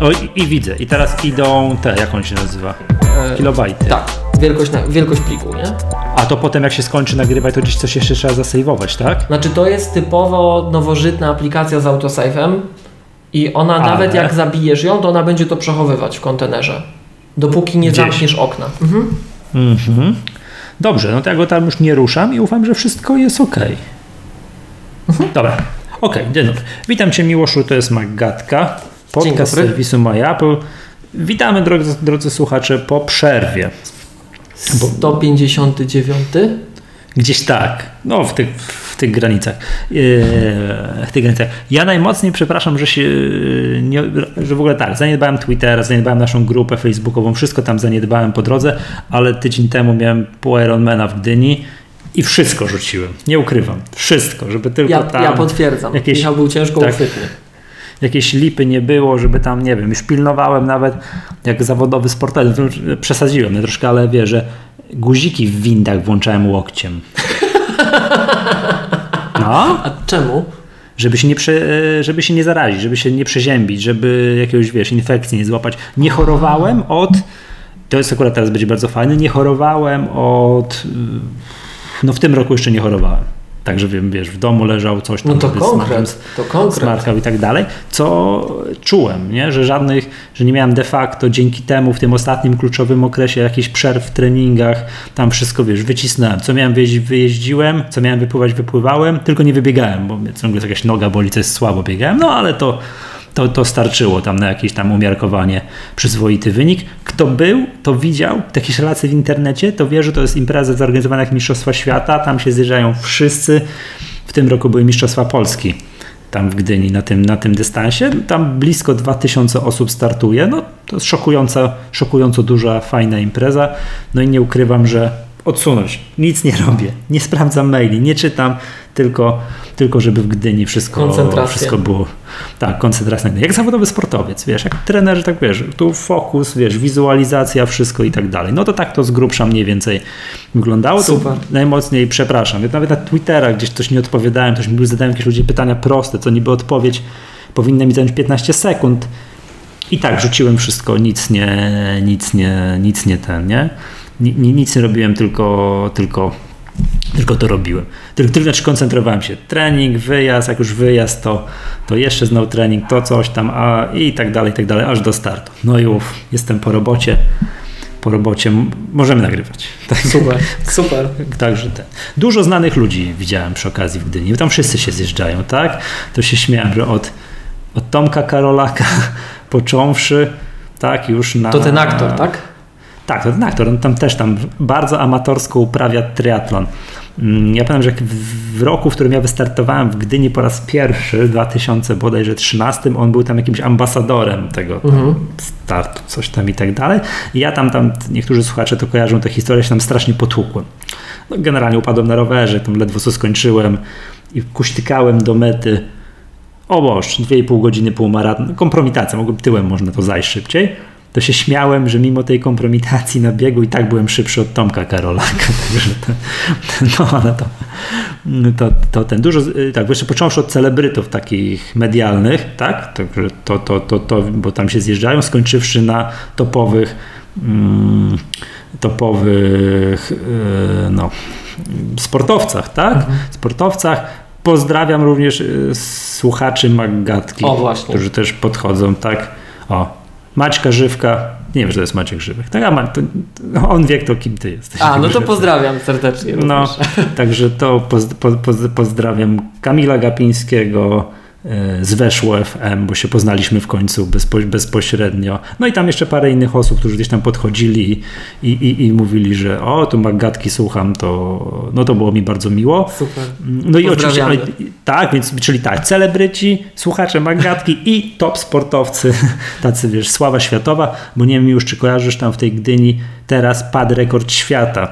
O, i, i widzę. I teraz idą te, jak on się nazywa? Kilobajty. Tak, wielkość, na, wielkość pliku, nie? A to potem jak się skończy nagrywać, to gdzieś coś jeszcze trzeba zasejwować, tak? Znaczy to jest typowo nowożytna aplikacja z autosave'em i ona Ale- nawet jak zabijesz ją, to ona będzie to przechowywać w kontenerze. Dopóki nie Gdzieś. zamkniesz okna. Mhm. Mhm. Dobrze, no to ja go tam już nie ruszam i ufam, że wszystko jest ok. Dobra, ok, dzień dobry. Witam Cię Miłoszu, to jest Magatka, podcast serwisu MyApple. Witamy drodzy, drodzy słuchacze po przerwie. 159. Gdzieś tak, no w tych, w tych granicach. Eee, w tych granicach. Ja najmocniej przepraszam, że się e, nie, że w ogóle tak, zaniedbałem Twittera, zaniedbałem naszą grupę facebookową, wszystko tam zaniedbałem po drodze, ale tydzień temu miałem pół Ironmana w Gdyni i wszystko rzuciłem. Nie ukrywam. Wszystko, żeby tylko Ja, tam ja potwierdzam. jakieś- Michał był ciężko tak. uchwytny. Jakieś lipy nie było, żeby tam, nie wiem, już pilnowałem nawet jak zawodowy sportowiec, przesadziłem no troszkę, ale wie, że guziki w windach włączałem łokciem. No, A czemu? żeby się nie, prze, żeby się nie zarazić, żeby się nie przeziębić, żeby jakiegoś, wiesz, infekcji nie złapać. Nie chorowałem od, to jest akurat teraz będzie bardzo fajne, nie chorowałem od, y, no w tym roku jeszcze nie chorowałem. Także wiem, wiesz, w domu leżał coś tam. No to konkret. To konkret. smarkał i tak dalej, co czułem, nie? że żadnych, że nie miałem de facto dzięki temu w tym ostatnim kluczowym okresie jakichś przerw w treningach, tam wszystko wiesz, wycisnąłem, co miałem wyjeździć, wyjeździłem, co miałem wypływać, wypływałem, tylko nie wybiegałem, bo mnie ciągle jakaś noga boli, co jest słabo biegałem, no ale to to, to starczyło tam na jakieś tam umiarkowanie, przyzwoity wynik. Kto był, to widział jakieś relacje w internecie, to wie, że to jest impreza zorganizowana jak Mistrzostwa Świata, tam się zjeżdżają wszyscy. W tym roku były Mistrzostwa Polski tam w Gdyni na tym, na tym dystansie. Tam blisko 2000 osób startuje. No to jest szokująca, szokująco duża, fajna impreza. No i nie ukrywam, że odsunąć. Nic nie robię. Nie sprawdzam maili, nie czytam, tylko, tylko żeby w Gdyni wszystko, wszystko było. Tak, koncentracja. Jak zawodowy sportowiec, wiesz, jak trener, tak wiesz, tu fokus, wiesz, wizualizacja, wszystko i tak dalej. No to tak to z grubsza mniej więcej wyglądało. Super. To najmocniej przepraszam. Ja nawet na Twittera gdzieś coś nie odpowiadałem, też mi zadałem jakieś ludzie pytania proste, co niby odpowiedź powinna mi zająć 15 sekund. I tak rzuciłem wszystko, nic nie, nic nie, nic nie ten, nie? Ni- ni- Nic nie robiłem, tylko, tylko, tylko to robiłem. Tylko, tylko znaczy koncentrowałem się. Trening, wyjazd, jak już wyjazd, to, to jeszcze znowu trening, to coś tam, a i tak dalej, i tak dalej, aż do startu. No i uf, jestem po robocie. Po robocie możemy nagrywać. Tak, Super, super. Także ten. Dużo znanych ludzi widziałem przy okazji w Gdyni. Tam wszyscy się zjeżdżają, tak? To się śmiałem, że od, od Tomka Karolaka począwszy, tak, już na... To ten aktor, tak? Tak, to ten aktor. On tam też tam bardzo amatorsko uprawia triatlon. Mm, Ja pamiętam, że w, roku, w którym ja wystartowałem w Gdyni po raz pierwszy, w 2000 bodajże 13, on był tam jakimś ambasadorem tego tam startu, coś tam i tak dalej. I ja tam, tam, niektórzy słuchacze to kojarzą tę historię, się tam strasznie potłukłem. No, generalnie upadłem na rowerze, tam ledwo co skończyłem i kuśtykałem do mety. O Boż, 2,5 godziny półmaraton, kompromitacja, mogłem tyłem można to zajść szybciej. To się śmiałem, że mimo tej kompromitacji na biegu i tak byłem szybszy od Tomka Karolaka. Także to, no ale to, to, to ten dużo, z- tak, jeszcze począwszy od celebrytów takich medialnych, tak, także to, to, to, to, bo tam się zjeżdżają, skończywszy na topowych mm, topowych e, no, sportowcach, tak? Sportowcach. Pozdrawiam również e, słuchaczy Maggatki, O, którzy też podchodzą, tak? O, Maćka Żywka. Nie wiem, że to jest Maciek Żywek. Tak, a to, on wie, kto kim ty jesteś. A, no to pozdrawiam serdecznie. No, również. także to poz, po, poz, pozdrawiam Kamila Gapińskiego e, z Weszło FM, bo się poznaliśmy w końcu bezpo, bezpośrednio. No i tam jeszcze parę innych osób, którzy gdzieś tam podchodzili i, i, i mówili, że o, tu Maggatki słucham, to, no to było mi bardzo miło. Super. No i oczywiście, ale- tak, więc czyli tak, celebryci, słuchacze Maggatki i top sportowcy, tacy wiesz, sława światowa, bo nie wiem już, czy kojarzysz tam w tej Gdyni, teraz padł rekord świata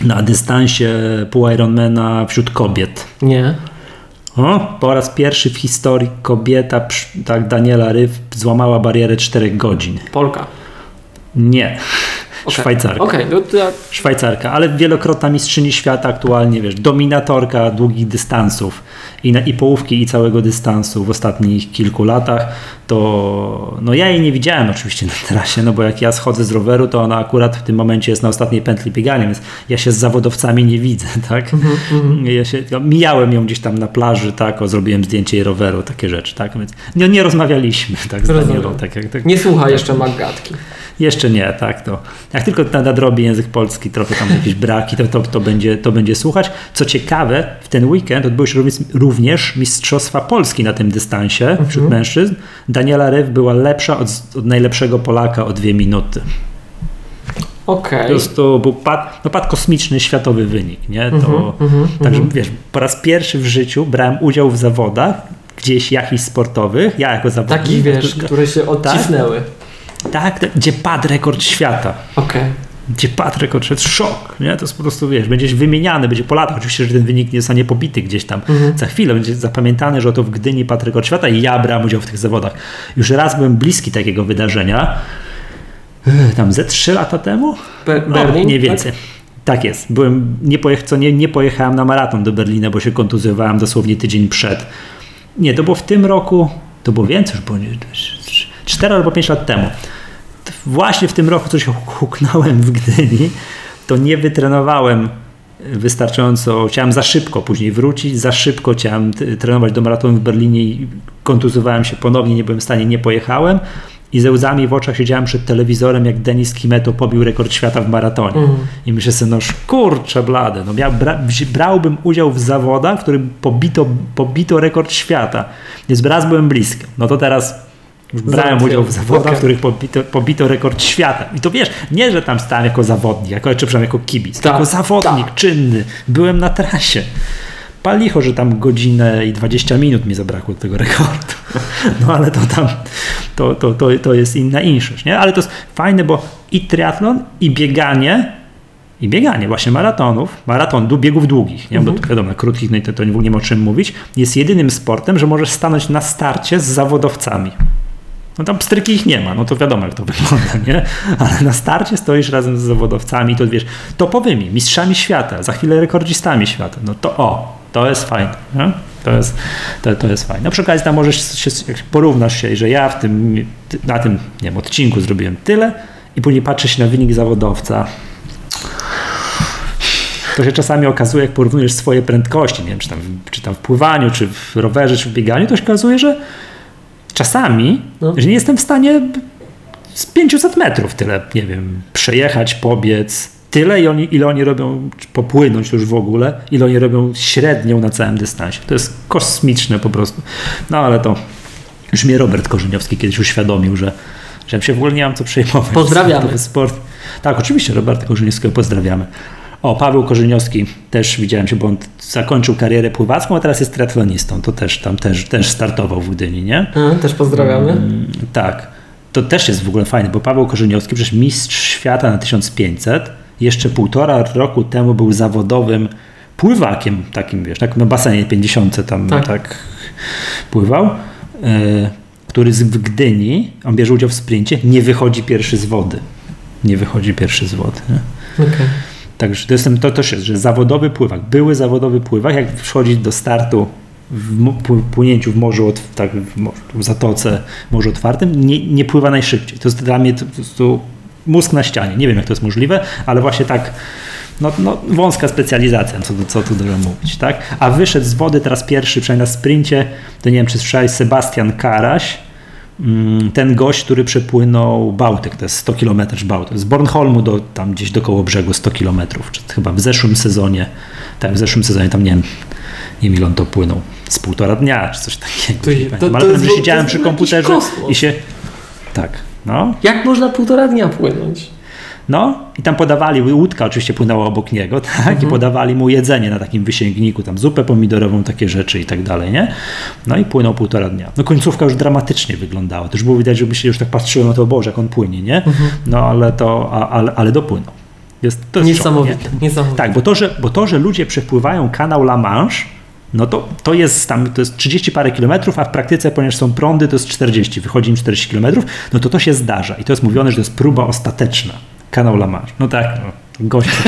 na dystansie pół Ironmana wśród kobiet. Nie. O, po raz pierwszy w historii kobieta, tak Daniela Ryw, złamała barierę 4 godzin. Polka. Nie. Okay. Szwajcarka. Okay, no to. Szwajcarka, ale wielokrotna mistrzyni świata aktualnie, wiesz, dominatorka długich dystansów i, na, i połówki i całego dystansu w ostatnich kilku latach, to no ja jej nie widziałem oczywiście na trasie, no bo jak ja schodzę z roweru, to ona akurat w tym momencie jest na ostatniej pętli biegania, więc ja się z zawodowcami nie widzę, tak? Mm-hmm. Ja się, ja mijałem ją gdzieś tam na plaży, tak, o, zrobiłem zdjęcie jej roweru, takie rzeczy, tak, więc nie, nie rozmawialiśmy, tak, z Danielą, tak, jak, tak, Nie słucha tak, jeszcze Maggatki. Jeszcze nie, tak, to jak tylko nadrobi język polski, trochę tam jakieś braki, to, to, to, będzie, to będzie słuchać. Co ciekawe, w ten weekend odbyły się również Mistrzostwa Polski na tym dystansie mhm. wśród mężczyzn. Daniela Rew była lepsza od, od najlepszego Polaka o dwie minuty. Okej. Okay. To był pad, no pad kosmiczny, światowy wynik. Nie? To, mm -hmm, także mm -hmm. wiesz, po raz pierwszy w życiu brałem udział w zawodach, gdzieś jakichś sportowych, ja jako zawodnik. Takich wiesz, które się odcisnęły. Tak, tak, gdzie padł rekord świata. Okej. Okay gdzie padł rekord, jest szok, nie? To jest po prostu, wiesz, będziesz wymieniany, będzie po latach, oczywiście, że ten wynik nie zostanie pobity gdzieś tam mhm. za chwilę, będzie zapamiętany, że oto w Gdyni padł rekord świata i ja brałem udział w tych zawodach. Już raz byłem bliski takiego wydarzenia, tam ze trzy lata temu? Be Berlin? No, mniej więcej. Tak? tak? jest. Byłem, nie, pojech, co nie, nie pojechałem na maraton do Berlina, bo się kontuzjowałem dosłownie tydzień przed. Nie, to było w tym roku, to było więcej, już było 4 albo 5 lat temu właśnie w tym roku coś huknąłem w Gdyni, to nie wytrenowałem wystarczająco, chciałem za szybko później wrócić, za szybko chciałem trenować do maratonu w Berlinie i kontuzowałem się ponownie, nie byłem w stanie, nie pojechałem i ze łzami w oczach siedziałem przed telewizorem, jak Denis Kimeto pobił rekord świata w maratonie. Mm. I myślę sobie, no kurczę blade, no bra brałbym udział w zawodach, w którym pobito, pobito rekord świata. Więc raz byłem blisko. No to teraz brałem udział w zawodach, w których pobito, pobito, rekord świata. I to wiesz, nie, że tam stałem jako zawodnik, jako, czy przynajmniej jako kibic, tak, jako zawodnik tak. czynny. Byłem na trasie. Palicho, że tam godzinę i 20 minut mi zabrakło tego rekordu. No ale to tam, to, to, to, to jest inna inszość, nie? Ale to jest fajne, bo i triatlon, i bieganie, i bieganie właśnie maratonów, maraton biegów długich, nie? Mhm. bo wiadomo, krótkich no to, to nie, nie ma o czym mówić, jest jedynym sportem, że możesz stanąć na starcie z zawodowcami. No tam pstryki ich nie ma, no to wiadomo jak to wygląda, nie? Ale na starcie stoisz razem z zawodowcami, to wiesz, topowymi, mistrzami świata, za chwilę rekordzistami świata, no to o, to jest fajne, nie? To jest, to, to jest fajne. No przy okazji tam możesz się, porównasz się, że ja w tym, na tym, nie wiem, odcinku zrobiłem tyle i później patrzysz na wynik zawodowca, to się czasami okazuje, jak porównujesz swoje prędkości, nie wiem, czy tam, czy tam w pływaniu, czy w rowerze, czy w bieganiu, to się okazuje, że czasami, no. że nie jestem w stanie z 500 metrów tyle, nie wiem, przejechać, pobiec, tyle, i oni, ile oni robią, popłynąć już w ogóle, ile oni robią średnią na całym dystansie. To jest kosmiczne po prostu. No ale to już mnie Robert Korzeniowski kiedyś uświadomił, że, że się w ogóle nie mam co przejmować. Pozdrawiamy. Sport. Tak, oczywiście Roberta Korzeniowskiego pozdrawiamy. O, Paweł Korzeniowski też widziałem się, bo on zakończył karierę pływacką, a teraz jest triatlonistą. To też tam też, też startował w Gdyni, nie? A, też pozdrawiamy. Mm, tak. To też jest w ogóle fajne, bo Paweł Korzeniowski, przecież mistrz świata na 1500, jeszcze półtora roku temu był zawodowym pływakiem, takim wiesz, tak na basenie 50 tam tak, tak pływał, e, który w Gdyni, on bierze udział w sprincie, nie wychodzi pierwszy z wody. Nie wychodzi pierwszy z wody. Nie? Okay. Także to, jestem, to też jest, że zawodowy pływak, były zawodowy pływak, jak wchodzi do startu w płynięciu w morzu, tak, w zatoce, morzu otwartym, nie, nie pływa najszybciej. To jest dla mnie to, to mózg na ścianie. Nie wiem, jak to jest możliwe, ale właśnie tak no, no, wąska specjalizacja, co, co tu dużo mówić, tak? A wyszedł z wody teraz pierwszy, przynajmniej na sprincie, to nie wiem, czy słyszałeś, Sebastian Karaś, ten gość, który przepłynął Bałtyk, to jest 100 km Bałtyk, z Bornholmu do tam gdzieś do koło brzegu 100 km, czy chyba w zeszłym sezonie, tak, w zeszłym sezonie tam nie wiem, nie wiem ile on to płynął, z półtora dnia, czy coś takiego. To, to, to, Ale to siedziałem przy komputerze i się, tak, no. Jak można półtora dnia płynąć? No i tam podawali, łódka oczywiście płynęła obok niego, tak, mhm. i podawali mu jedzenie na takim wysięgniku, tam zupę pomidorową, takie rzeczy i tak dalej, nie? No i płynął półtora dnia. No końcówka już dramatycznie wyglądała, to już było widać, żeby się już tak patrzyło na to, Boże, jak on płynie, nie? Mhm. No ale to, ale, ale dopłynął. Jest, to jest niesamowite, szok, niesamowite. Tak, bo to, że, bo to, że ludzie przepływają kanał La Manche, no to, to jest tam, to jest 30 parę kilometrów, a w praktyce, ponieważ są prądy, to jest 40, wychodzi im 40 kilometrów, no to to się zdarza i to jest mówione, że to jest próba ostateczna Kanał La Manche. No tak, no. gość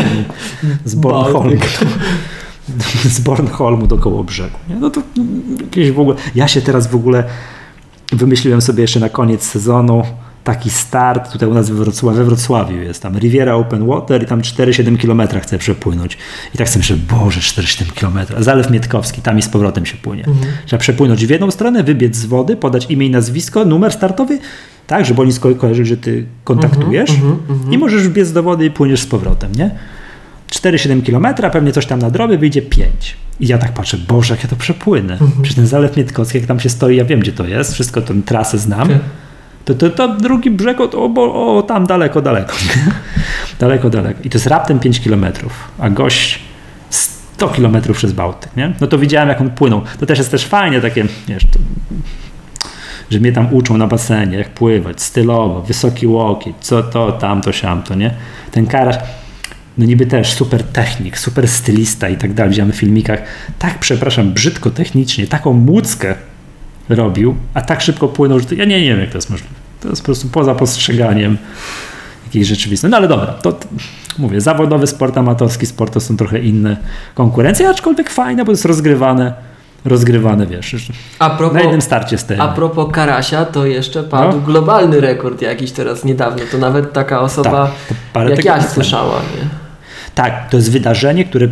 z Bornholmu. z Bornholmu do koło brzegu. Nie? No to jakieś w ogóle. Ja się teraz w ogóle wymyśliłem sobie jeszcze na koniec sezonu taki start tutaj u nas we Wrocławiu, we Wrocławiu jest tam Riviera Open Water i tam 4-7 km chcę przepłynąć. I tak sobie myślę, Boże, 4-7 km. Zalew Mietkowski, tam i z powrotem się płynie. Mhm. Trzeba przepłynąć w jedną stronę, wybiec z wody, podać imię i nazwisko, numer startowy, tak, żeby oni sko kojarzyli, że ty kontaktujesz mm -hmm, i możesz biec do wody i płyniesz z powrotem, nie? 4-7 km, pewnie coś tam na drobie, wyjdzie 5. I ja tak patrzę, Boże, jak ja to przepłynę. -hmm. Przecież ten Zalew Mietkowski, jak tam się stoi, ja wiem, gdzie to jest, wszystko tę trasę znam. Okay to, to, to drugi brzeg, o, o, tam daleko, daleko. daleko, daleko. I to jest raptem 5 kilometrów, a gość 100 kilometrów przez Bałtyk, nie? No to widziałem, jak on płynął. To też jest też fajnie takie, wiesz, to, że mnie tam uczą na basenie, jak pływać, stylowo, wysoki łokieć, co to, tamto, siamto, nie? Ten karaś, no niby też super technik, super stylista i tak dalej, widziałem w filmikach, tak, przepraszam, brzydko technicznie, taką młódzkę robił, a tak szybko płynął, że to, ja nie, nie wiem, jak to jest możliwe. To jest po prostu poza postrzeganiem jakiejś rzeczywistości. No ale dobra, to, mówię, zawodowy sport, amatorski sport to są trochę inne konkurencje, aczkolwiek fajne, bo jest rozgrywane rozgrywane, wiesz, a propos, na jednym starcie z tym. A propos Karasia, to jeszcze padł no? globalny rekord jakiś teraz niedawno, to nawet taka osoba tak, jak ja słyszała. Nie? Tak, to jest wydarzenie, które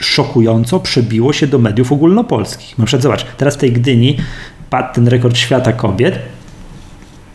szokująco przebiło się do mediów ogólnopolskich. Na przykład zobacz, teraz w tej Gdyni padł ten rekord świata kobiet.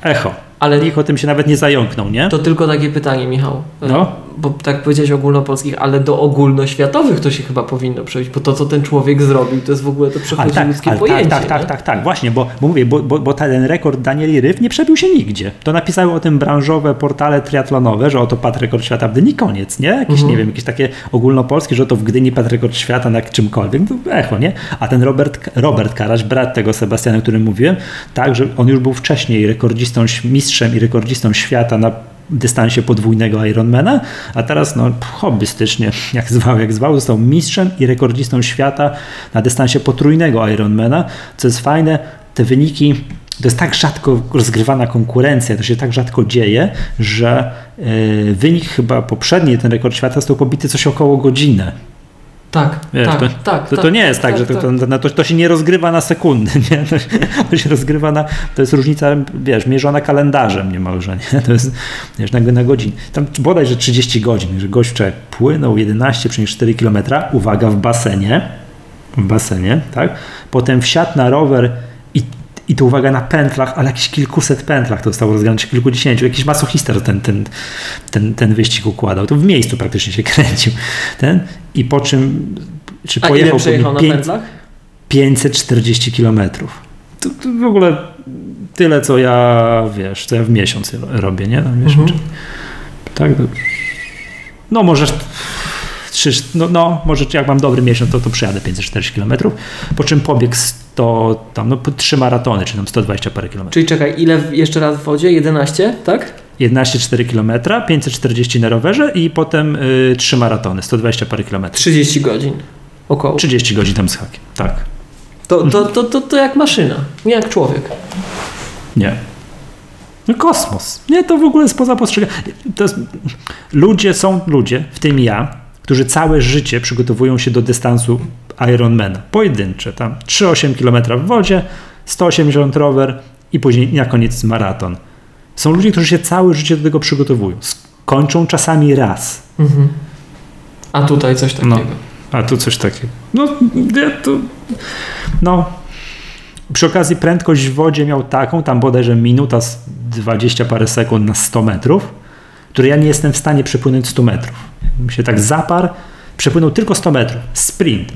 Echo. Ale nikt o tym się nawet nie zająknął, nie? To tylko takie pytanie, Michał. No? Bo tak powiedziałeś ogólnopolskich, ale do ogólnoświatowych to się chyba powinno przejść, bo to, co ten człowiek zrobił, to jest w ogóle to przechodzi tak, ludzkie tak, pojęcie. Tak, tak, tak, tak, tak, właśnie, bo, bo mówię, bo, bo, bo ten rekord Danieli Ryf nie przebił się nigdzie. To napisały o tym branżowe portale triatlonowe, że oto padł rekord świata w Gdyni, koniec, nie? Jakieś, mhm. nie wiem, jakieś takie ogólnopolskie, że to w Gdyni padł rekord świata na czymkolwiek, to echo, nie? A ten Robert, Robert Karaś, brat tego Sebastiana, o którym mówiłem, tak, że on już był wcześniej rekordzistą, mistrzem i rekordzistą świata na dystansie podwójnego Ironmana, a teraz no, hobbystycznie, jak zwał, jak zwał, został mistrzem i rekordzistą świata na dystansie potrójnego Ironmana, co jest fajne, te wyniki to jest tak rzadko rozgrywana konkurencja, to się tak rzadko dzieje, że yy, wynik chyba poprzedni, ten rekord świata został pobity coś około godzinę. Tak, Wiesz, tak, to, tak, to, to, nie jest tak, tak, że to, tak. to, to, się nie rozgrywa na sekundy, nie? To, się, to się rozgrywa na, to jest różnica, wiesz, mierzona kalendarzem niemalże, nie? To jest, wiesz, na, na godzin. Tam bodajże 30 godzin, że gość wczoraj płynął 11,4 km, uwaga, w basenie, w basenie, tak? Potem wsiadł na rower i to uwaga na pętlach, ale jakichś kilkuset pętlach to zostało rozgrane, czy kilkudziesięciu. Jakiś masochista ten, ten, ten, ten wyścig układał. To w miejscu praktycznie się kręcił. Ten, I po czym, czy A pojechał ile przejechał na 5, pętlach? 540 kilometrów. To, to, w ogóle tyle, co ja, wiesz, co ja w miesiąc robię, nie? Na miesiąc. Mhm. Tak, no możesz trzy, no, no może jak mam dobry miesiąc, to, to przejadę 540 km, po czym pobieg 100, tam, no trzy maratony, czy tam 120 parę kilometrów. Czyli czekaj, ile jeszcze raz w wodzie? 11, tak? 11,4 km, 540 na rowerze i potem y, 3 maratony, 120 parę kilometrów. 30 godzin około. 30 godzin tam z hakiem, tak. To, to, to, to, to jak maszyna, nie jak człowiek. Nie. No kosmos. Nie, to w ogóle jest poza postrzeganiem. Ludzie są ludzie, w tym ja, którzy całe życie przygotowują się do dystansu Ironmana. Pojedyncze, tam 3,8 km w wodzie, 180 rower i później na koniec maraton. Są ludzie, którzy się całe życie do tego przygotowują. Kończą czasami raz. Mhm. A tutaj coś takiego. No, a tu coś takiego. No, ja to, no, przy okazji prędkość w wodzie miał taką, tam bodajże minuta 20 parę sekund na 100 metrów, który ja nie jestem w stanie przepłynąć 100 metrów. Się tak zaparł, przepłynął tylko 100 metrów. Sprint.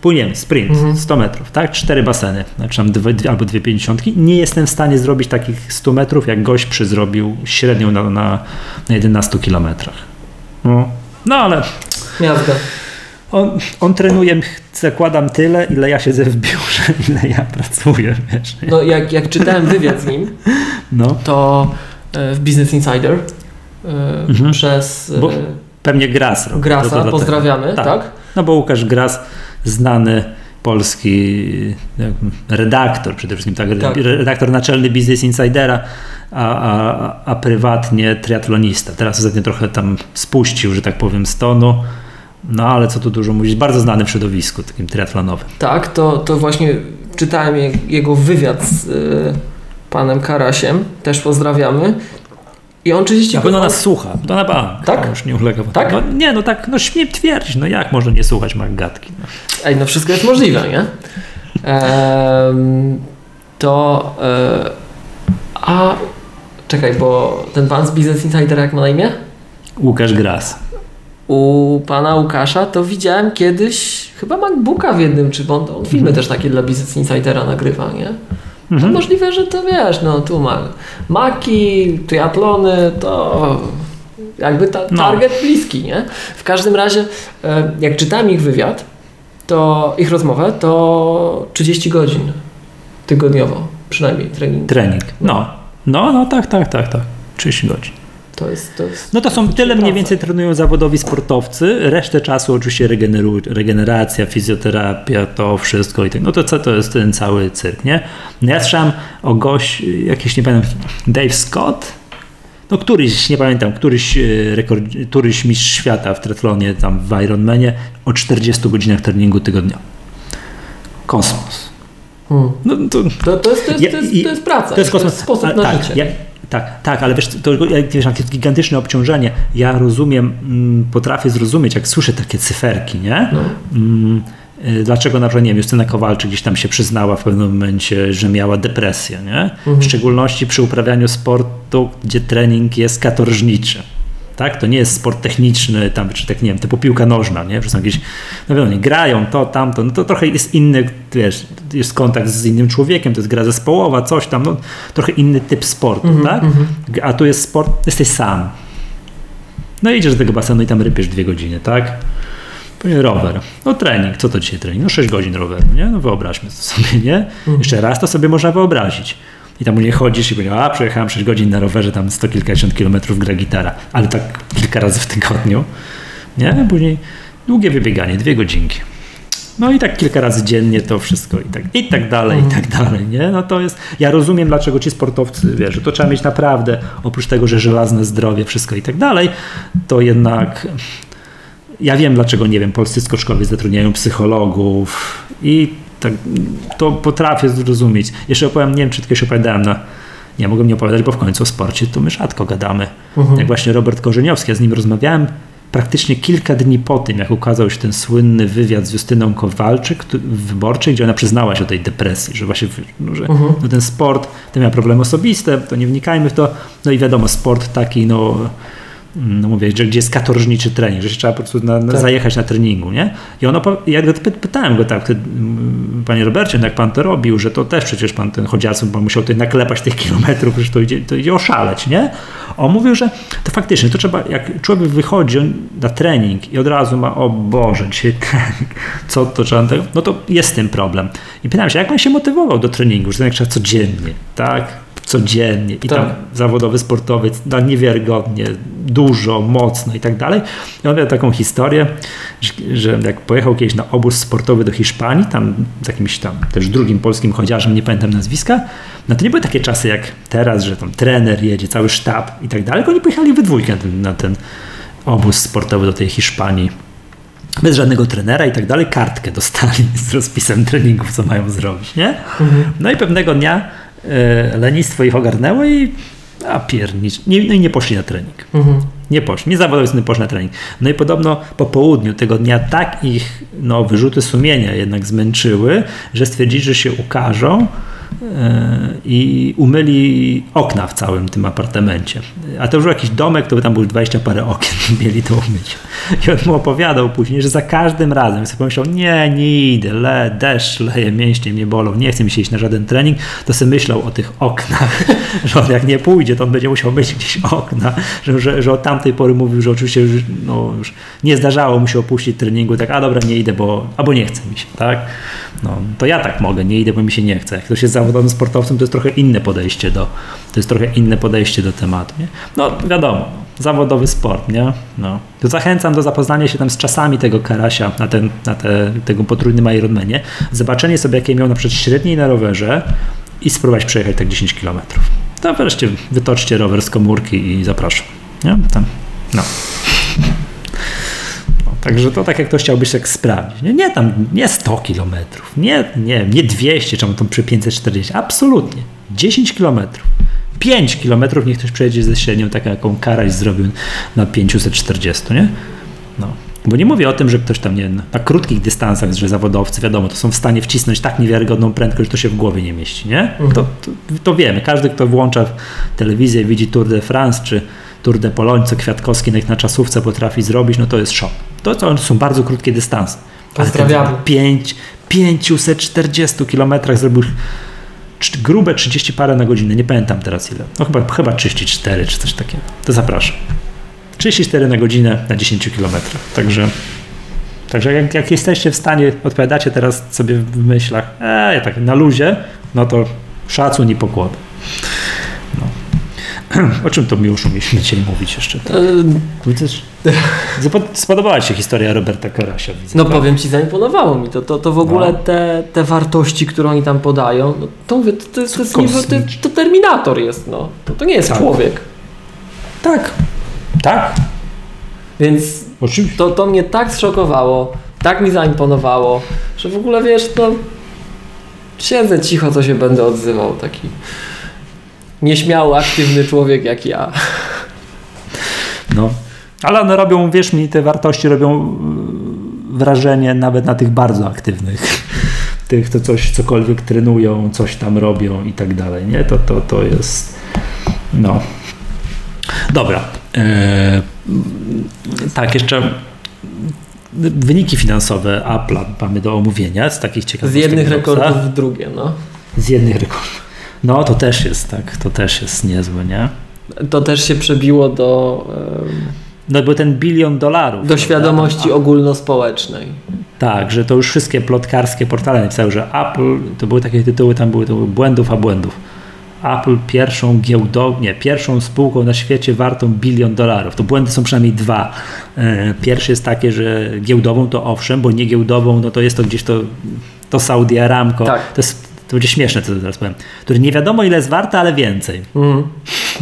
Płyniemy, sprint, mhm. 100 metrów, tak? Cztery baseny, znaczy tam dwie, albo dwie pięćdziesiątki. Nie jestem w stanie zrobić takich 100 metrów, jak gość przyzrobił średnią na, na, na 11 kilometrach. No, no ale... Miazga. On, on trenuje, zakładam tyle, ile ja siedzę w biurze, ile ja pracuję, wiesz. No jak, jak czytałem wywiad z nim, no. to e, w Business Insider E, mhm. przez... Bo e, pewnie Gras. Grasa, pozdrawiamy, tak. tak? No bo Łukasz Gras, znany polski redaktor, przede wszystkim tak, tak. redaktor naczelny Business Insidera, a, a, a prywatnie triatlonista. Teraz ostatnio trochę tam spuścił, że tak powiem, z tonu. No ale co tu dużo mówić, bardzo znany w środowisku takim triatlonowym. Tak, to, to właśnie czytałem jego wywiad z y, panem Karasiem, też pozdrawiamy. I on 30 Na pewno nas słucha, to na bank. Tak? Już nie ulega. Tak? No, nie, no tak, no śmiem twierdzić, no jak można nie słuchać Maggatki? No. Ej, no wszystko jest możliwe, nie? Ehm, to... E, a czekaj, bo ten pan z Business Insider jak ma na imię? Łukasz Gras. U pana Łukasza to widziałem kiedyś chyba MacBooka w jednym, czy on, on filmy mhm. też takie dla Business Insidera nagrywa, nie? Mhm. To możliwe, że to wiesz, no tu ma maki, triatlony, to jakby ta, no. target no. bliski, nie? W każdym razie, e, jak czytałem ich wywiad, to ich rozmowę, to 30 godzin tygodniowo przynajmniej trening. Trening, no. No, no tak, tak, tak, tak. 30 godzin. To jest, to jest no to są tyle mniej więcej trenują zawodowi sportowcy, resztę czasu oczywiście regeneracja, fizjoterapia, to wszystko i tak. No to co to jest ten cały cyrk, nie? No ja słyszałem o gość, jakiś nie pamiętam, Dave Scott, no któryś, nie pamiętam, któryś, e, rekord, któryś mistrz świata w triathlonie, tam w Ironmanie o 40 godzinach treningu tygodniowo. Kosmos. Hmm. No, to, to, to, jest, to, jest, to, jest, to jest praca. To jest, kosmos. To jest sposób na tak, życie. Ja, tak, tak, ale wiesz, to, wiesz, gigantyczne obciążenie. Ja rozumiem, mm, potrafię zrozumieć, jak słyszę takie cyferki, nie? No. Mm, y, dlaczego na przykład, nie wiem, Justyna Kowalczyk gdzieś tam się przyznała w pewnym momencie, że miała depresję, nie? Mhm. W szczególności przy uprawianiu sportu, gdzie trening jest katorżniczy tak? To nie jest sport techniczny, tam, czy tak, nie wiem, typu piłka nożna, nie? Że są jakieś, no wiadomo, nie, grają to, tamto, no to trochę jest inny, wiesz, jest kontakt z innym człowiekiem, to jest gra zespołowa, coś tam, no trochę inny typ sportu, mm -hmm, tak? Mm -hmm. A tu jest sport, jesteś sam. No idziesz do tego basenu i tam rypiesz dwie godziny, tak? Później rower. No trening, co to dzisiaj trening? No 6 godzin roweru, nie? No wyobraźmy to sobie, nie? -hmm. Jeszcze raz to sobie można wyobrazić. I tam u niej chodzisz i powiedział, a przejechałem 6 godzin na rowerze, tam sto kilkadziesiąt kilometrów gra gitara, ale tak kilka razy w tygodniu. Nie? Później długie wybieganie, dwie godzinki. No i tak kilka razy dziennie to wszystko i tak, i tak dalej, i tak dalej, nie? No to jest, ja rozumiem dlaczego ci sportowcy, wiesz, że to trzeba mieć naprawdę, oprócz tego, że żelazne zdrowie, wszystko i tak dalej, to jednak ja wiem dlaczego, nie wiem, polscy skoczkowie zatrudniają psychologów i tak, to potrafię zrozumieć. Jeszcze opowiem, nie wiem, czy kiedyś opowiadałem na nie mogę nie opowiadać, bo w końcu o sporcie to my rzadko gadamy. Mhm. Jak właśnie Robert Korzeniowski, ja z nim rozmawiałem praktycznie kilka dni po tym, jak ukazał się ten słynny wywiad z Justyną Kowalczyk w Wyborczej, gdzie ona przyznała się o tej depresji, że właśnie no, że mhm. no, ten sport, to miał problemy osobiste, to nie wnikajmy w to. No i wiadomo, sport taki, no no mówię, że gdzie jest katorżniczy trening, że się trzeba po prostu na, na tak. zajechać na treningu, nie? I ono, ja go pytałem go tak, panie Robercie, no jak pan to robił, że to też przecież pan ten chodziarstwo, pan musiał tutaj naklepać tych kilometrów, że to idzie, to idzie oszaleć, nie? On mówił, że to faktycznie, to trzeba, jak człowiek wychodzi na trening i od razu ma, o Boże, dzisiaj trening, co to trzeba, no to jest z tym problem. I pytałem się, jak pan się motywował do treningu, że to jak trzeba codziennie, tak? Codziennie i tak. tam zawodowy sportowiec da niewiarygodnie dużo, mocno i tak dalej. I on miał taką historię, że, że jak pojechał kiedyś na obóz sportowy do Hiszpanii, tam z jakimś tam też drugim polskim chodziarzem, nie pamiętam nazwiska, no to nie były takie czasy jak teraz, że tam trener jedzie, cały sztab i tak dalej, tylko oni pojechali we dwójkę na ten, na ten obóz sportowy do tej Hiszpanii bez żadnego trenera i tak dalej, kartkę dostali z rozpisem treningów, co mają zrobić, nie? Mhm. No i pewnego dnia lenistwo ich ogarnęło i a piernicz, nie, no i nie poszli na trening. Mhm. Nie poszli, nie zawodowi nie poszli na trening. No i podobno po południu tego dnia tak ich no, wyrzuty sumienia jednak zmęczyły, że stwierdzili, że się ukażą E, i umyli okna w całym tym apartamencie. A to już był jakiś domek, to by tam było 20 parę okien, mieli to umyć. I on mu opowiadał później, że za każdym razem sobie pomyślał, nie, nie idę, le, deszcz leje, mięśnie mnie bolą, nie chcę mi się iść na żaden trening, to sobie myślał o tych oknach, że on jak nie pójdzie, to on będzie musiał myć gdzieś okna, że, że, że od tamtej pory mówił, że oczywiście już, no, już nie zdarzało mu się opuścić treningu, tak, a dobra, nie idę, bo, albo nie chce mi się, tak? No, to ja tak mogę, nie idę, bo mi się nie chce. Jak ktoś jest zawodowym sportowcem, to jest trochę inne podejście do, to jest trochę inne podejście do tematu. Nie? No wiadomo, zawodowy sport, nie? No. To zachęcam do zapoznania się tam z czasami tego Karasia na, ten, na te, tego potrójnym Ironmanie, zobaczenie sobie, jakie miał na przykład średniej na rowerze i spróbować przejechać tak 10 km. To wreszcie wytoczcie rower z komórki i zapraszam. Nie? Tam. No. Także to tak jak ktoś chciałby się tak sprawdzić. Nie, nie tam, nie 100 km, nie, nie, nie 200, czemu tam przy 540, absolutnie. 10 km. 5 km niech ktoś przejedzie ze średnią, taką jaką Karaś zrobił na 540, nie? No. Bo nie mówię o tym, że ktoś tam nie, na krótkich dystansach, że zawodowcy, wiadomo, to są w stanie wcisnąć tak niewiarygodną prędkość, że to się w głowie nie mieści, nie? Mhm. To, to, to, wiemy. Każdy, kto włącza telewizję, widzi Tour de France czy Tour de Pologne, co Kwiatkowski na czasówce potrafi zrobić, no to jest szok. To, to są bardzo krótkie dystanse. Pozdrawiamy. 5, 540 kilometrach zrobił grube 30 parę na godzinę, nie pamiętam teraz ile. No chyba, chyba 34 czy coś takiego. To zapraszam. 34 na godzinę na 10 km. Także, także jak, jak, jesteście w stanie, odpowiadacie teraz sobie w myślach, e, tak na luzie, no to szacun i pokłon. O czym to Miłoszu mieliśmy dzisiaj mówić jeszcze? Tak? Widzisz? Spodobała Ci się historia Roberta Karasia? Widzę, no prawda? powiem Ci, zaimponowało mi to. To, to w ogóle no. te, te wartości, które oni tam podają, no, to, mówię, to, to, jest, to, jest to, to Terminator jest, no. To, to nie jest tak. człowiek. Tak, tak. Więc to, to mnie tak zszokowało, tak mi zaimponowało, że w ogóle wiesz, no siedzę cicho, to się będę odzywał. Taki nieśmiały, aktywny człowiek jak ja. No, ale one robią, wierz mi, te wartości robią y, wrażenie nawet na tych bardzo aktywnych. Tych, co coś, cokolwiek trenują, coś tam robią i tak dalej, nie? To, to, to jest, no. Dobra. Eee, tak, jeszcze wyniki finansowe Apple'a mamy do omówienia z takich ciekawych. Z jednych rekordów w drugie, no. Z jednych rekordów. No to też jest tak, to też jest niezłe, nie? To też się przebiło do. No bo ten bilion dolarów. Do świadomości ogólnospołecznej. Tak, że to już wszystkie plotkarskie portale napisały, że Apple, to były takie tytuły, tam były, to były błędów a błędów. Apple pierwszą giełdową, nie, pierwszą spółką na świecie wartą bilion dolarów. To błędy są przynajmniej dwa. E, pierwszy jest takie, że giełdową to owszem, bo nie giełdową, no to jest to gdzieś to, to Saudi Aramco. Tak. To jest to będzie śmieszne, co teraz powiem, który nie wiadomo ile jest warte, ale więcej. Mm.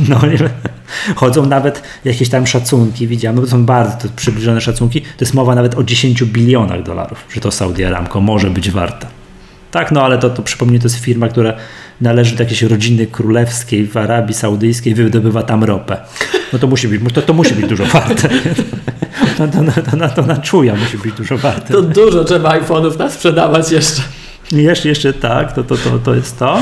No, chodzą nawet jakieś tam szacunki, widziałem, no to są bardzo przybliżone szacunki, to jest mowa nawet o 10 bilionach dolarów, że to Saudi Aramco może być warta. Tak, no ale to, to przypomnę, to jest firma, która należy do jakiejś rodziny królewskiej w Arabii Saudyjskiej, wydobywa tam ropę. No to musi być, to, to musi być dużo warte. To, to, to, to, na, to na czuja musi być dużo warte. To dużo trzeba iPhone'ów nas sprzedawać jeszcze. Jeszcze, jeszcze tak, to, to, to, to jest to.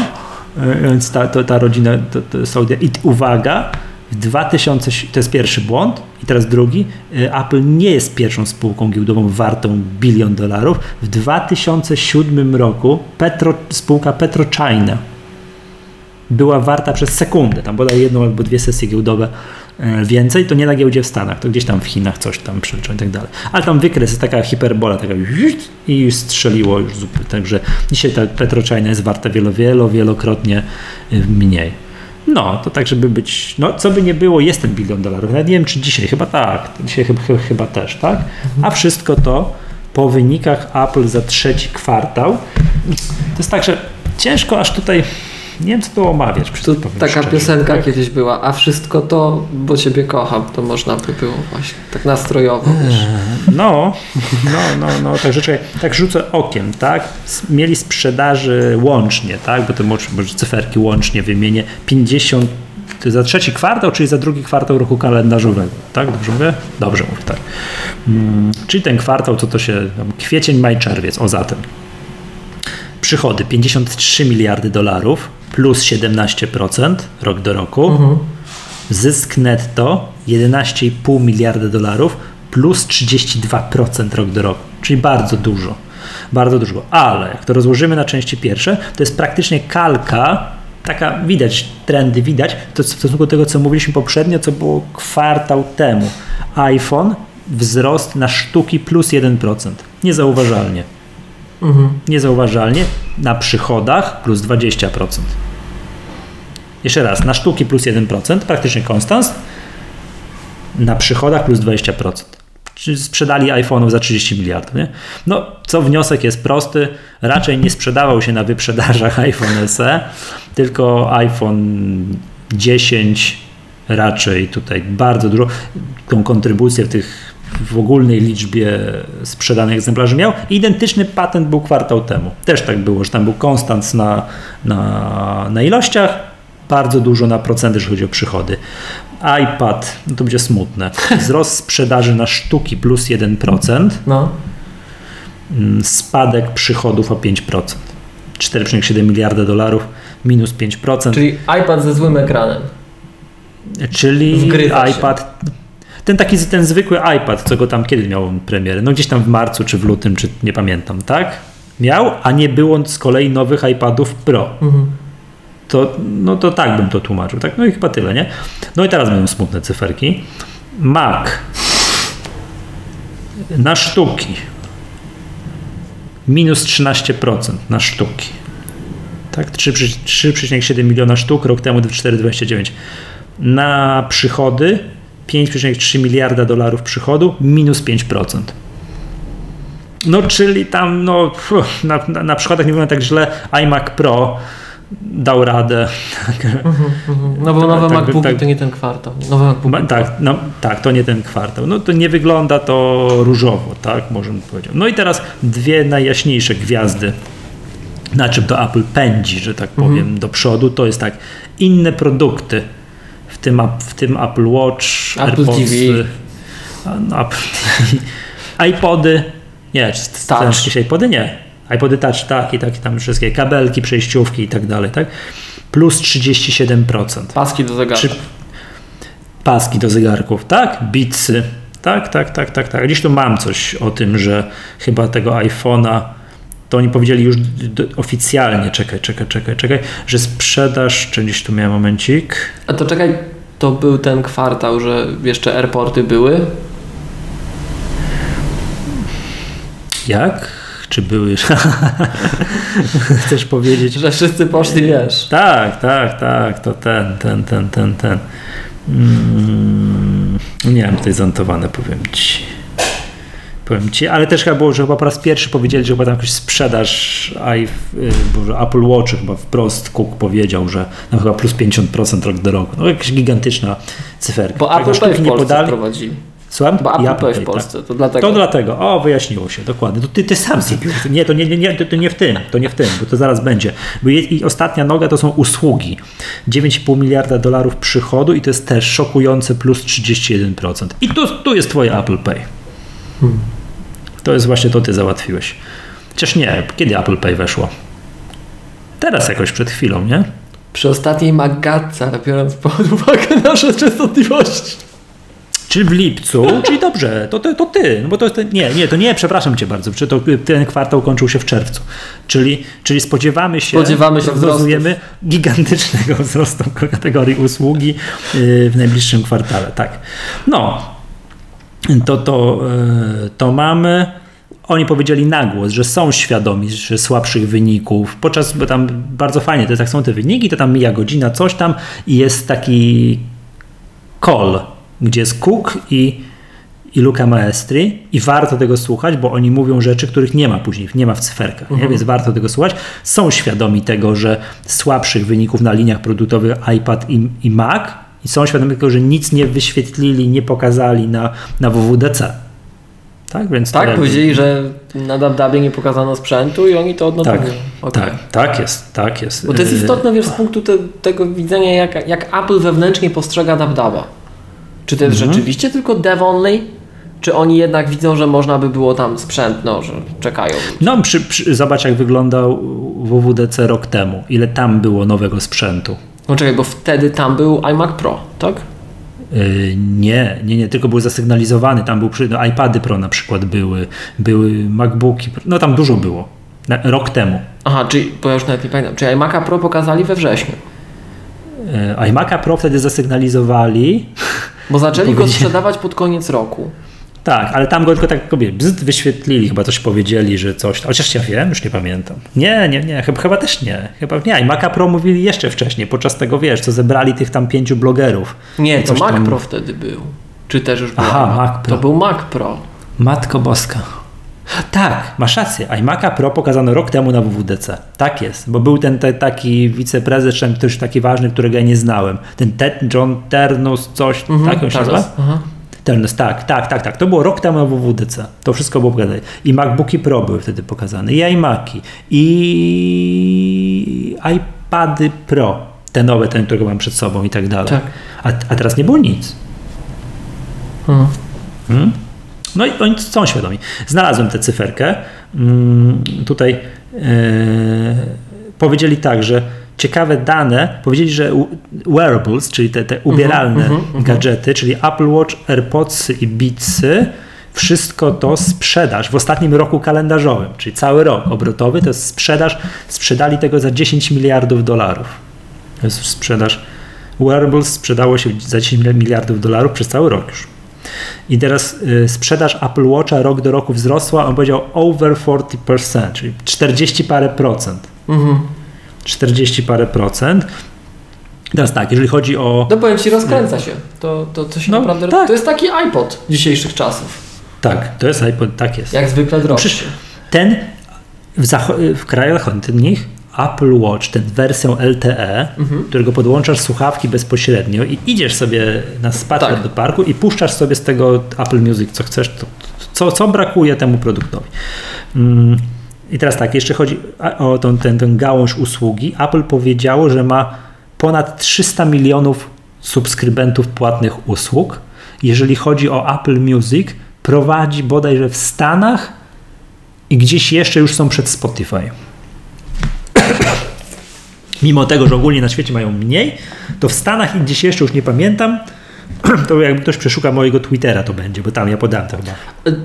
E, więc ta, to, ta rodzina to, to Saudia. I uwaga, w 2000, to jest pierwszy błąd i teraz drugi, e, Apple nie jest pierwszą spółką giełdową wartą bilion dolarów. W 2007 roku Petro, spółka PetroChina była warta przez sekundę, tam bodaj jedną albo dwie sesje giełdowe E, więcej, to nie na giełdzie w Stanach, to gdzieś tam w Chinach coś tam przeliczą i tak dalej. Ale tam wykres jest taka hiperbola, taka i strzeliło już zupełnie. Także dzisiaj ta Petrochina jest warta wielo, wielo, wielokrotnie e, mniej. No, to tak, żeby być, no co by nie było, jest ten bilion dolarów. Nawet nie wiem, czy dzisiaj, chyba tak, dzisiaj chyba, chyba też, tak? A wszystko to po wynikach Apple za trzeci kwartał. To jest tak, że ciężko aż tutaj nie wiem, co tu omawiać. To taka szczerze. piosenka tak? kiedyś była, a wszystko to, bo Ciebie kocham, to można by było właśnie tak nastrojowo. Wiesz. No, no, no, no, tak rzeczy, tak rzucę okiem, tak? Mieli sprzedaży łącznie, tak? Bo to może, może cyferki łącznie wymienię, 50 to za trzeci kwartał, czyli za drugi kwartał roku kalendarzowego. Tak? Dobrze mówię? Dobrze mówię, tak. Hmm, czyli ten kwartał, co to się, kwiecień, maj, czerwiec, o zatem. Przychody 53 miliardy dolarów, plus 17% rok do roku. Mhm. Zysk netto 11,5 miliarda dolarów plus 32% rok do roku, czyli bardzo dużo. Bardzo dużo. Ale jak to rozłożymy na części pierwsze, to jest praktycznie kalka, taka widać, trendy widać, to w stosunku do tego, co mówiliśmy poprzednio, co było kwartał temu. iPhone wzrost na sztuki plus 1%. Niezauważalnie. Mhm. Niezauważalnie na przychodach plus 20%. Jeszcze raz, na sztuki plus 1%, praktycznie konstans. na przychodach plus 20%. Czyli sprzedali iPhone'ów za 30 miliardów. Nie? No, co wniosek jest prosty, raczej nie sprzedawał się na wyprzedażach iPhone SE, tylko iPhone 10 raczej tutaj bardzo dużo, tą kontrybucję w tych w ogólnej liczbie sprzedanych egzemplarzy miał. Identyczny patent był kwartał temu. Też tak było, że tam był konstans na, na, na ilościach, bardzo dużo na procenty, jeżeli chodzi o przychody. iPad, no to będzie smutne. Wzrost sprzedaży na sztuki plus 1%, No. mm, spadek przychodów o 5%. 4,7 miliarda dolarów, minus 5%. Czyli iPad ze złym ekranem. Czyli Wgrywa się. iPad. Ten taki ten zwykły iPad, co go tam kiedy miał premierę? No gdzieś tam w marcu, czy w lutym, czy nie pamiętam, tak? Miał, a nie było z kolei nowych iPadów Pro. Mhm. To, no to tak bym to tłumaczył. Tak? No i chyba tyle, nie? No i teraz będą smutne cyferki. Mac na sztuki minus 13% na sztuki. Tak, 3,7 3,7 miliona sztuk, rok temu 4,29. Na przychody 5,3 miliarda dolarów przychodu, minus 5%. No, czyli tam, no, na, na, na przychodach nie wygląda tak źle. iMac Pro dał radę. No bo Tak, nowe tak, MacBooki tak. to nie ten kwartał. Nowe MacBooki. Ma- Tak, no, tak, to nie ten kwartał. No to nie wygląda to różowo, tak, możemy powiedzieć. No i teraz dwie najjaśniejsze gwiazdy, na czym to Apple pędzi, że tak powiem, do przodu, to jest tak, inne produkty, w tym, w tym Apple Watch, Apple AirPods, TV. no, Apple iPody, nie, czy Touch. to jakieś iPody? Nie. iPody Touch, tak, i tak, tam wszystkie kabelki, przejściówki i tak dalej, tak, plus 37%. Paski do zegarka. Czy paski do zegarków, tak? Bitsy. Tak, tak, tak, tak, tak. Gdzieś tu mam coś o tym, że chyba tego iPhone'a to oni powiedzieli już oficjalnie, czekaj, czekaj, czekaj, czekaj, że sprzedaż, czy gdzieś tu miałem momencik. A to czekaj, to był ten kwartał, że jeszcze airporty były. Jak? Czy były? Chcesz powiedzieć? Że wszyscy poszli, wiesz. Tak, tak, tak, to ten, ten, ten, ten, ten. Mm, nie mam tutaj zanotowane, powiem ci. Powiem ci, ale też chyba było, że chyba po raz pierwszy powiedzieli, że chyba tam jakaś sprzedaż i, Boże, Apple Watch chyba wprost Cook powiedział, że tam chyba plus 50% rok do roku. No jakaś gigantyczna cyferka. Bo Apple Pay w nie Polsce podali. wprowadzili. Słucham? Bo I Apple Pay w tak. Polsce, to dlatego. To dlatego. O, wyjaśniło się, dokładnie. To ty, ty sam sypił. Nie, to nie, nie, nie, to, to nie w tym, to nie w tym, bo to zaraz będzie. Bo je, I ostatnia noga to są usługi. 9,5 miliarda dolarów przychodu i to jest też szokujące plus 31%. I tu, tu jest twoje Apple Pay. To jest właśnie to ty załatwiłeś. Chociaż nie, kiedy Apple Pay weszło? Teraz jakoś przed chwilą, nie? Przy ostatniej Magatce, biorąc pod uwagę nasze częstotliwości. Czyli w lipcu, czyli dobrze, to, to, to ty. No bo to jest ten, nie, nie, to nie, przepraszam cię bardzo, czy to ten kwartał kończył się w czerwcu. Czyli, czyli spodziewamy się, Spodziewamy się prognozujemy gigantycznego wzrostu kategorii usługi yy, w najbliższym kwartale. Tak. No, to, to, yy, to mamy. Oni powiedzieli na głos, że są świadomi że słabszych wyników, podczas, bo tam bardzo fajnie, to jest, jak są te wyniki, to tam mija godzina, coś tam i jest taki call, gdzie jest Cook i, i Luca Maestri i warto tego słuchać, bo oni mówią rzeczy, których nie ma później, nie ma w cyferkach, nie? więc warto tego słuchać. Są świadomi tego, że słabszych wyników na liniach produktowych iPad i, i Mac i są świadomi tego, że nic nie wyświetlili, nie pokazali na, na WWDC. Tak, więc Tak, powiedzieli, że na DubDubie nie pokazano sprzętu i oni to odnotowują. tak, Okej. tak, tak jest, tak jest. Bo to jest Yy, istotne, wiesz, z punktu te, tego widzenia, jak, jak Apple wewnętrznie postrzega DubDuba. Czy to jest Mhm. rzeczywiście tylko dev only? Czy oni jednak widzą, że można by było tam sprzęt, no, że czekają? No, przy, przy, zobacz jak wyglądał WWDC rok temu, ile tam było nowego sprzętu. No czekaj, bo wtedy tam był iMac Pro, tak? Yy, nie, nie, nie, tylko był zasygnalizowany, tam był przy, no, iPady Pro na przykład były, były MacBooki, no tam dużo było, na, rok temu. Aha, czyli, bo ja już nawet nie pamiętam, czy iMac'a Pro pokazali we wrześniu? Yy, iMac'a Pro wtedy zasygnalizowali, Bo zaczęli go sprzedawać pod koniec roku. tak, ale tam go tylko tak sobie bzd wyświetlili, chyba coś powiedzieli, że coś, chociaż ja wiem, już nie pamiętam. Nie, nie, nie, chyba, chyba też nie, chyba nie, iMac'a Pro mówili jeszcze wcześniej, podczas tego, wiesz, co zebrali tych tam pięciu blogerów. Nie, I to Mac tam- Pro wtedy był. Czy też już był Aha? Mac Pro. To był Mac Pro. Matko Boska. Tak, masz rację. iMac'a Pro pokazano rok temu na WWDC. Tak jest, bo był ten te, taki wiceprezes, ktoś taki ważny, którego ja nie znałem. Ten Ted, John Ternus, coś, tak on się nazywa? Ternus, tak, tak, tak, tak. To było rok temu na WWDC. To wszystko było pokazane. I MacBooki Pro były wtedy pokazane, i iMaki, i iPady Pro. Te nowe, ten, którego mam przed sobą i tak dalej. Tak. A, a teraz nie było nic. Mhm. Mm? No i oni są świadomi. Znalazłem tę cyferkę. Mm, tutaj e, powiedzieli tak, że ciekawe dane, powiedzieli, że wearables, czyli te, te ubieralne gadżety, czyli Apple Watch, AirPodsy i Beatsy, wszystko to sprzedaż w ostatnim roku kalendarzowym, czyli cały rok obrotowy, to jest sprzedaż, sprzedali tego za 10 miliardów dolarów. To jest sprzedaż. Wearables sprzedało się za 10 miliardów dolarów przez cały rok już. I teraz y, sprzedaż Apple Watcha rok do roku wzrosła, on powiedział over 40%, czyli 40 parę procent. Mhm. 40 parę procent. Teraz tak, jeżeli chodzi o. No powiem Ci, rozkręca się. To, to, to się No, naprawdę... tak. To jest taki iPod dzisiejszych czasów. Tak, to jest iPod, tak jest. Jak zwykle. Przecież ten w, w krajach zachodnich Apple Watch, ten wersją LTE, Mhm. którego podłączasz słuchawki bezpośrednio i idziesz sobie na spacer Tak. do parku i puszczasz sobie z tego Apple Music, co chcesz, to, co, co brakuje temu produktowi. Mm, I teraz tak, jeszcze chodzi o tą, ten, ten gałąź usługi. Apple powiedziało, że ma ponad 300 milionów subskrybentów płatnych usług. Jeżeli chodzi o Apple Music, prowadzi bodajże w Stanach i gdzieś jeszcze już są przed Spotify. Mimo tego, że ogólnie na świecie mają mniej, to w Stanach i gdzieś jeszcze już nie pamiętam, to jakby ktoś przeszuka mojego Twittera to będzie, bo tam ja podałem to chyba.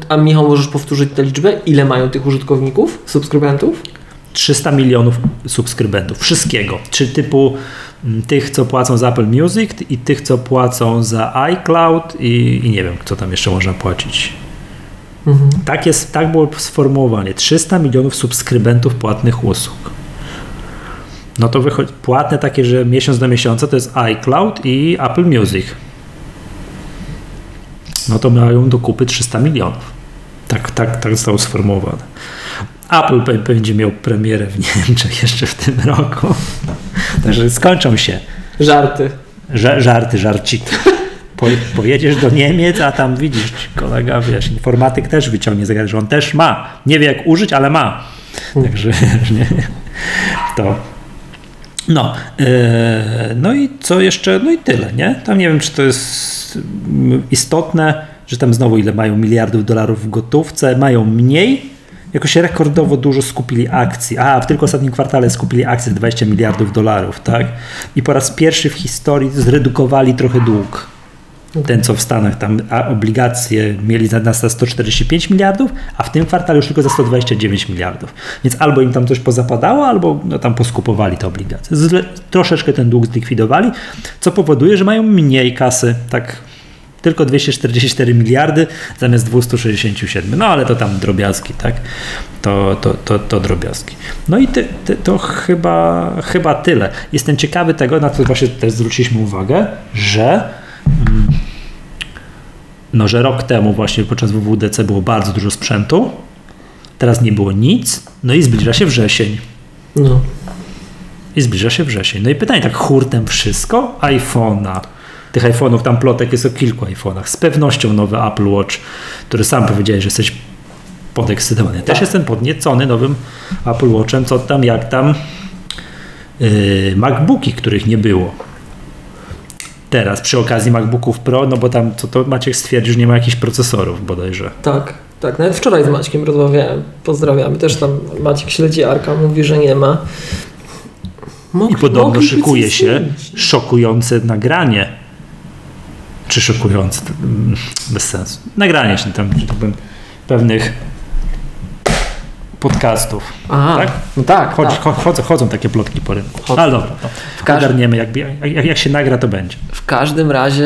A Michał, możesz powtórzyć tę liczbę? Ile mają tych użytkowników, subskrybentów? 300 milionów subskrybentów. Wszystkiego. Czy typu mm, tych, co płacą za Apple Music i tych, co płacą za iCloud i, i nie wiem, co tam jeszcze można płacić. Mhm. Tak, jest, tak było sformułowanie. 300 milionów subskrybentów płatnych usług. No to wychodzi, płatne takie, że miesiąc do miesiąca to jest iCloud i Apple Music. No to mają do kupy 300 milionów. Tak, tak, tak zostało sformułowane. Apple będzie miał premierę w Niemczech jeszcze w tym roku. Także skończą się Żarty. Ża- żarty, żarciki. Po, pojedziesz do Niemiec, a tam widzisz, kolega, wiesz, informatyk też wyciągnie zegarek, że on też ma. Nie wie jak użyć, ale ma. Także wiesz, nie? to. No, yy, no i co jeszcze? No i tyle, nie? Tam nie wiem, czy to jest istotne, że tam znowu ile mają miliardów dolarów w gotówce, mają mniej. Jakoś rekordowo dużo skupili akcji. A, w tylko ostatnim kwartale skupili akcje 20 miliardów dolarów, tak? I po raz pierwszy w historii zredukowali trochę dług. Ten, co w Stanach, tam obligacje mieli za nas za 145 miliardów, a w tym kwartale już tylko za 129 miliardów. Więc albo im tam coś pozapadało, albo no, tam poskupowali te obligacje. Zle, troszeczkę ten dług zlikwidowali, co powoduje, że mają mniej kasy, tak tylko 244 miliardy zamiast 267. No ale to tam drobiazgi, tak? To, to, to, to drobiazgi. No i to chyba, chyba tyle. Jestem ciekawy tego, na co właśnie też zwróciliśmy uwagę, że mm, no, że rok temu właśnie podczas WWDC było bardzo dużo sprzętu, teraz nie było nic, no i zbliża się wrzesień. No. I zbliża się wrzesień. No i pytanie, tak hurtem wszystko? iPhone'a. Tych iPhone'ów, tam plotek jest o kilku iPhone'ach. Z pewnością nowy Apple Watch, który sam powiedziałeś, że jesteś podekscytowany. Też Tak. jestem podniecony nowym Apple Watchem, co tam, jak tam yy, MacBooki, których nie było. Teraz przy okazji MacBooków Pro, no bo tam, co to Maciek stwierdził, że nie ma jakichś procesorów bodajże. Tak, tak. Nawet wczoraj z Maćkiem rozmawiałem. Pozdrawiamy. Też tam Maciek śledzi Arka, mówi, że nie ma. I podobno szykuje się szokujące nagranie. Czy szokujące? To, mm, Bez sensu. Nagranie się tam, że tak powiem, pewnych podcastów. Aha, tak? no tak, Chodź, tak. cho- chodzą, chodzą takie plotki po rynku. Chodzą. Ale dobra, to każdym- ogarniemy. Jak, jak, jak się nagra, to będzie. W każdym razie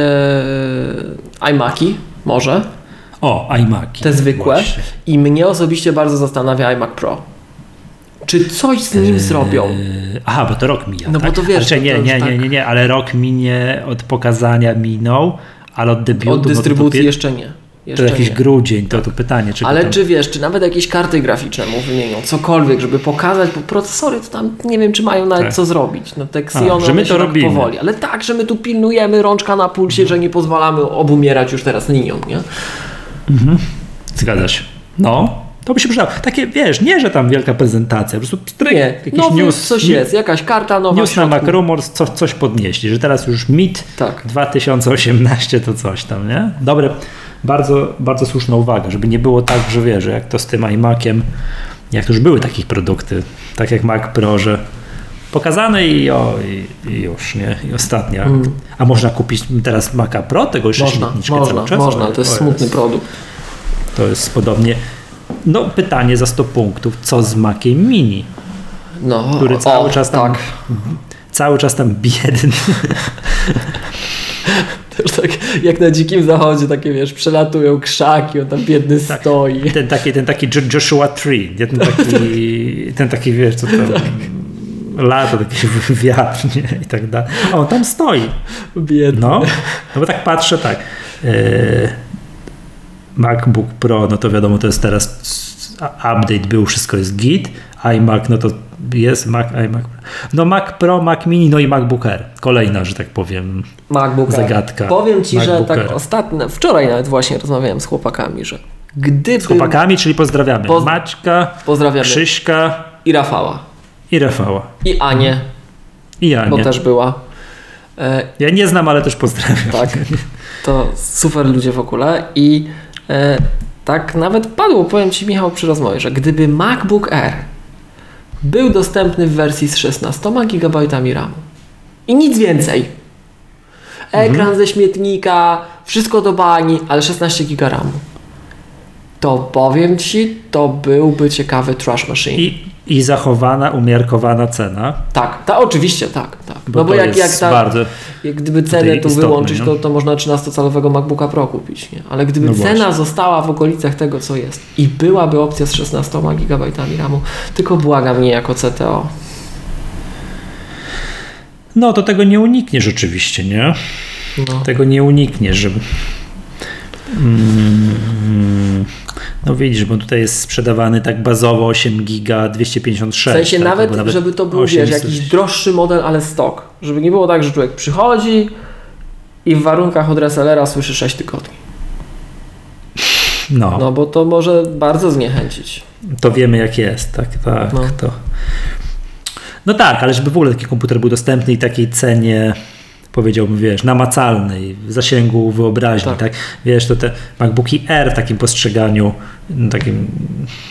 e, iMaki może, O, iMaki. te zwykłe. Właśnie. I mnie osobiście bardzo zastanawia iMac Pro. Czy coś z nim zrobią? Eee, Aha, bo to rok mija. No bo tak? to wiesz, Znaczy, nie, nie, nie, tak. nie, nie, ale rok minie od pokazania minął, Ale od debiutu... Od no dystrybucji jeszcze nie. To Jeszcze jakiś nie. grudzień, to tu pytanie, czy Ale tam... czy wiesz, czy nawet jakieś karty graficzne mu wymienią, cokolwiek, żeby pokazać, bo procesory to tam nie wiem, czy mają nawet Tak. co zrobić. No te Xeony że my to tak robimy. powoli, ale tak, że my tu pilnujemy rączka na pulsie, że nie pozwalamy obumierać już teraz linią, nie? Zgadza się. No, to by się przydało. Takie, wiesz, nie, że tam wielka prezentacja, po prostu stryk, Nie, jakiś nowy news, coś jest, jakaś karta nowa news na. MacRumors, co, coś podnieśli, że teraz już MIT Tak. 2018 to coś tam, nie? Dobre, bardzo, bardzo słuszna uwaga, żeby nie było tak, że wiesz, że jak to z tym iMaciem, jak to już były takich produkty, tak jak Mac Pro, że pokazane i, o, i, i już, nie? I ostatnia. A można kupić teraz Maca Pro, tego jeszcze Mm. Można, śmietniczkę można, cały czas? można, to jest o, smutny produkt. To jest podobnie. No, pytanie za 100 punktów. Co z Maciem Mini? No, Który cały o, czas tam- Tak, Cały czas tam biedny. też tak jak na dzikim zachodzie, takie wiesz, przelatują krzaki, on tam biedny Tak. stoi. Ten taki, ten taki Jo- Joshua Tree. Ten taki, ten taki wiesz, co to lato, taki wiatr nie? i tak dalej. A on tam stoi. Biedny. No, no bo tak patrzę, tak. E, MacBook Pro, no to wiadomo, to jest teraz update był, wszystko jest git. iMac, no to jest Mac, iMac. No Mac Pro, Mac Mini, no i MacBook Air. Kolejna, że tak powiem. MacBook. Zagadka. Powiem Ci, że tak Air. ostatnio, wczoraj nawet właśnie rozmawiałem z chłopakami, że gdyby... Z chłopakami, czyli pozdrawiamy. Poz- Maćka, Pozdrawiamy. Krzyśka I Rafała. i Rafała. I Anię, I ja bo też była. E, Ja nie znam, ale też pozdrawiam. tak, to super ludzie w ogóle i tak nawet padło, powiem Ci Michał przy rozmowie, że gdyby MacBook Air był dostępny w wersji z 16 GB RAMu i nic więcej, ekran ze śmietnika, wszystko do bani, ale 16 GB RAMu, to powiem Ci, to byłby ciekawy trash machine. I, I zachowana, umiarkowana cena. Tak, ta, oczywiście, tak, tak. Bo no bo to jak, jest jak ta, bardzo. Jak gdyby cenę tu wyłączyć, nie? to, to można 13-calowego MacBooka Pro kupić, nie? Ale gdyby No cena właśnie. została w okolicach tego, co jest i byłaby opcja z 16 GB RAMu, tylko błagam mnie jako CTO. No to tego nie unikniesz oczywiście, nie? No. Tego nie unikniesz, żeby. Mm, no widzisz, bo tutaj jest sprzedawany tak bazowo 8 giga 256. W sensie tak? nawet, Albo żeby to był, wiesz, 800. jakiś droższy model, ale stok. Żeby nie było tak, że człowiek przychodzi i w warunkach od resellera słyszy 6 tygodni. No, No bo to może bardzo zniechęcić. to wiemy jak jest, tak, tak. No. To. No tak, ale żeby w ogóle taki komputer był dostępny i takiej cenie powiedziałbym, wiesz, namacalnej, w zasięgu wyobraźni, Tak. tak. Wiesz, to te MacBooki R w takim postrzeganiu, no, takim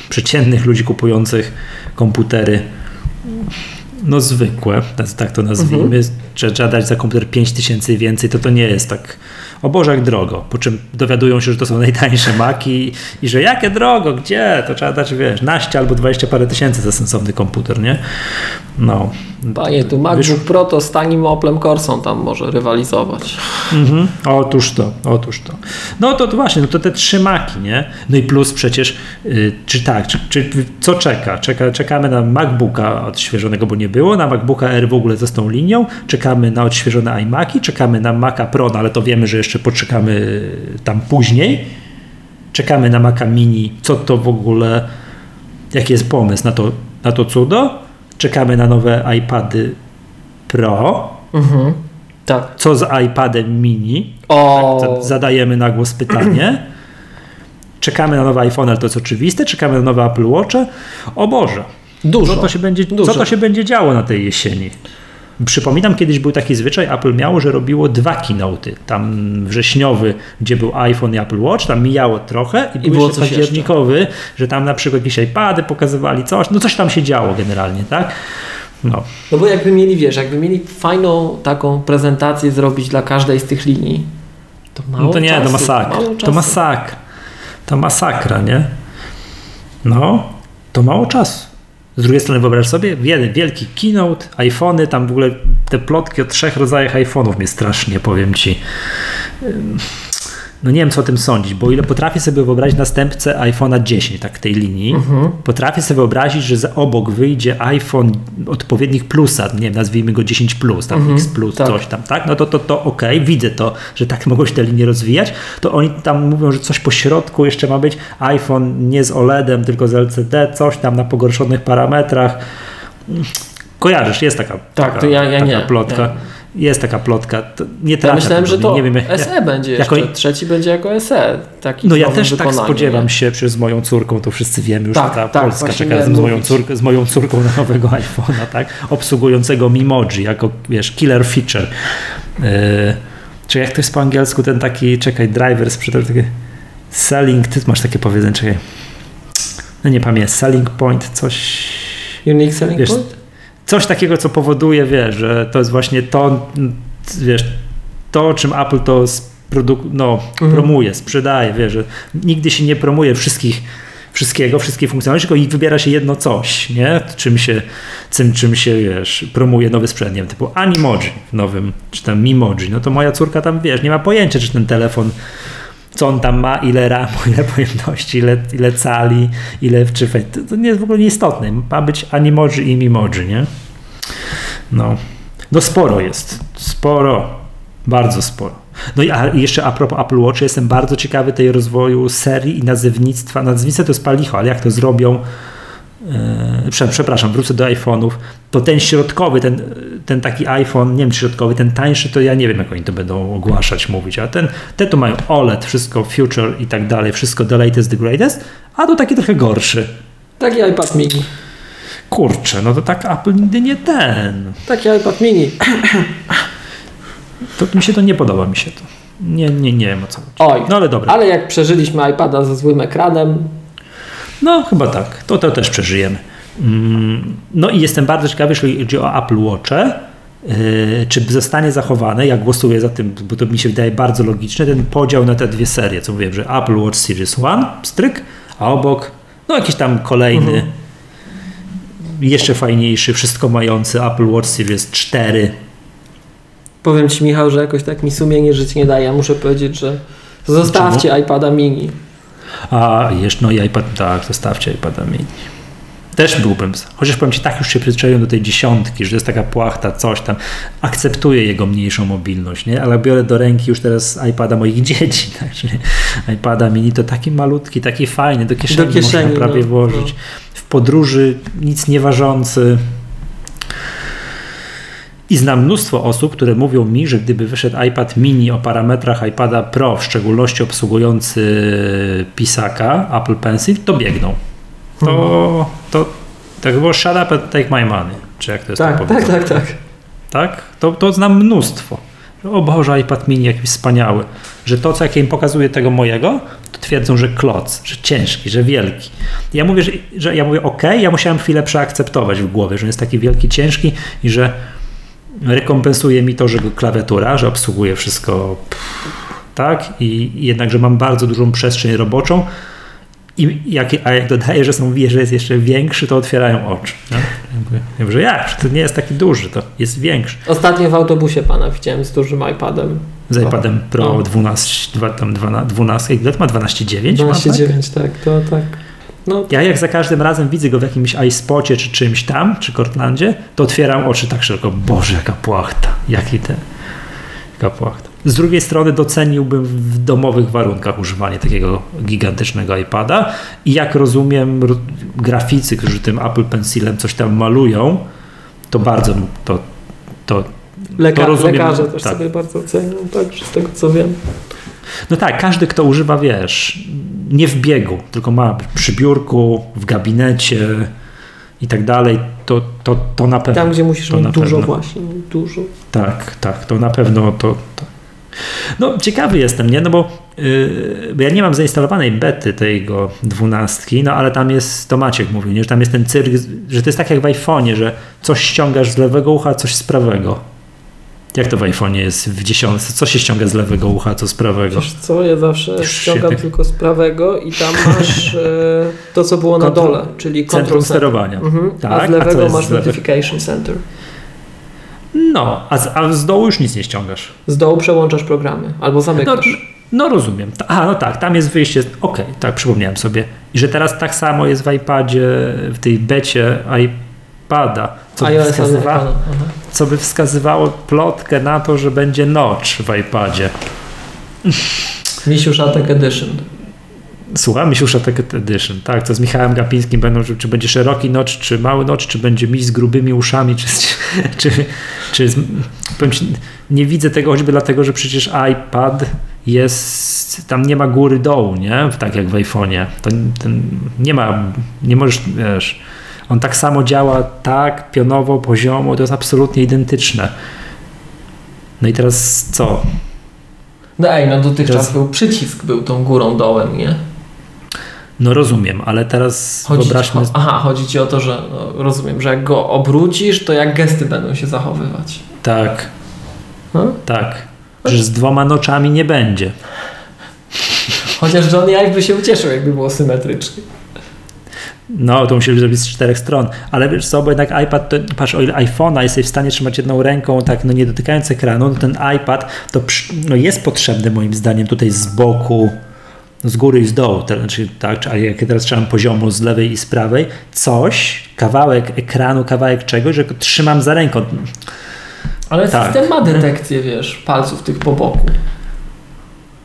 przeciętnych ludzi kupujących komputery, no zwykłe, tak- to nazwijmy, Mhm. trzeba dać za komputer 5000 więcej, to to nie jest tak, o Boże, jak drogo, po czym dowiadują się, że to są najtańsze Maki i że jakie drogo, gdzie, to trzeba dać, wiesz, naście albo 20 parę tysięcy za sensowny komputer, nie? No. Panie, tu MacBook Pro to z tanim Oplem Corsą tam może rywalizować. Mhm. Otóż to, otóż to. No to, to właśnie, no to te trzy maki, nie? No i plus przecież, y, czy tak, czy, czy, co czeka? czeka? Czekamy na MacBooka odświeżonego, bo nie było, na MacBooka R w ogóle ze tą linią, czekamy na odświeżone iMaki, czekamy na Maca Pro, no ale to wiemy, że jeszcze poczekamy y, tam później. Czekamy na Maca Mini, co to w ogóle, jaki jest pomysł na to, na to cudo? Czekamy na nowe iPady Pro, Mhm. Tak. co z iPadem mini? O, Tak, zadajemy na głos pytanie. Czekamy na nowe iPhone, ale to jest oczywiste. Czekamy na nowe Apple Watche. O Boże, dużo. co to się będzie, Dużo. co to się będzie działo na tej jesieni? Przypominam, kiedyś był taki zwyczaj, Apple miało, że robiło dwa keynote'y. Tam wrześniowy, gdzie był iPhone i Apple Watch, tam mijało trochę i, był było jeszcze coś październikowy, że tam na przykład jakieś iPady pokazywali coś, no coś tam się działo generalnie, tak? No, No bo jakby mieli, wiesz, jakby mieli fajną taką prezentację zrobić dla każdej z tych linii, to mało no to nie, czasu, to masakra. To masakra. To masakra, nie? No, to mało czasu. Z drugiej strony wyobraź sobie, jeden wielki keynote, iPhony, tam w ogóle te plotki o trzech rodzajach iPhone'ów mnie strasznie, powiem Ci. No nie wiem co o tym sądzić, bo ile potrafię sobie wyobrazić następcę iPhone'a 10, tak tej linii, Mhm. potrafię sobie wyobrazić, że za obok wyjdzie iPhone odpowiednik plusa, nie wiem, nazwijmy go 10 plus, tam X plus, tak. coś tam, tak? No to, to, to okej, widzę to, że tak mogą się te linie rozwijać, to oni tam mówią, że coś po środku jeszcze ma być, iPhone nie z OLEDem, tylko z LCD, coś tam na pogorszonych parametrach. Kojarzysz, jest taka, taka, to ja- ja taka nie, plotka. ja Jest taka plotka. To nie Ja trafia myślałem, tego, że to nie wiem, jak- SE będzie jako- jeszcze. Trzeci będzie jako SE. Taki No ja też tak spodziewam nie? się, przecież z moją córką, to wszyscy wiemy już, Tak, ta tak, Polska czeka z moją, córką, z moją córką na nowego iPhone'a, tak? Obsługującego Mimoji jako, wiesz, killer feature. Yy, czy jak to jest po angielsku, ten taki, czekaj, driver sprzedał takie selling, ty masz takie powiedzenie, czekaj. No nie pamiętam, selling point, coś... Unique selling Wiesz, point? Coś takiego, co powoduje, wiesz, że to jest właśnie to, wiesz, to, czym Apple to produk- no, Mhm. promuje, sprzedaje, wiesz, że nigdy się nie promuje wszystkich, wszystkiego, wszystkich funkcjonalności, tylko i wybiera się jedno coś, nie? Czym się, czym, czym się, wiesz, promuje nowy sprzęt, nie wiem, typu Animoji w nowym, czy tam Mimoji, no to moja córka tam, wiesz, nie ma pojęcia, czy ten telefon co on tam ma, ile ramu, ile pojemności, ile, ile cali, ile czy fe- to, to nie jest w ogóle nieistotne. Ma być Animoji i Mimoji, nie? No. No sporo jest. Sporo. Bardzo sporo. No i a jeszcze a propos Apple Watch, jestem bardzo ciekawy tej rozwoju serii i nazewnictwa. Nazewnictwo to jest palicho, ale jak to zrobią, prze- przepraszam, wrócę do iPhone'ów, to ten środkowy, ten, ten taki iPhone, nie wiem czy środkowy, ten tańszy, to ja nie wiem jak oni to będą ogłaszać, mówić, a ten, te tu mają OLED, wszystko future i tak dalej, wszystko the latest, the greatest, a tu taki trochę gorszy. Taki iPad mini. Kurczę, no to tak Apple nigdy nie ten. Taki iPad mini. To mi się to nie podoba, mi się to. Nie, nie, nie wiem o co chodzi. Oj, No ale dobra. ale jak przeżyliśmy iPada ze złym ekranem, No, chyba tak. To, to też przeżyjemy. Mm, No i jestem bardzo ciekawy, jeśli chodzi o Apple Watche, yy, czy zostanie zachowany, ja głosuję za tym, bo to mi się wydaje bardzo logiczne, ten podział na te dwie serie, co mówiłem, że Apple Watch Series 1, stryk, a obok, no jakiś tam kolejny, jeszcze fajniejszy, wszystko mający Apple Watch Series 4. powiem Ci Michał, że jakoś tak mi sumienie żyć nie daje. Muszę powiedzieć, że zostawcie iPada mini. A jeszcze, no i iPad, tak, zostawcie iPada mini. Też byłbym, chociaż powiem Ci, tak już się przyzwyczaiłem do tej dziesiątki, że to jest taka płachta, coś tam. Akceptuję jego mniejszą mobilność, nie? Ale biorę do ręki już teraz iPada moich dzieci, tak? IPada mini to taki malutki, taki fajny, do kieszeni, Do kieszeni, można prawie no, włożyć. W podróży nic nie ważący. I znam mnóstwo osób, które mówią mi, że gdyby wyszedł iPad mini o parametrach iPada Pro, w szczególności obsługujący pisaka Apple Pencil, to biegną. To, to tak było shut up and take my money. Czy jak to jest Tak, to tak, tak, tak. tak? To, to znam mnóstwo. O Boże, iPad mini jakiś wspaniały. Że to, co jak ja im pokazuję tego mojego, to twierdzą, że kloc, że ciężki, że wielki. Ja mówię, że, że ja mówię ok, ja musiałem chwilę przeakceptować w głowie, że jest taki wielki, ciężki i że rekompensuje mi to, że klawiatura, że obsługuje wszystko tak i i jednak, że mam bardzo dużą przestrzeń roboczą i jak, a jak dodaję, że są że jest jeszcze większy, to otwierają oczy. Ja mówię, że jak? To nie jest taki duży, to jest większy. Ostatnio w autobusie pana widziałem z dużym iPadem. Z iPadem Pro No. 12, dwa- tam 12, 12 ile to ma 12,9? ma, tak? 12,9, tak, to tak. No, Ja jak za każdym razem widzę go w jakimś iSpocie czy czymś tam, czy Cortlandzie, to otwieram oczy tak szeroko. Boże, jaka płachta. Jaki ten, jaka płachta. Z drugiej strony doceniłbym w domowych warunkach używanie takiego gigantycznego iPada i jak rozumiem ro- graficy, którzy tym Apple Pencilem coś tam malują, to bardzo to, to leka- to rozumiem, lekarze też tak. sobie bardzo cenią, tak, z tego co wiem. No tak, każdy, kto używa, wiesz, nie w biegu, tylko ma przy biurku, w gabinecie i tak dalej, to, to, to na pewno. Tam, gdzie musisz mieć dużo pewno. właśnie, dużo. Tak, tak, to na pewno to. to. No, ciekawy jestem, nie? No bo, yy, bo ja nie mam zainstalowanej bety tego dwunastki, no ale tam jest, to Maciek mówił, nie? że tam jest ten cyrk, że to jest tak jak w iPhone'ie, że coś ściągasz z lewego ucha, coś z prawego. Jak to w iPhone'ie jest w dziesiątce? Co się ściąga z lewego ucha, co z prawego? Wiesz co, ja zawsze Już ściągam świetnie. tylko z prawego i tam masz e, to, co było na dole, czyli Centrum control center. sterowania. Mhm. Tak, a a z lewego jest masz z notification center. No, a z, a z dołu już nic nie ściągasz. Z dołu przełączasz programy albo zamykasz. No rozumiem. A, no tak, tam jest wyjście. Okej, okay, tak, przypomniałem sobie. I że teraz tak samo jest w iPadzie, w tej becie iPada, co by, wskazywa, co by wskazywało plotkę na to, że będzie notch w iPadzie. Misiu Szatek Edition. Słucham, Misiu Szatek Edition, tak, to z Michałem Gapińskim będą, czy będzie szeroki notch, czy mały notch, czy będzie mi z grubymi uszami, czy, czy, czy, ci, nie widzę tego choćby dlatego, że przecież iPad jest, tam nie ma góry dołu, nie? Tak jak w iPhone'ie. To, nie ma, nie możesz, wiesz, on tak samo działa, tak, pionowo, poziomo, to jest absolutnie identyczne. No i teraz co? No ej, no dotychczas teraz... był przycisk, był tą górą dołem, nie? No rozumiem, ale teraz chodzi wyobraźmy... Ci, aha, chodzi Ci o to, że no, rozumiem, że jak go obrócisz, to jak gesty będą się zachowywać. Tak. Hmm? Tak. Że z dwoma noczami nie będzie. Chociaż Johnny Ive by się ucieszył, jakby było symetrycznie. No, to musieli zrobić z czterech stron. Ale wiesz co, bo jednak iPad, to, patrz, o ile iPhone'a jesteś w stanie trzymać jedną ręką, tak, no nie dotykając ekranu, no ten iPad to no jest potrzebny moim zdaniem tutaj z boku, z góry i z dołu, to znaczy, tak, a jak teraz trzymam poziomu z lewej i z prawej, coś, kawałek ekranu, kawałek czegoś, że trzymam za ręką. Ale tak. system ma detekcję, wiesz, palców tych po boku.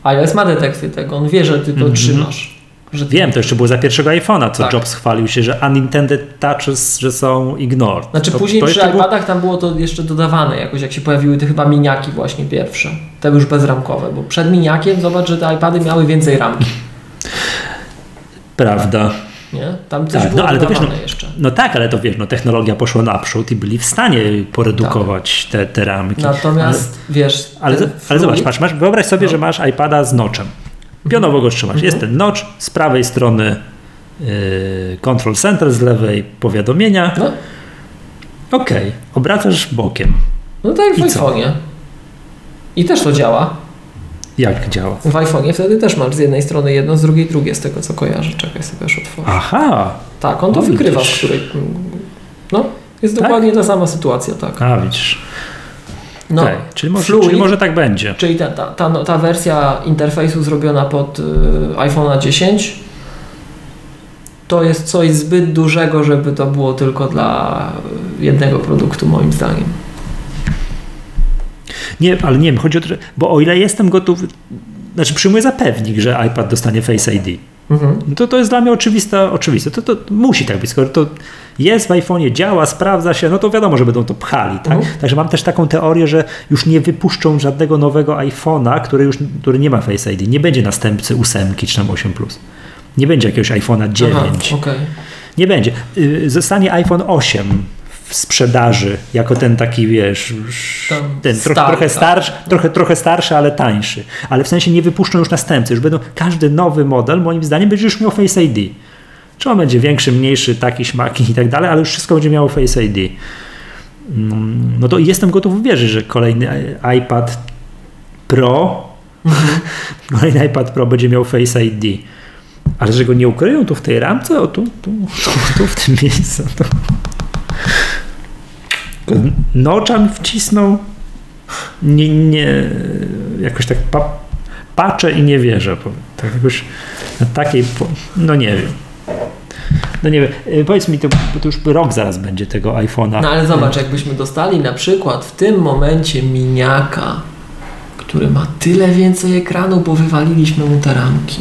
iOS ma detekcję tego, on wie, że ty to mm -hmm. trzymasz. Że Wiem, to jeszcze było za pierwszego iPhone'a, co tak. Jobs chwalił się, że unintended touches, że są ignored. Znaczy to, później to przy iPadach było... tam było to jeszcze dodawane jakoś, jak się pojawiły te chyba miniaki właśnie pierwsze, te już bezramkowe, bo przed miniakiem zobacz, że te iPady miały więcej ramki. Prawda. Nie? Tam coś tak, było no, ale to wiesz, no, jeszcze. No tak, ale to wiesz, no, technologia poszła naprzód i byli w stanie poredukować tak. te, te ramki. Natomiast ale, wiesz. Ale, ale zobacz, masz, masz, wyobraź sobie, no. że masz iPada z noczem. Pionowo go trzymasz. Mhm. Jest ten notch, z prawej strony yy, control center, z lewej powiadomienia. No. Okej, okay. obracasz bokiem. No tak jak w iPhone'ie. I też to działa. Jak działa? W iPhone'ie wtedy też masz z jednej strony jedno, z drugiej drugie, z tego co kojarzę. Czekaj sobie już otworzę. Aha! Tak, on to wykrywa, w której... No, jest tak? dokładnie ta sama sytuacja, tak. A, widzisz. No, okay. czyli, może, Fluid, czyli może tak będzie. Czyli ta, ta, ta, ta wersja interfejsu zrobiona pod y, iPhone'a 10 to jest coś zbyt dużego, żeby to było tylko dla jednego produktu, moim zdaniem. Nie, ale nie wiem, chodzi o to, że, bo o ile jestem gotów, znaczy przyjmuję za pewnik, że iPad dostanie Face ID. Mhm. To, to jest dla mnie oczywiste, oczywiste. To, to musi tak być. Skoro to jest w iPhone'ie, działa, sprawdza się, no to wiadomo, że będą to pchali. Tak? Mhm. Także mam też taką teorię, że już nie wypuszczą żadnego nowego iPhone'a, który już który nie ma Face ID. Nie będzie następcy 8 czy tam 8 Plus. Nie będzie jakiegoś iPhone'a 9. Aha, okay. Nie będzie. Y, zostanie iPhone 8 w sprzedaży, jako ten taki, wiesz, ten trochę, trochę, tak. starszy, trochę, trochę starszy, ale tańszy. Ale w sensie nie wypuszczą już następcy. Już będą, każdy nowy model, moim zdaniem, będzie już miał Face ID. Czy on będzie większy, mniejszy, taki, śmaki i tak dalej, ale już wszystko będzie miało Face ID. Mm, no to jestem gotów wierzyć, że kolejny iPad Pro, kolejny iPad Pro będzie miał Face ID. Ale że go nie ukryją tu w tej ramce, o tu, tu, tu, tu w tym miejscu. To... Noczami wcisnął. Nie, nie, jakoś tak pa, patrzę i nie wierzę. Tak jakoś na takiej, no nie wiem. No nie wiem, y, powiedz mi, to, bo to już rok zaraz będzie tego iPhone'a. No ale zobacz, jakbyśmy dostali na przykład w tym momencie miniaka, który ma tyle więcej ekranu, bo wywaliliśmy mu te ramki.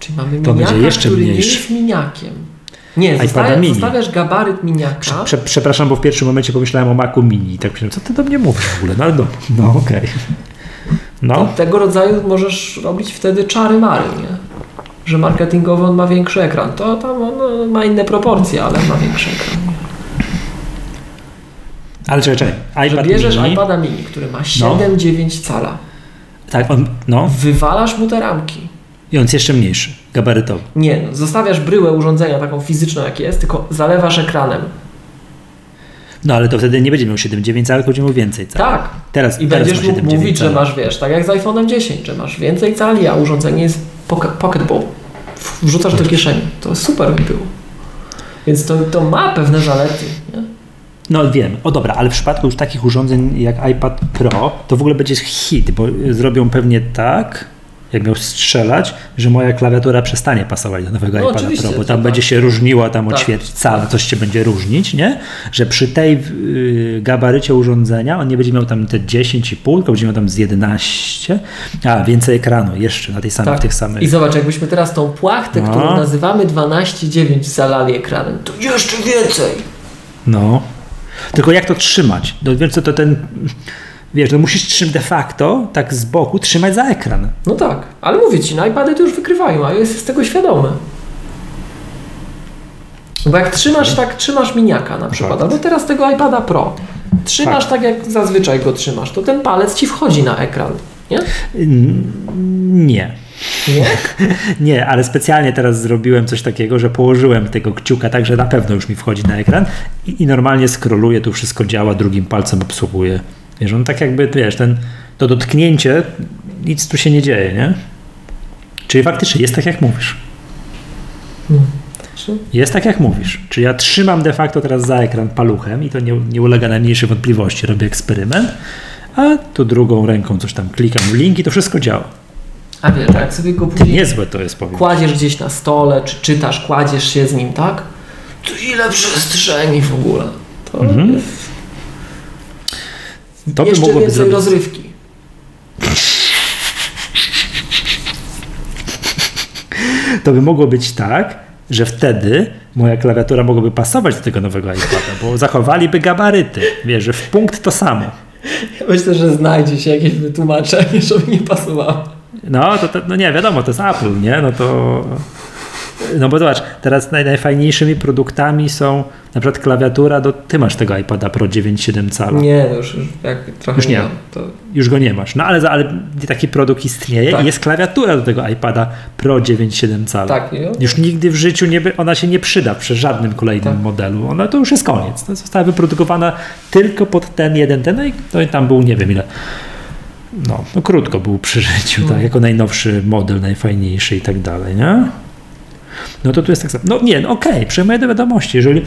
Czyli mamy miniaka, to będzie jeszcze który mniejszy. nie jest miniakiem. Nie, zostawiasz, zostawiasz gabaryt miniaka. Prze, prze, przepraszam, bo w pierwszym momencie pomyślałem o Macu Mini. Tak myślałem, co ty do mnie mówisz w ogóle? No ale no, no okej. Okay. No. tego rodzaju możesz robić wtedy czary mary, nie? Że marketingowo on ma większy ekran. To tam on ma inne proporcje, ale ma większy ekran. Nie? Ale czekaj, czekaj. iPad że bierzesz mini. iPada mini, który ma 7,9 no. cala. Tak, on, no. Wywalasz mu te ramki. I on jest jeszcze mniejszy, gabarytowy. Nie, zostawiasz bryłę urządzenia taką fizyczną jak jest, tylko zalewasz ekranem. No ale to wtedy nie będzie miał 7,9 ale będzie miał więcej cali. Tak. Teraz, I teraz będziesz mógł mówić, że masz, wiesz, tak jak z iPhone'em 10, że masz więcej cali, a urządzenie jest pocketball. Wrzucasz do kieszeni. To super by było. Więc to, to ma pewne zalety. Nie? No wiem, o dobra, ale w przypadku już takich urządzeń jak iPad Pro, to w ogóle będzie hit, bo zrobią pewnie tak, jak miał strzelać, że moja klawiatura przestanie pasować do nowego No iPada Pro, bo tam tak. będzie się różniła tam o Tak. coś się będzie różnić, nie? Że przy tej y, gabarycie urządzenia on nie będzie miał tam te 10,5, tylko będzie miał tam z 11, a więcej ekranu jeszcze na tej samej, w tych samych. Tak. I zobacz, jakbyśmy teraz tą płachtę, No. którą nazywamy 12.9 zalali ekranem, to jeszcze więcej. No. Tylko jak to trzymać? No wiesz co, to ten, wiesz, no musisz trzymać de facto, tak z boku, trzymać za ekran. No tak, ale mówię ci, na iPady to już wykrywają, a jest z tego świadomy. Bo jak trzymasz tak, trzymasz miniaka na przykład, Tak. albo teraz tego iPada Pro, trzymasz tak. jak zazwyczaj go trzymasz, to ten palec ci wchodzi na ekran, nie? Nie. Nie? Nie, ale specjalnie teraz zrobiłem coś takiego, że położyłem tego kciuka tak, że na pewno już mi wchodzi na ekran i, i normalnie skroluję, tu wszystko działa, drugim palcem obsługuję. Wiesz, on tak jakby, wiesz, ten, to dotknięcie, nic tu się nie dzieje, nie? Czyli faktycznie jest tak, jak mówisz. Jest tak, jak mówisz. Czy ja trzymam de facto teraz za ekran paluchem i to nie, nie ulega najmniejszej wątpliwości, robię eksperyment, a tu drugą ręką coś tam klikam w link i to wszystko działa. A wiesz, a jak sobie go później Niezłe to jest, powiem. kładziesz gdzieś na stole, czy czytasz, kładziesz się z nim, tak? To ile przestrzeni w ogóle. To Mhm. jest... To by mogłoby więcej zrobić. rozrywki. To by mogło być tak, że wtedy moja klawiatura mogłaby pasować do tego nowego iPada, bo zachowaliby gabaryty. Wiesz, że w punkt to samo. Ja myślę, że znajdzie się jakieś wytłumaczenie, żeby nie pasowało. No, to, to no nie, wiadomo, to jest Apple, nie? No to... No bo zobacz, teraz naj, najfajniejszymi produktami są na przykład klawiatura do... Ty masz tego iPada Pro 9,7 cala. Nie, no już, jak trochę Już nie. mam, to Już go nie masz. No ale, ale taki produkt istnieje Tak. i jest klawiatura do tego iPada Pro 9,7 cala. tak, nie? Już nigdy w życiu nie, ona się nie przyda przy żadnym kolejnym Tak. modelu. Ona to już jest koniec. To została wyprodukowana tylko pod ten jeden, ten, no i, no i tam był nie wiem ile. No, no krótko był przy życiu, tak, jako najnowszy model, najfajniejszy i tak dalej, nie? No to tu jest tak samo. No nie, no okej, przyjmuję do wiadomości. Jeżeli,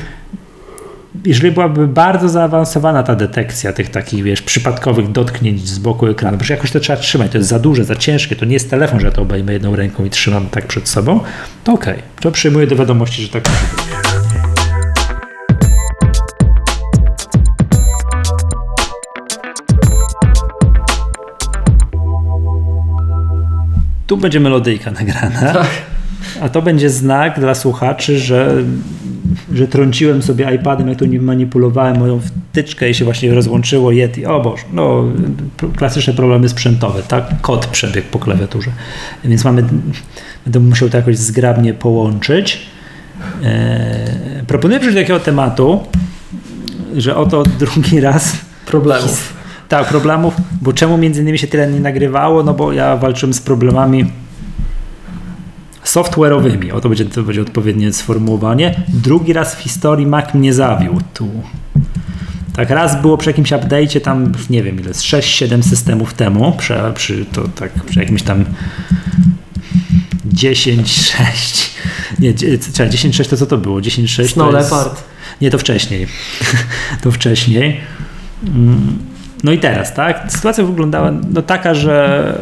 jeżeli byłaby bardzo zaawansowana ta detekcja tych takich, wiesz, przypadkowych dotknięć z boku ekranu, bo jakoś to trzeba trzymać, to jest za duże, za ciężkie, to nie jest telefon, że ja to obejmę jedną ręką i trzymam tak przed sobą, to okej, to przyjmuję do wiadomości, że tak może być. Tu będzie melodyjka nagrana. Tak. A to będzie znak dla słuchaczy, że, że trąciłem sobie iPadem, jak to nim manipulowałem moją wtyczkę i się właśnie rozłączyło Yeti. O Boże, no klasyczne problemy sprzętowe, tak? Kod przebiegł po klawiaturze. Więc mamy, będę musiał to jakoś zgrabnie połączyć. Eee, proponuję przejść do takiego tematu, że oto drugi raz Problemów. tak, problemów, bo czemu między innymi się tyle nie nagrywało? No bo ja walczyłem z problemami software'owymi. O to będzie, to będzie odpowiednie sformułowanie. Drugi raz w historii Mac mnie zawiódł. Tak, raz było przy jakimś update'cie tam, nie wiem ile, z 6-7 systemów temu, przy, przy, to, tak, przy jakimś tam 10-6. Nie, czekaj, 10-6 to co to było? 10-6 Snow to jest... Leopard. Nie, to wcześniej. to wcześniej. Mm, No i teraz, tak? Sytuacja wyglądała no taka, że,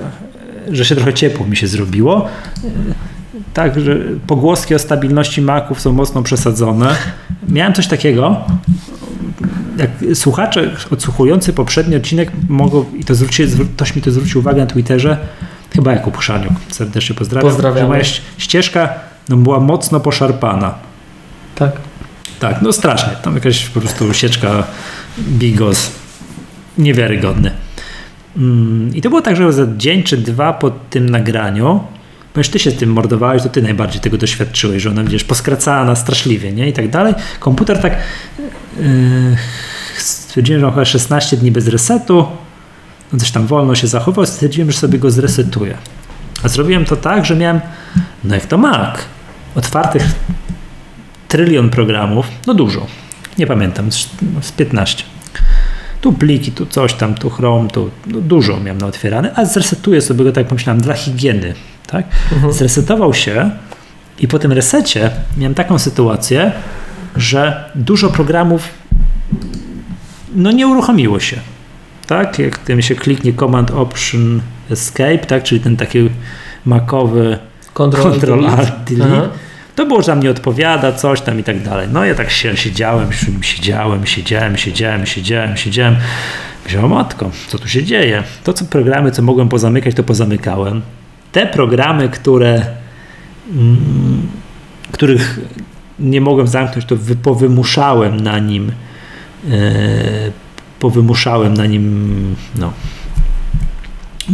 że się trochę ciepło mi się zrobiło. Tak, że pogłoski o stabilności maków są mocno przesadzone. Miałem coś takiego, jak słuchacze odsłuchujący poprzedni odcinek mogą, i to zwróci, zwró- ktoś mi to zwrócił uwagę na Twitterze, chyba Jakub Puszaniuk, serdecznie pozdrawiam, Pozdrawiamy. że moja ścieżka no, była mocno poszarpana. Tak. Tak, no strasznie. Tam jakaś po prostu sieczka bigos niewiarygodny. Mm, I to było tak, że za dzień czy dwa po tym nagraniu, ponieważ ty się z tym mordowałeś, to ty najbardziej tego doświadczyłeś, że ona wiesz, poskracana straszliwie, nie? I tak dalej. Komputer tak yy, stwierdziłem, że chyba 16 dni bez resetu, on coś tam wolno się zachował, stwierdziłem, że sobie go zresetuję. A zrobiłem to tak, że miałem, no jak to Mac, otwartych trylion programów, no dużo, nie pamiętam, no z 15. Tu pliki, tu coś tam, tu Chrome, tu no dużo miałem naotwierane, a zresetuję sobie go, tak pomyślałem, dla higieny. Tak? Zresetował się i po tym resecie miałem taką sytuację, że dużo programów no nie uruchomiło się. Tak, jak tym się kliknie Command Option Escape, tak, czyli ten taki makowy Control, Control Alt Delete, to było, że tam nie odpowiada, coś tam i tak dalej. No ja tak się siedziałem, siedziałem, siedziałem, siedziałem, siedziałem, siedziałem. Myślałem, matko, co tu się dzieje? To, co programy, co mogłem pozamykać, to pozamykałem. Te programy, które, mm, których nie mogłem zamknąć, to wy, powymuszałem na nim, yy, powymuszałem na nim, no,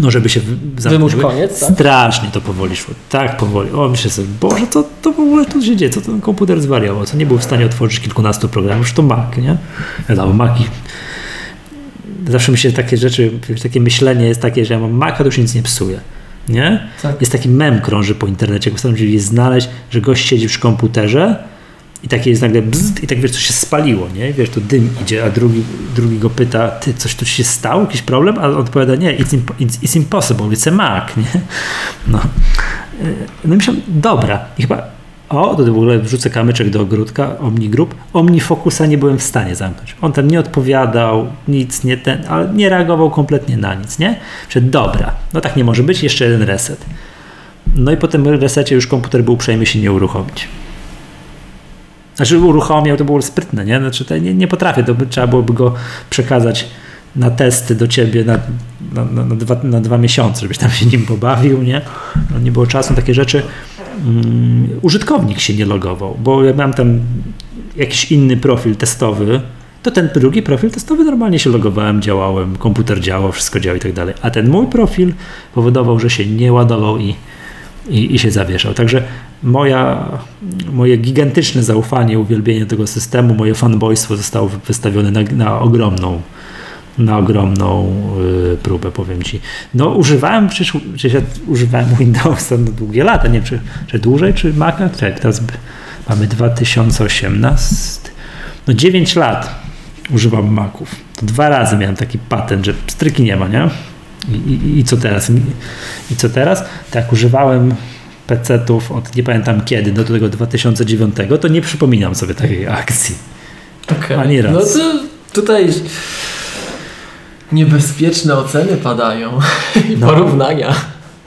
no żeby się. Wymusz koniec, tak? Strasznie to powoli szło. Tak powoli. O, myślę sobie, Boże, co to w ogóle tu się dzieje? Co ten komputer zwariował? Co nie był w stanie otworzyć kilkunastu programów? Już to Mac, nie? Wiadomo, Maki. Zawsze mi się takie rzeczy, takie myślenie jest takie, że ja mam Maca, to już nic nie psuje. Nie? Tak. Jest taki mem krąży po internecie, jak postanowili znaleźć, że gość siedzi przy komputerze i takie jest nagle bzd, i tak wiesz, coś się spaliło, nie? Wiesz, to dym idzie, a drugi, drugi go pyta, ty, coś tu się stało? Jakiś problem? A on odpowiada, nie, it's, imp it's, it's impossible, it's a nie? No. No i myślałem, dobra. I chyba, o, to w ogóle wrzucę kamyczek do ogródka, OmniGroup. OmniFocusa nie byłem w stanie zamknąć. On tam nie odpowiadał, nic, nie ten, ale nie reagował kompletnie na nic, nie? Że dobra, no tak nie może być, jeszcze jeden reset. No i po tym resecie już komputer był uprzejmy się nie uruchomić. Znaczy uruchomił, to było sprytne, nie? Znaczy nie, nie potrafię, to by, trzeba byłoby go przekazać na testy do ciebie na, na, na, na, dwa, na dwa miesiące, żebyś tam się nim pobawił, nie? No, nie było czasu na takie rzeczy. Um, użytkownik się nie logował, bo ja miałem tam jakiś inny profil testowy, to ten drugi profil testowy normalnie się logowałem, działałem, komputer działał, wszystko działo i tak dalej. A ten mój profil powodował, że się nie ładował i, i, i się zawieszał. Także moja, moje gigantyczne zaufanie, uwielbienie tego systemu, moje fanboystwo zostało wystawione na, na ogromną na ogromną y, próbę, powiem Ci. No używałem, przecież, przecież ja używałem Windowsa na długie lata, nie czy, czy dłużej, czy Maca, tak, teraz mamy 2018, no 9 lat używam Maców. To dwa razy miałem taki patent, że stryki nie ma, nie? I, i, i co teraz? I, I co teraz? Tak, używałem PC-ów od nie pamiętam kiedy, do tego 2009, to nie przypominam sobie takiej akcji. Okay. Ani raz. No to tutaj niebezpieczne oceny padają i no. porównania.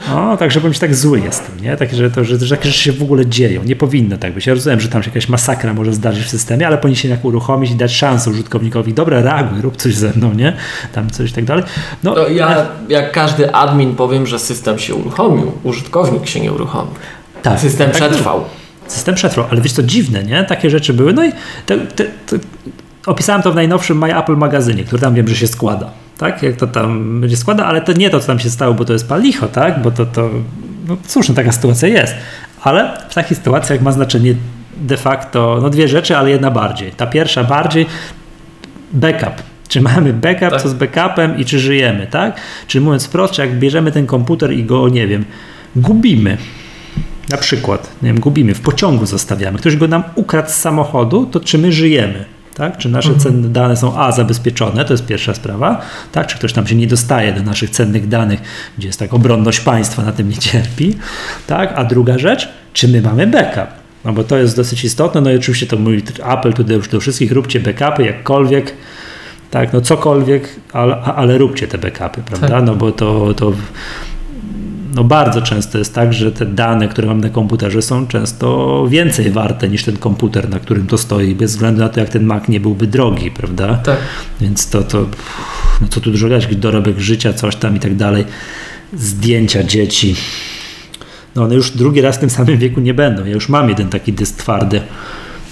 No, także bądź tak zły jestem, nie? Tak, że, to, że, że takie rzeczy się w ogóle dzieją. Nie powinno tak być. Ja rozumiem, że tam się jakaś masakra może zdarzyć w systemie, ale powinien się jak uruchomić i dać szansę użytkownikowi. Dobra, reaguj, rób coś ze mną, nie? Tam coś i tak dalej. No, no ja, jak każdy admin powiem, że system się uruchomił, użytkownik się nie uruchomił. Tak, system tak, przetrwał. System przetrwał, ale wiesz co dziwne, nie? Takie rzeczy były. No i te, te, te, opisałem to w najnowszym My Apple magazynie, który tam wiem, że się składa tak? Jak to tam będzie składa, ale to nie to, co tam się stało, bo to jest palicho, tak? Bo to, to no cóż, no taka sytuacja jest. Ale w takich sytuacjach ma znaczenie de facto no dwie rzeczy, ale jedna bardziej. Ta pierwsza bardziej backup. Czy mamy backup, tak. co z backupem i czy żyjemy, tak? Czy mówiąc wprost, jak bierzemy ten komputer i go, nie wiem, gubimy, na przykład, nie wiem, gubimy, w pociągu zostawiamy, ktoś go nam ukradł z samochodu, to czy my żyjemy? Tak? Czy nasze mhm. cenne dane są A zabezpieczone, to jest pierwsza sprawa, tak? Czy ktoś tam się nie dostaje do naszych cennych danych, gdzie jest tak obronność państwa na tym nie cierpi, tak? A druga rzecz, czy my mamy backup? No bo to jest dosyć istotne, no i oczywiście to mówi apel tutaj już do wszystkich, róbcie backupy jakkolwiek, tak, no cokolwiek, ale, ale róbcie te backupy, prawda? Tak. No bo to, to no bardzo często jest tak, że te dane, które mam na komputerze są często więcej warte niż ten komputer, na którym to stoi, bez względu na to, jak ten Mac nie byłby drogi, prawda? Tak. Więc to, to no co tu dużo gadać, dorobek życia, coś tam i tak dalej, zdjęcia dzieci. No one już drugi raz w tym samym wieku nie będą. Ja już mam jeden taki dysk twardy,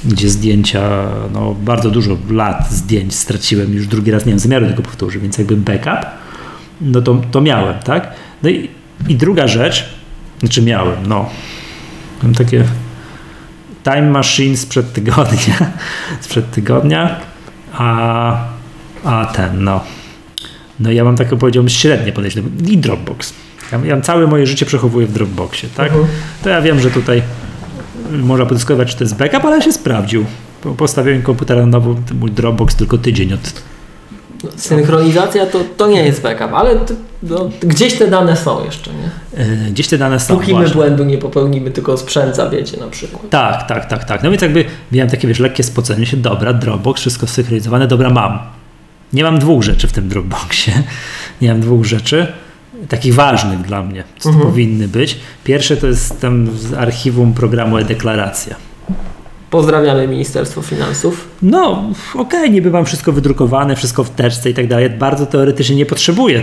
gdzie zdjęcia, no bardzo dużo lat zdjęć straciłem, już drugi raz nie mam zamiaru tego powtórzyć, więc jakby backup, no to, to miałem, tak? No i i druga rzecz, znaczy miałem, no, mam takie time machine sprzed tygodnia, sprzed tygodnia, a, a ten, no, no ja mam takie, powiedziałbym, średnie podejście i Dropbox. Ja, ja całe moje życie przechowuję w Dropboxie, tak? -huh. To ja wiem, że tutaj można podyskutować, czy to jest backup, ale się sprawdził. Postawiłem komputer na nowo, mój Dropbox tylko tydzień od Synchronizacja to, to nie jest backup, ale to, no, gdzieś te dane są jeszcze, nie? Yy, gdzieś te dane są. Póki my błędu nie popełnimy, tylko sprzęt zabiecie na przykład. Tak, tak, tak, tak. No więc jakby miałem takie, wiesz, lekkie spocenie się, dobra, Dropbox, wszystko synchronizowane, dobra, mam. Nie mam dwóch rzeczy w tym Dropboxie. Nie mam dwóch rzeczy takich ważnych dla mnie, co mhm. powinny być. Pierwsze to jest tam z archiwum programu e-deklaracja. Pozdrawiamy Ministerstwo Finansów. No, okej, okay, niby mam wszystko wydrukowane, wszystko w teczce i tak dalej. Bardzo teoretycznie nie potrzebuję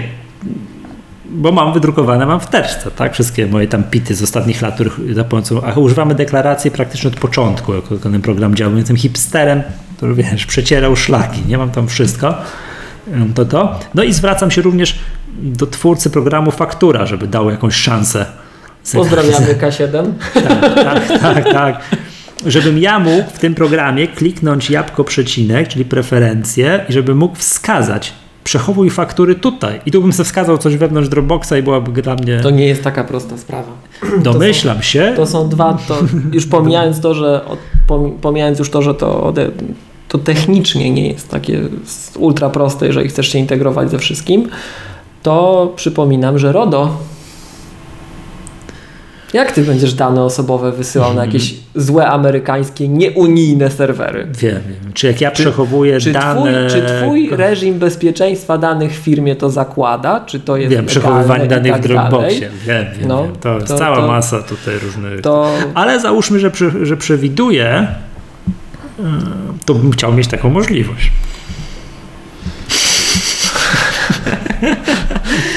bo mam wydrukowane, mam w teczce, tak? Wszystkie moje tam pity z ostatnich lat, których za pomocą, a używamy deklaracji praktycznie od początku, jako ten program działał. Jestem hipsterem, który wiesz, przecierał szlaki, nie mam tam wszystko. To to. No i zwracam się również do twórcy programu Faktura, żeby dał jakąś szansę. Pozdrawiamy K7. Tak, tak, tak, tak. Żebym ja mógł w tym programie kliknąć jabłko przecinek, czyli preferencje i żeby mógł wskazać przechowuj faktury tutaj. I tu bym sobie wskazał coś wewnątrz Dropboxa i byłaby dla mnie... To nie jest taka prosta sprawa. Domyślam to są, się. To są dwa, to już pomijając to, że pomijając już to, że to, to technicznie nie jest takie ultra proste, jeżeli chcesz się integrować ze wszystkim, to przypominam, że RODO jak ty będziesz dane osobowe wysyłał na jakieś złe amerykańskie, nieunijne serwery? Wiem, wiem. Czy jak ja przechowuję czy dane... Twój, czy twój reżim bezpieczeństwa danych w firmie to zakłada? Czy to jest Wiem, przechowywanie danych tak w Dropboxie. Wiem, wiem, no, wiem. To, to jest cała to, masa tutaj różnych... To... Ale załóżmy, że, przy, że przewiduję, y, to bym chciał mieć taką możliwość.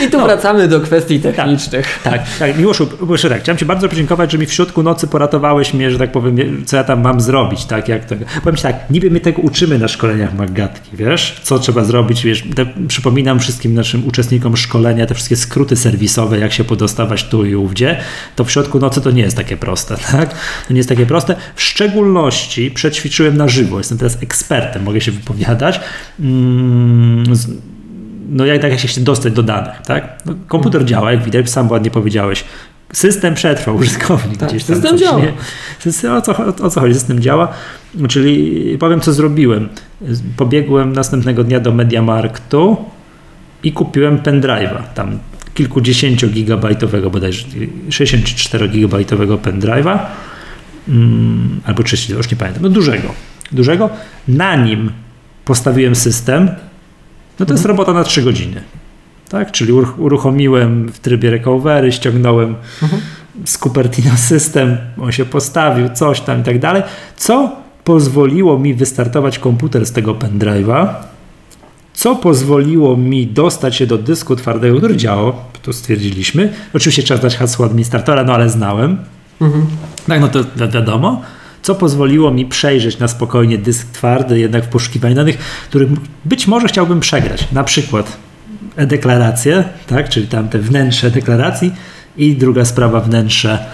I tu no. wracamy do kwestii technicznych. Tak, tak. tak. Miłoszu, proszę tak, chciałem Ci bardzo podziękować, że mi w środku nocy poratowałeś mnie, że tak powiem, co ja tam mam zrobić, tak, jak tego. Powiem Ci tak, niby my tego uczymy na szkoleniach Maggatki, wiesz, co trzeba zrobić, wiesz, te, przypominam wszystkim naszym uczestnikom szkolenia te wszystkie skróty serwisowe, jak się podostawać tu i ówdzie, to w środku nocy to nie jest takie proste, tak, to nie jest takie proste, w szczególności przećwiczyłem na żywo, jestem teraz ekspertem, mogę się wypowiadać, mm, no jak, tak jak się dostać do danych, tak? No, komputer mhm. działa, jak widać, sam ładnie powiedziałeś. System przetrwał, użytkownik tak, gdzieś tam. System działa. Nie, o, co, o, o co chodzi? System działa. Czyli powiem, co zrobiłem. Pobiegłem następnego dnia do Mediamarktu i kupiłem pendrive'a. Tam kilkudziesięciogigabajtowego, bodajże 64-gigabajtowego pendrive'a. Mm, albo 30, już nie pamiętam. No dużego. Dużego. Na nim postawiłem system no to jest mhm. robota na 3 godziny. Tak? Czyli uruchomiłem w trybie recovery, ściągnąłem mhm. z Cupertino System, on się postawił, coś tam i tak dalej, co pozwoliło mi wystartować komputer z tego pendrive'a, co pozwoliło mi dostać się do dysku twardego, który działał, to stwierdziliśmy. Oczywiście trzeba dać hasło administratora, no ale znałem. Mhm. Tak, no to wiadomo co pozwoliło mi przejrzeć na spokojnie dysk twardy, jednak w poszukiwaniu danych, których być może chciałbym przegrać. Na przykład e-deklaracje, tak, czyli tam te wnętrze deklaracji i druga sprawa wnętrze,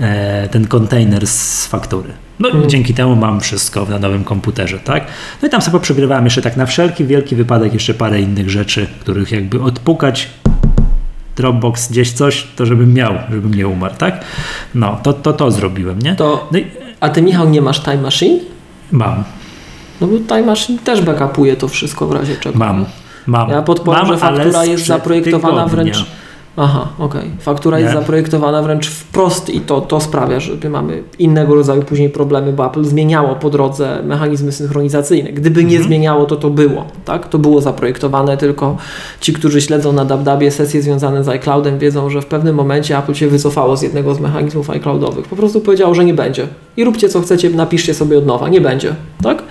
e, ten kontener z faktury. No hmm. dzięki temu mam wszystko na nowym komputerze, tak? No i tam sobie przegrywałem jeszcze tak na wszelki wielki wypadek jeszcze parę innych rzeczy, których jakby odpukać Dropbox gdzieś coś, to żebym miał, żebym nie umarł, tak? No, to to, to zrobiłem, nie? To no i, a ty, Michał, nie masz Time Machine? Mam. No bo Time Machine też backupuje to wszystko w razie czego. Mam. Mam. Ja podpowiem, że faktura jest zaprojektowana wręcz Aha, okej. Okay. Faktura nie? jest zaprojektowana wręcz wprost i to, to sprawia, że mamy innego rodzaju później problemy, bo Apple zmieniało po drodze mechanizmy synchronizacyjne. Gdyby nie mhm. zmieniało, to to było, tak? To było zaprojektowane, tylko ci, którzy śledzą na DabDabie sesje związane z iCloudem wiedzą, że w pewnym momencie Apple się wycofało z jednego z mechanizmów iCloudowych. Po prostu powiedziało, że nie będzie. I róbcie co chcecie, napiszcie sobie od nowa. Nie będzie, tak?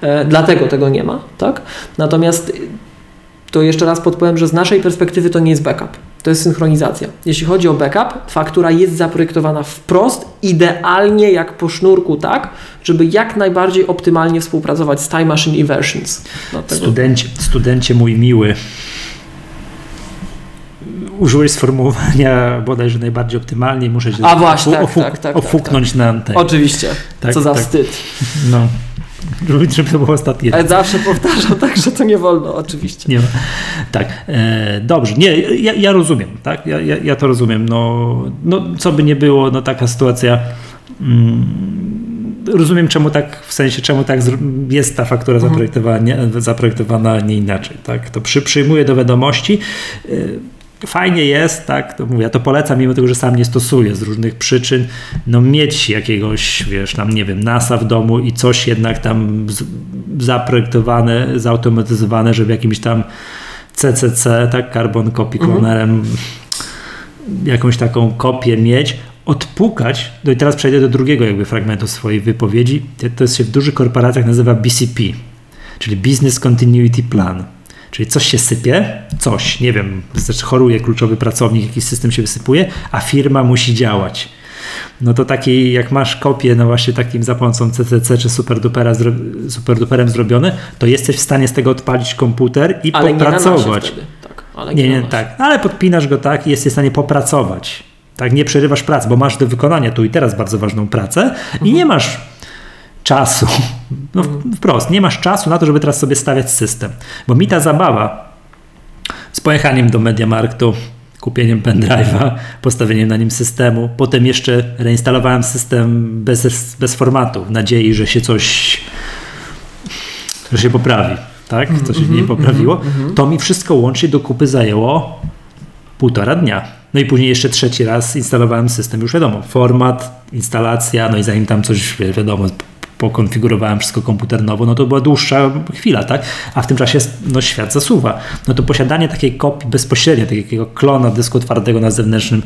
E, dlatego tego nie ma, tak? Natomiast to jeszcze raz podpowiem, że z naszej perspektywy to nie jest backup to jest synchronizacja. Jeśli chodzi o backup, faktura jest zaprojektowana wprost, idealnie jak po sznurku, tak, żeby jak najbardziej optymalnie współpracować z Time Machine i Versions. Studencie, studencie mój miły, użyłeś sformułowania bodajże najbardziej optymalnie, muszę się A właśnie, tak, tak, tak, ofuknąć tak, na antenie. Oczywiście, tak, co za tak. wstyd. No. Żeby, żeby to było ostatnie. Ale zawsze powtarzam tak, że to nie wolno, oczywiście. Nie, tak, e, dobrze. Nie, ja, ja rozumiem, tak? Ja, ja, ja, to rozumiem. No, no, co by nie było, no taka sytuacja. Mm, rozumiem, czemu tak, w sensie, czemu tak jest ta faktura mhm. zaprojektowana, nie, zaprojektowana nie inaczej, tak? To przy, przyjmuję do wiadomości. Fajnie jest, tak, to mówię, ja to polecam, mimo tego, że sam nie stosuję z różnych przyczyn, no mieć jakiegoś, wiesz, tam, nie wiem, NASA w domu i coś jednak tam zaprojektowane, zautomatyzowane, żeby jakimś tam CCC, tak, Carbon Copy Clonerem, mhm. jakąś taką kopię mieć, odpukać, no i teraz przejdę do drugiego jakby fragmentu swojej wypowiedzi, to się w dużych korporacjach nazywa BCP, czyli Business Continuity Plan. Czyli coś się sypie, coś, nie wiem, znaczy choruje kluczowy pracownik, jakiś system się wysypuje, a firma musi działać. No to taki, jak masz kopię, no właśnie takim za pomocą CCC czy superdupera, superduperem zrobione, to jesteś w stanie z tego odpalić komputer i ale popracować. Nie, tak, ale nie, nie, tak, ale podpinasz go tak i jesteś w stanie popracować. Tak, nie przerywasz pracy, bo masz do wykonania tu i teraz bardzo ważną pracę mhm. i nie masz czasu. No wprost, nie masz czasu na to, żeby teraz sobie stawiać system. Bo mi ta zabawa z pojechaniem do Mediamarktu, kupieniem pendrive'a, postawieniem na nim systemu, potem jeszcze reinstalowałem system bez, bez formatu, w nadziei, że się coś że się poprawi, tak? Co się nie poprawiło. To mi wszystko łącznie do kupy zajęło półtora dnia. No i później jeszcze trzeci raz instalowałem system, już wiadomo, format, instalacja, no i zanim tam coś, wiadomo, pokonfigurowałem wszystko komputer nowo, no to była dłuższa chwila, tak? A w tym czasie no, świat zasuwa. No to posiadanie takiej kopii bezpośrednio, takiego klona dysku twardego na zewnętrznym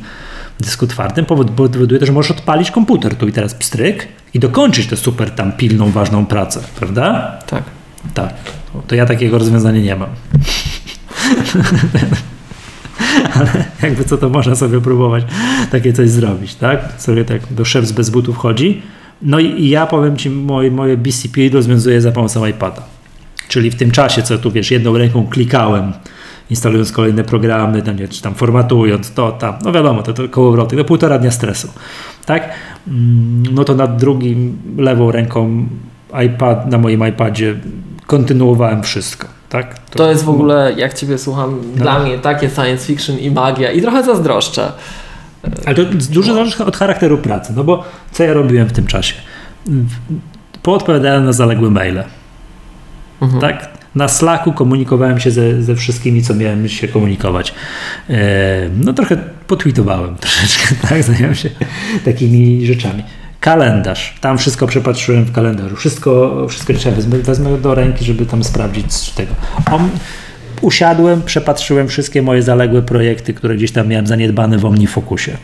dysku twardym powoduje to, że możesz odpalić komputer tu i teraz pstryk i dokończyć tę super tam pilną, ważną pracę, prawda? Tak. Tak. To ja takiego rozwiązania nie mam. ale jakby co to można sobie próbować takie coś zrobić, tak? Sobie tak do szef bez butów chodzi. No i, ja powiem Ci, moje, moje BCP rozwiązuję za pomocą iPada. Czyli w tym czasie, co tu wiesz, jedną ręką klikałem, instalując kolejne programy, tam, nie, czy tam formatując to, tam, no wiadomo, to, to kołowrotek, to półtora dnia stresu, tak? Mm, no to nad drugim, lewą ręką iPad, na moim iPadzie kontynuowałem wszystko. Tak? To, to jest w ogóle, jak Ciebie słucham, no. dla mnie takie science fiction i magia i trochę zazdroszczę. Ale to dużo zależy od charakteru pracy, no bo co ja robiłem w tym czasie? Poodpowiadałem na zaległe maile. Mhm. Tak? Na Slacku komunikowałem się ze, ze wszystkimi, co miałem się komunikować. E, no trochę potweetowałem troszeczkę, tak? Zająłem się takimi rzeczami. Kalendarz. Tam wszystko przepatrzyłem w kalendarzu. Wszystko, wszystko trzeba wezmę, wezmę do ręki, żeby tam sprawdzić z tego. On, usiadłem, przepatrzyłem wszystkie moje zaległe projekty, które gdzieś tam miałem zaniedbane w OmniFocusie.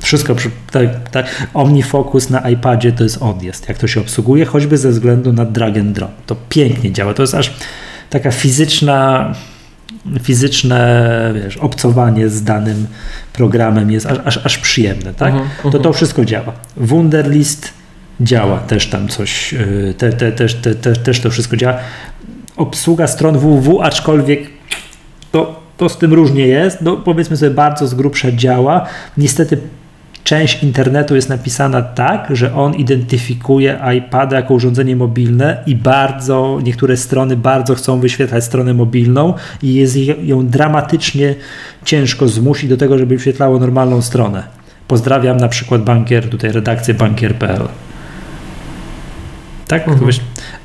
Wszystko, tak, tak. OmniFocus na iPadzie to jest odjazd. Jak to się obsługuje, choćby ze względu na drag and drop. To pięknie działa. To jest aż taka fizyczna, fizyczne wiesz, obcowanie z danym programem jest aż, aż, aż przyjemne. Tak? Uh -huh, uh -huh. To to wszystko działa. Wunderlist działa też tam coś, y, te, te, te, te, te, też to wszystko działa obsługa stron www, aczkolwiek to, to z tym różnie jest. No, powiedzmy sobie, bardzo z grubsza działa. Niestety część internetu jest napisana tak, że on identyfikuje iPada jako urządzenie mobilne i bardzo, niektóre strony bardzo chcą wyświetlać stronę mobilną i jest ją dramatycznie ciężko zmusić do tego, żeby wyświetlało normalną stronę. Pozdrawiam na przykład bankier, tutaj redakcję bankier.pl. Tak? Mhm.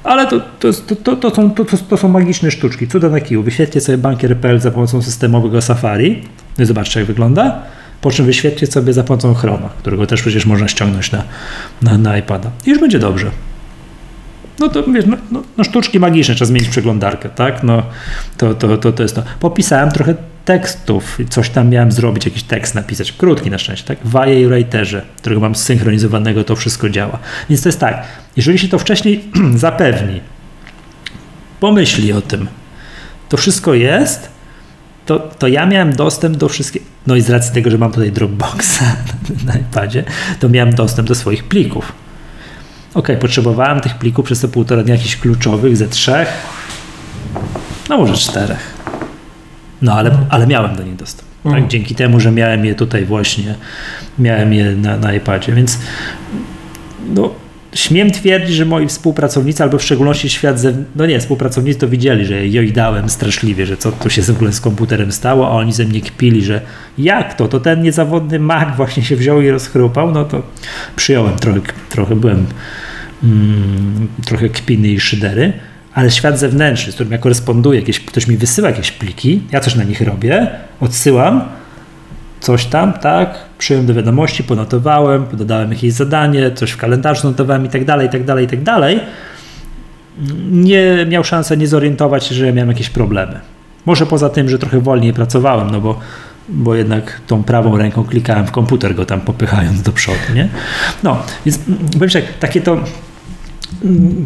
Ale to, to, to, to, są, to, to są magiczne sztuczki, cuda na kiju. Wyświetlcie sobie bankier.pl za pomocą systemowego Safari, no i zobaczcie jak wygląda, po czym wyświetlcie sobie za pomocą Chroma, którego też przecież można ściągnąć na, na, na iPada. I już będzie dobrze. No to wiesz, no, no, no, sztuczki magiczne, trzeba zmienić przeglądarkę, tak? No to, to, to, to jest to. Popisałem trochę tekstów, coś tam miałem zrobić, jakiś tekst napisać, krótki na szczęście, tak? W i Writerze, którego mam zsynchronizowanego, to wszystko działa. Więc to jest tak, jeżeli się to wcześniej zapewni, pomyśli o tym, to wszystko jest, to, to ja miałem dostęp do wszystkich, no i z racji tego, że mam tutaj Dropboxa na iPadzie, to miałem dostęp do swoich plików. Ok, potrzebowałem tych plików przez te półtora dnia jakichś kluczowych ze trzech, no może czterech. No ale, ale miałem do nich dostęp. Tak? Mhm. Dzięki temu, że miałem je tutaj właśnie, miałem je na, na iPadzie, więc no, śmiem twierdzić, że moi współpracownicy, albo w szczególności świat zewnętrzny, no nie, współpracownicy to widzieli, że ja dałem straszliwie, że co tu się w ogóle z komputerem stało, a oni ze mnie kpili, że jak to, to ten niezawodny Mac właśnie się wziął i rozchrupał, no to przyjąłem trochę, trochę byłem mm, trochę kpiny i szydery, ale świat zewnętrzny, z którym ja koresponduję, jakieś, ktoś mi wysyła jakieś pliki, ja coś na nich robię, odsyłam, coś tam, tak, przyjąłem do wiadomości, ponotowałem, dodałem jakieś zadanie, coś w kalendarzu notowałem i tak dalej, i tak dalej, i tak dalej. nie miał szansy nie zorientować się, że ja miałem jakieś problemy. Może poza tym, że trochę wolniej pracowałem, no bo, bo jednak tą prawą ręką klikałem w komputer, go tam popychając do przodu, nie? No, więc powiem tak, takie to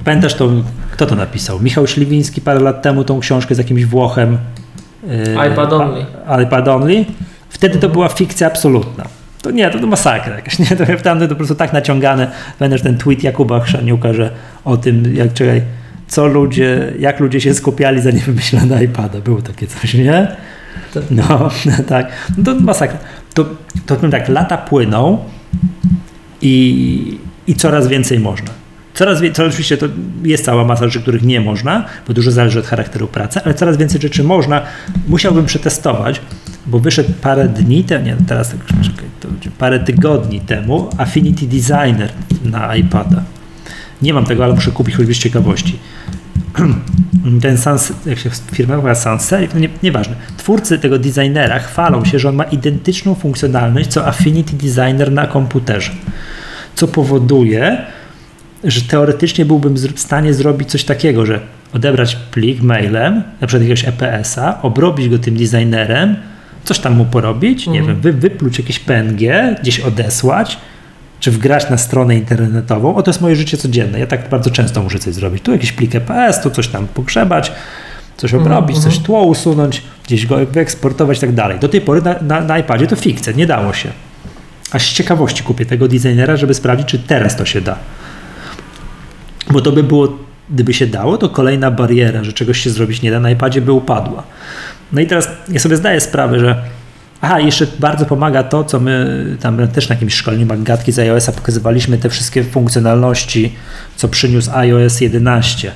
Pamiętasz to, kto to napisał? Michał Śliwiński parę lat temu tą książkę z jakimś Włochem. Yy, iPad Only. iPad Only. Wtedy to była fikcja absolutna. To nie, to, to masakra jakaś, nie? To, tam to po prostu tak naciągane. Pamiętasz ten tweet Jakuba Chrzaniuka, że o tym, jak czekaj, co ludzie, jak ludzie się skupiali zanim wymyślono iPada. Było takie coś, nie? No, tak. No to masakra. To, to tak, lata płyną i, i coraz więcej można. Coraz więcej, oczywiście to jest cała masa rzeczy, których nie można, bo dużo zależy od charakteru pracy, ale coraz więcej rzeczy można. Musiałbym przetestować, bo wyszedł parę dni temu, nie, teraz tak, czekaj, to parę tygodni temu Affinity Designer na iPada. Nie mam tego, ale muszę kupić choćby z ciekawości. Ten sans, jak się firma nazywa Sanserif, no nie, nieważne. Twórcy tego designera chwalą się, że on ma identyczną funkcjonalność co Affinity Designer na komputerze. Co powoduje, że teoretycznie byłbym w stanie zrobić coś takiego, że odebrać plik mailem, na przykład jakiegoś EPS-a, obrobić go tym designerem, coś tam mu porobić, nie mhm. wiem, wy, wypluć jakieś PNG, gdzieś odesłać, czy wgrać na stronę internetową. O, to jest moje życie codzienne. Ja tak bardzo często muszę coś zrobić. Tu jakiś plik EPS, tu coś tam pogrzebać, coś mhm, obrobić, coś mhm. tło usunąć, gdzieś go wyeksportować i tak dalej. Do tej pory na, na, na iPadzie to fikcja, nie dało się. Aż z ciekawości kupię tego designera, żeby sprawdzić, czy teraz to się da. Bo to by było, gdyby się dało, to kolejna bariera, że czegoś się zrobić nie da na iPadzie by upadła. No i teraz ja sobie zdaję sprawę, że Aha, jeszcze bardzo pomaga to, co my tam też na jakimś szkoleniu Magatki z iOS-a pokazywaliśmy, te wszystkie funkcjonalności, co przyniósł iOS 11.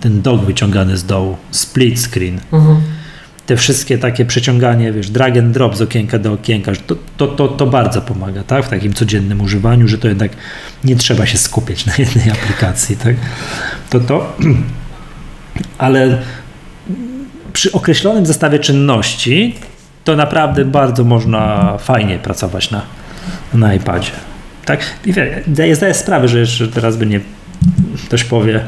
Ten dog wyciągany z dołu, split screen. Mhm te wszystkie takie przeciąganie, wiesz, drag and drop z okienka do okienka, to, to, to, to bardzo pomaga, tak, w takim codziennym używaniu, że to jednak nie trzeba się skupiać na jednej aplikacji, tak, to to, ale przy określonym zestawie czynności to naprawdę bardzo można fajnie pracować na, na iPadzie, tak, i ja zdaję sprawę, że jeszcze teraz by nie ktoś powie,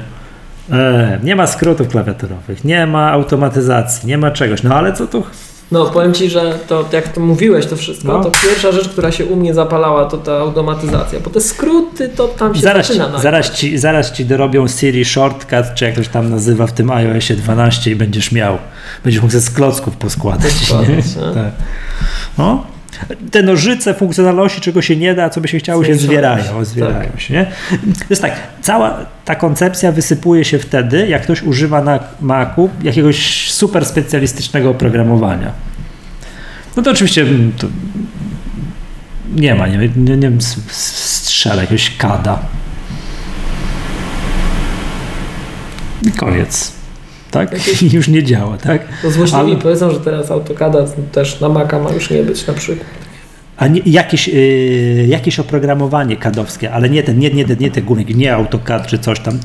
E, nie ma skrótów klawiaturowych, nie ma automatyzacji, nie ma czegoś. No ale co tu no, powiem Ci, że to jak to mówiłeś to wszystko, no. to pierwsza rzecz, która się u mnie zapalała, to ta automatyzacja, bo te skróty to tam się zaraz zaczyna. Ci, zaraz, ci, zaraz Ci dorobią Siri Shortcut, czy jak to tam nazywa w tym iOSie 12 i będziesz miał, będziesz mógł ze sklocków poskładać. poskładać nie? Nie? Tak. No, te nożyce funkcjonalności, czego się nie da, co by się chciało, się zwierają. zwierają tak. się, nie? To jest tak, cała ta koncepcja wysypuje się wtedy, jak ktoś używa na Macu jakiegoś super specjalistycznego oprogramowania. No to oczywiście mm, to nie ma, nie, nie, nie wiem, strzela jakiegoś kada. I koniec tak? Jakieś... już nie działa, tak? To złośliwi Ale... powiedzą, że teraz AutoCAD też na Maca ma już nie być na przykład. A nie, jakieś, yy, jakieś oprogramowanie kadowskie, ale nie ten, nie, nie, nie te gumy, nie AutoCAD czy coś tam.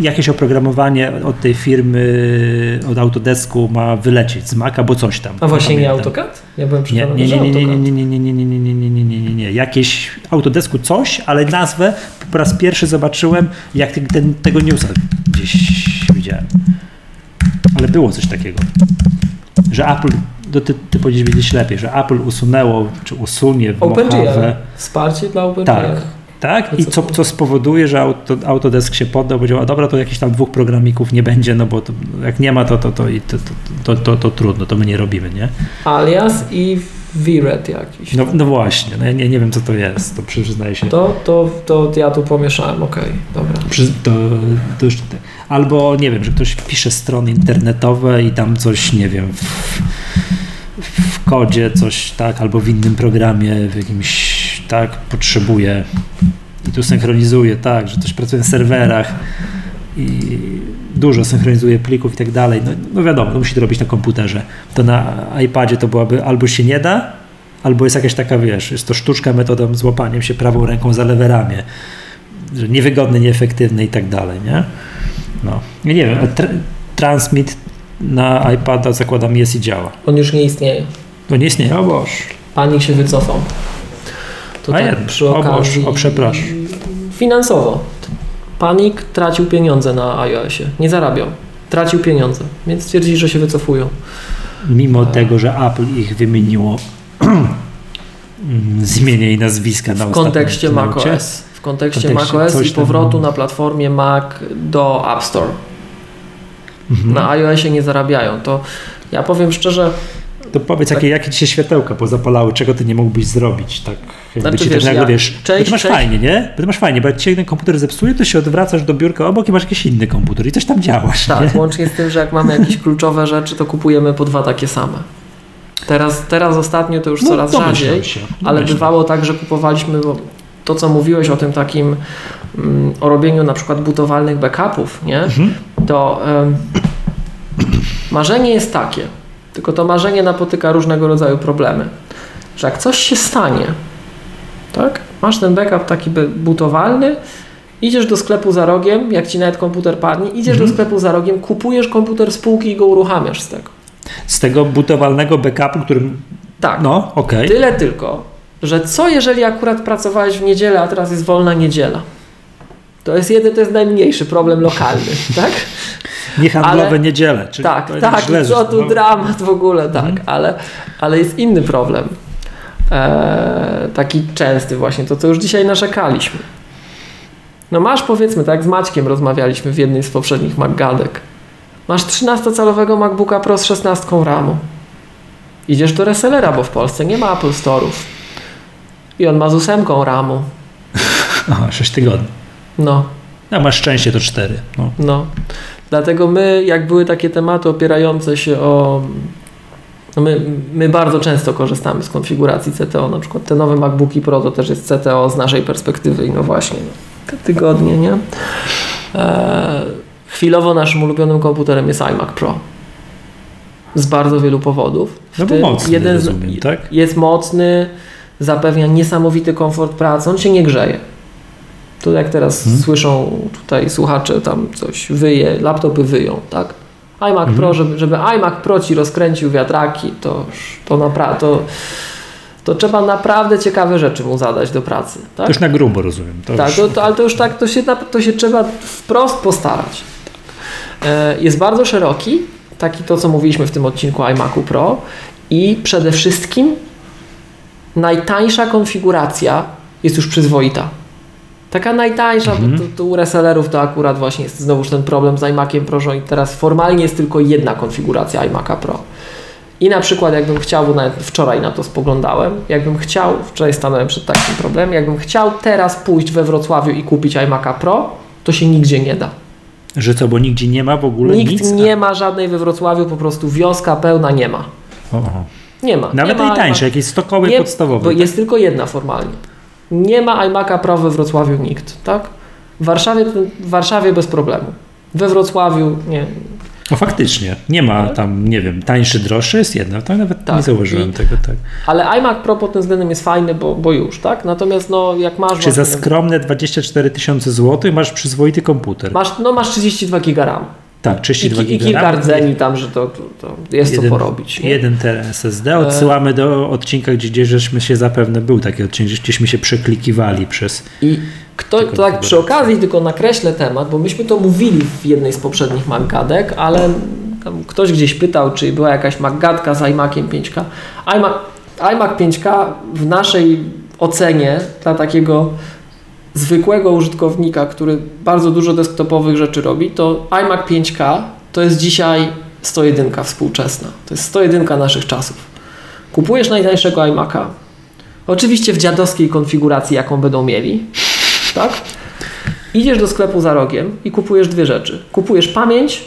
Jakieś oprogramowanie od tej firmy, od Autodesku ma wylecieć z Maca, bo coś tam. A właśnie nie AutoCAD? Ja byłem przekonany, nie, nie, nie, nie, nie, nie, nie, nie, nie, nie, nie, nie, nie, nie, nie. Jakieś Autodesku coś, ale nazwę po raz pierwszy zobaczyłem, jak ten, tego newsa gdzieś widziałem ale było coś takiego, że Apple, to ty, ty powinieneś wiedzieć lepiej, że Apple usunęło, czy usunie w OpenGL, wsparcie dla OpenGL. Tak, tak? I co, co spowoduje, że auto, Autodesk się poddał, powiedział, a dobra, to jakichś tam dwóch programików nie będzie, no bo to, jak nie ma, to, to, to, to, to, to, to, trudno, to my nie robimy, nie? Alias i VRED jakiś. No, no właśnie, no ja nie, nie wiem co to jest, to przyznaję się. To, to, to ja tu pomieszałem, okej, okay, dobra. Przy, to, to już, albo nie wiem, że ktoś pisze strony internetowe i tam coś, nie wiem, w, w kodzie coś, tak, albo w innym programie, w jakimś, tak, potrzebuje i tu synchronizuje, tak, że ktoś pracuje na serwerach i dużo synchronizuje plików i tak dalej. No, no wiadomo, to musi to robić na komputerze. To na iPadzie to byłaby albo się nie da, albo jest jakaś taka, wiesz, jest to sztuczka metodą złapaniem się prawą ręką za lewe ramię, że niewygodny, nieefektywny i tak dalej, nie? No, nie wiem, tra Transmit na iPada zakładam jest i działa. On już nie istnieje. To nie istnieje, o Boż. Pani się wycofał. To A tak, przy okazji... O, Boż, o przepraszam. Finansowo Panic tracił pieniądze na iOSie, nie zarabiał. Tracił pieniądze, więc stwierdzili, że się wycofują. Mimo tego, że Apple ich wymieniło z imienia i nazwiska na W kontekście macOS. W kontekście, kontekście macOS i tam- powrotu na platformie Mac do App Store. Mhm. Na iOSie nie zarabiają. To ja powiem szczerze, To powiedz, jakie, jakie ci się światełka pozapalały, czego ty nie mógłbyś zrobić, tak? Jakby Znaczy, ci wiesz, tak nagle, ja- wiesz, bo ty masz część- fajnie, nie? Bo ty masz fajnie, bo jak ci się jeden komputer zepsuje, to się odwracasz do biurka obok i masz jakiś inny komputer i coś tam działasz, tak, nie? łącznie z tym, że jak mamy jakieś kluczowe rzeczy, to kupujemy po dwa takie same. Teraz, teraz ostatnio to już No, coraz rzadziej, się, ale bywało tak, że kupowaliśmy, bo to co mówiłeś o tym takim, mm, o robieniu na przykład butowalnych backupów, nie? Mhm. to marzenie jest takie, tylko to marzenie napotyka różnego rodzaju problemy, że jak coś się stanie, tak, masz ten backup taki butowalny, idziesz do sklepu za rogiem, jak ci nawet komputer padnie, idziesz Mhm. do sklepu za rogiem, kupujesz komputer z półki i go uruchamiasz z tego. Z tego butowalnego backupu, którym, Tak, no, okej. tyle tylko, że co jeżeli akurat pracowałeś w niedzielę, a teraz jest wolna niedziela? To jest jeden, to jest najmniejszy problem lokalny, tak? Niehandlowe ale- niedziele. Czyli Tak, to tak, źle, co tu no. dramat w ogóle, tak, Mhm. ale, ale jest inny problem. Eee, taki częsty właśnie, to co już dzisiaj narzekaliśmy. No masz powiedzmy, tak z Maćkiem rozmawialiśmy w jednej z poprzednich MacGadek. Masz 13-calowego MacBooka Pro z 16 RAMu. Idziesz do resellera, bo w Polsce nie ma Apple Store'ów. I on ma z 8 RAMu. Aha, 6 tygodni. No, A masz szczęście, to 4. No. No. Dlatego my, jak były takie tematy opierające się o. No my, my bardzo często korzystamy z konfiguracji CTO. Na przykład te nowe MacBooki Pro to też jest CTO z naszej perspektywy i no właśnie, no, te tygodnie, nie? Eee, chwilowo naszym ulubionym komputerem jest iMac Pro. Z bardzo wielu powodów. W No bo mocny, z- rozumiem, tak? Jest mocny, zapewnia niesamowity komfort pracy, on się nie grzeje. To jak teraz Mhm. słyszą tutaj słuchacze, tam coś wyje, laptopy wyją, tak? iMac Mhm. Pro, żeby, żeby iMac Pro ci rozkręcił wiatraki, to, to naprawdę, to, to trzeba naprawdę ciekawe rzeczy mu zadać do pracy, To tak? już na grubo rozumiem. To Tak, już, to, to, ale to już tak, to się, to się trzeba wprost postarać. E, Jest bardzo szeroki, taki to, co mówiliśmy w tym odcinku iMacu Pro i przede wszystkim najtańsza konfiguracja jest już przyzwoita. Taka najtańsza, Mhm. bo tu, tu u resellerów to akurat właśnie jest znowuż ten problem z iMaciem Pro, że teraz formalnie jest tylko jedna konfiguracja iMaca Pro. I na przykład jakbym chciał, bo nawet wczoraj na to spoglądałem, jakbym chciał, wczoraj stanąłem przed takim problemem, jakbym chciał teraz pójść we Wrocławiu i kupić iMaca Pro, to się nigdzie nie da. Że co, bo nigdzie nie ma w ogóle Nikt nic? nie ma żadnej we Wrocławiu, po prostu wioska pełna nie ma. O, o. Nie ma. Nawet nie ma najtańsze, jakieś stokowe, nie, podstawowe. Bo jest tylko jedna formalnie. Nie ma iMac'a Pro we Wrocławiu nikt, tak? W Warszawie, w Warszawie bez problemu. We Wrocławiu nie. No faktycznie, nie ma tam, nie wiem, tańszy, droższy jest jedno. To nawet Tak. nie zauważyłem I- tego, tak. Ale iMac Pro pod tym względem jest fajny, bo, bo już, tak? Natomiast no, jak masz Czy za skromne 24 tysiące złotych masz przyzwoity komputer? masz, no masz 32 giga RAM. Tak, I, 32 ki- I giga kilka rdzeni tam, że to, to, to jest jeden, co porobić. Nie? Jeden tera SSD. Odsyłamy do odcinka, gdzie, gdzie żeśmy się zapewne, był taki odcinek, gdzieśmy się przeklikiwali przez... I kto, to tak przy okazji tylko nakreślę temat, bo myśmy to mówili w jednej z poprzednich MacGadek, ale ktoś gdzieś pytał, czy była jakaś MacGadka z iMaciem 5K. iMac, iMac 5K w naszej ocenie dla takiego zwykłego użytkownika, który bardzo dużo desktopowych rzeczy robi, to iMac 5K to jest dzisiaj 101 współczesna. To jest 101 naszych czasów. Kupujesz najtańszego iMac'a, oczywiście w dziadowskiej konfiguracji, jaką będą mieli, tak? Idziesz do sklepu za rogiem i kupujesz dwie rzeczy. Kupujesz pamięć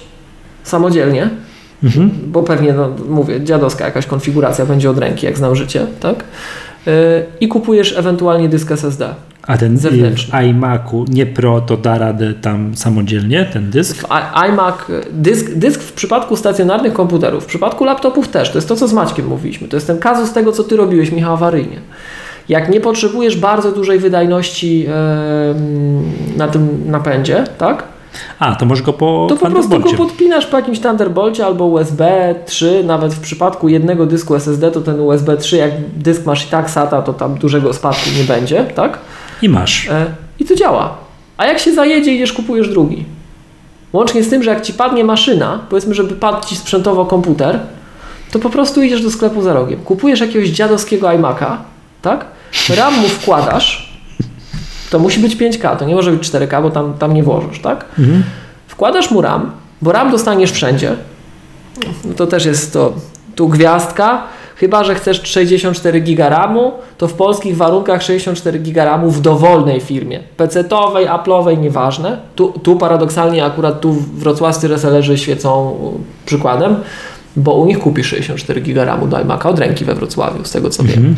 samodzielnie, Mhm. bo pewnie, no, mówię, dziadowska jakaś konfiguracja będzie od ręki, jak znam życie, tak? Yy, I kupujesz ewentualnie dysk SSD. A ten Zewnętrzny. w iMacu nie Pro to da radę tam samodzielnie, ten dysk? W iMac, dysk, dysk w przypadku stacjonarnych komputerów, w przypadku laptopów też, to jest to, co z Maćkiem mówiliśmy. To jest ten kazus tego, co ty robiłeś, Michał, awaryjnie. Jak nie potrzebujesz bardzo dużej wydajności em, na tym napędzie, tak? A, to może go po To po prostu go podpinasz po jakimś Thunderbolcie albo USB 3, nawet w przypadku jednego dysku SSD, to ten USB 3, jak dysk masz i tak SATA, to tam dużego spadku nie będzie, tak? I masz. E, I to działa. A jak się zajedzie, idziesz, kupujesz drugi. Łącznie z tym, że jak ci padnie maszyna, powiedzmy, żeby padł ci sprzętowo komputer, to po prostu idziesz do sklepu za rogiem. Kupujesz jakiegoś dziadowskiego iMac'a, tak? RAM mu wkładasz, to musi być 5K, to nie może być 4K, bo tam, tam nie włożysz, tak? Mhm. Wkładasz mu RAM, bo RAM dostaniesz wszędzie. No to też jest to tu gwiazdka. Chyba, że chcesz 64 giga RAMu, to w polskich warunkach 64 giga RAMu w dowolnej firmie. PC-towej, Apple'owej, nieważne. Tu, tu paradoksalnie akurat tu wrocławscy resellerzy świecą przykładem, bo u nich kupisz 64 giga RAMu do iMac'a od ręki we Wrocławiu, z tego co wiem.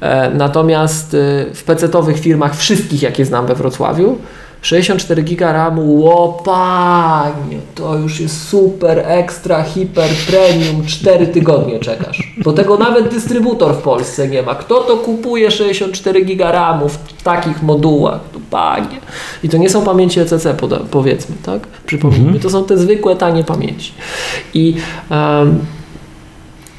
E, Natomiast y, w PC-towych firmach, wszystkich jakie znam we Wrocławiu, 64 giga RAMu, łopanie, to już jest super, ekstra, hiper, premium, 4 tygodnie czekasz. Bo tego nawet dystrybutor w Polsce nie ma. Kto to kupuje 64 giga RAMu w takich modułach? To panie. I to nie są pamięci ECC, powiedzmy, tak? Przypomnijmy, to są te zwykłe, tanie pamięci. I em,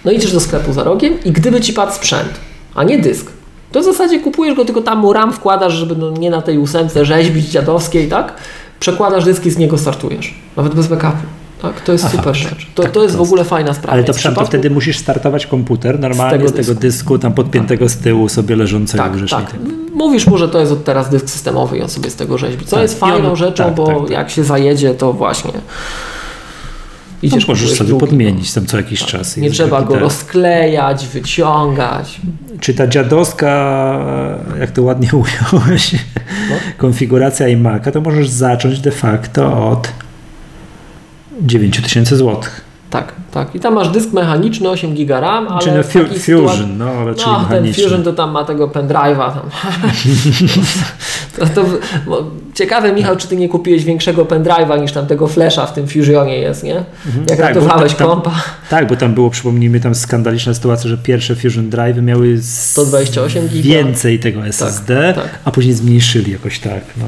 no idziesz do sklepu za rogiem i gdyby ci padł sprzęt, a nie dysk, to w zasadzie kupujesz go, tylko tam mu RAM wkładasz, żeby no nie na tej ósemce rzeźbić dziadowskiej, tak? Przekładasz dysk i z niego startujesz. Nawet bez backupu. Tak? To jest Aha, super tak, rzecz. To, tak, to jest w ogóle fajna sprawa. Ale to, przepraszam, to przypadku- wtedy musisz startować komputer normalnie tego z tego dysku. dysku, tam podpiętego z tyłu sobie leżącego tak, grzecznie. tak. Mówisz mu, że to jest od teraz dysk systemowy i on sobie z tego rzeźbi. Co Tak. jest I on- fajną rzeczą, tak, bo tak, tak. jak się zajedzie, to właśnie Idziesz, idziesz możesz sobie drugi, podmienić tam co jakiś czas. no. Nie trzeba go rozklejać, wyciągać. Czy ta dziadowska, jak to ładnie ująłeś, No. konfiguracja iMac'a, to możesz zacząć de facto od 9000 zł. Tak, tak. I tam masz dysk mechaniczny 8 giga RAM, ale Czyli no, Fusion, no ale czyli No, ten. Fusion to tam ma tego pendrive'a tam. to, to, bo ciekawe, Michał, czy ty nie kupiłeś większego pendrive'a niż tam tego flasha w tym Fusionie jest, nie? Jak Tak, ratowałeś tam- kompa. Tak, bo tam było, przypomnijmy, tam skandaliczna sytuacja, że pierwsze Fusion Drive miały z- 128 giga. więcej tego SSD, tak. a później zmniejszyli jakoś tak. No.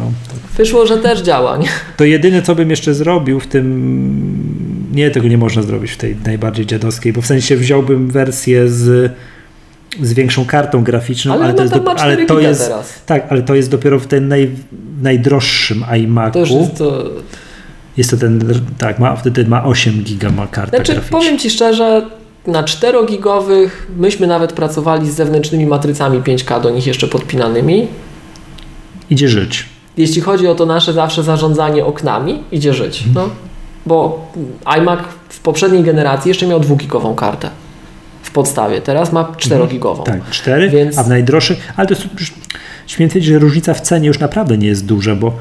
Wyszło, że też działa, nie? To jedyne, co bym jeszcze zrobił w tym. Nie, tego nie można zrobić w tej najbardziej dziadowskiej, bo w sensie wziąłbym wersję z, z większą kartą graficzną, Ale ale, to jest, do, ale 4 to jest teraz. tak, ale to jest dopiero w tym naj, najdroższym iMacu. To już jest to... Jest to ten, tak, ma, wtedy ma 8 giga ma karta Znaczy, graficzna. powiem Ci szczerze, na 4-gigowych myśmy nawet pracowali z zewnętrznymi matrycami 5K do nich jeszcze podpinanymi. Idzie żyć. Jeśli chodzi o to nasze zawsze zarządzanie oknami, idzie żyć. Mhm. No, bo iMac w poprzedniej generacji jeszcze miał dwugigową kartę w podstawie, teraz ma czterogigową. Tak, 4, Więc- a w najdroższych, ale to jest już- śmiem twierdzić, że różnica w cenie już naprawdę nie jest duża, bo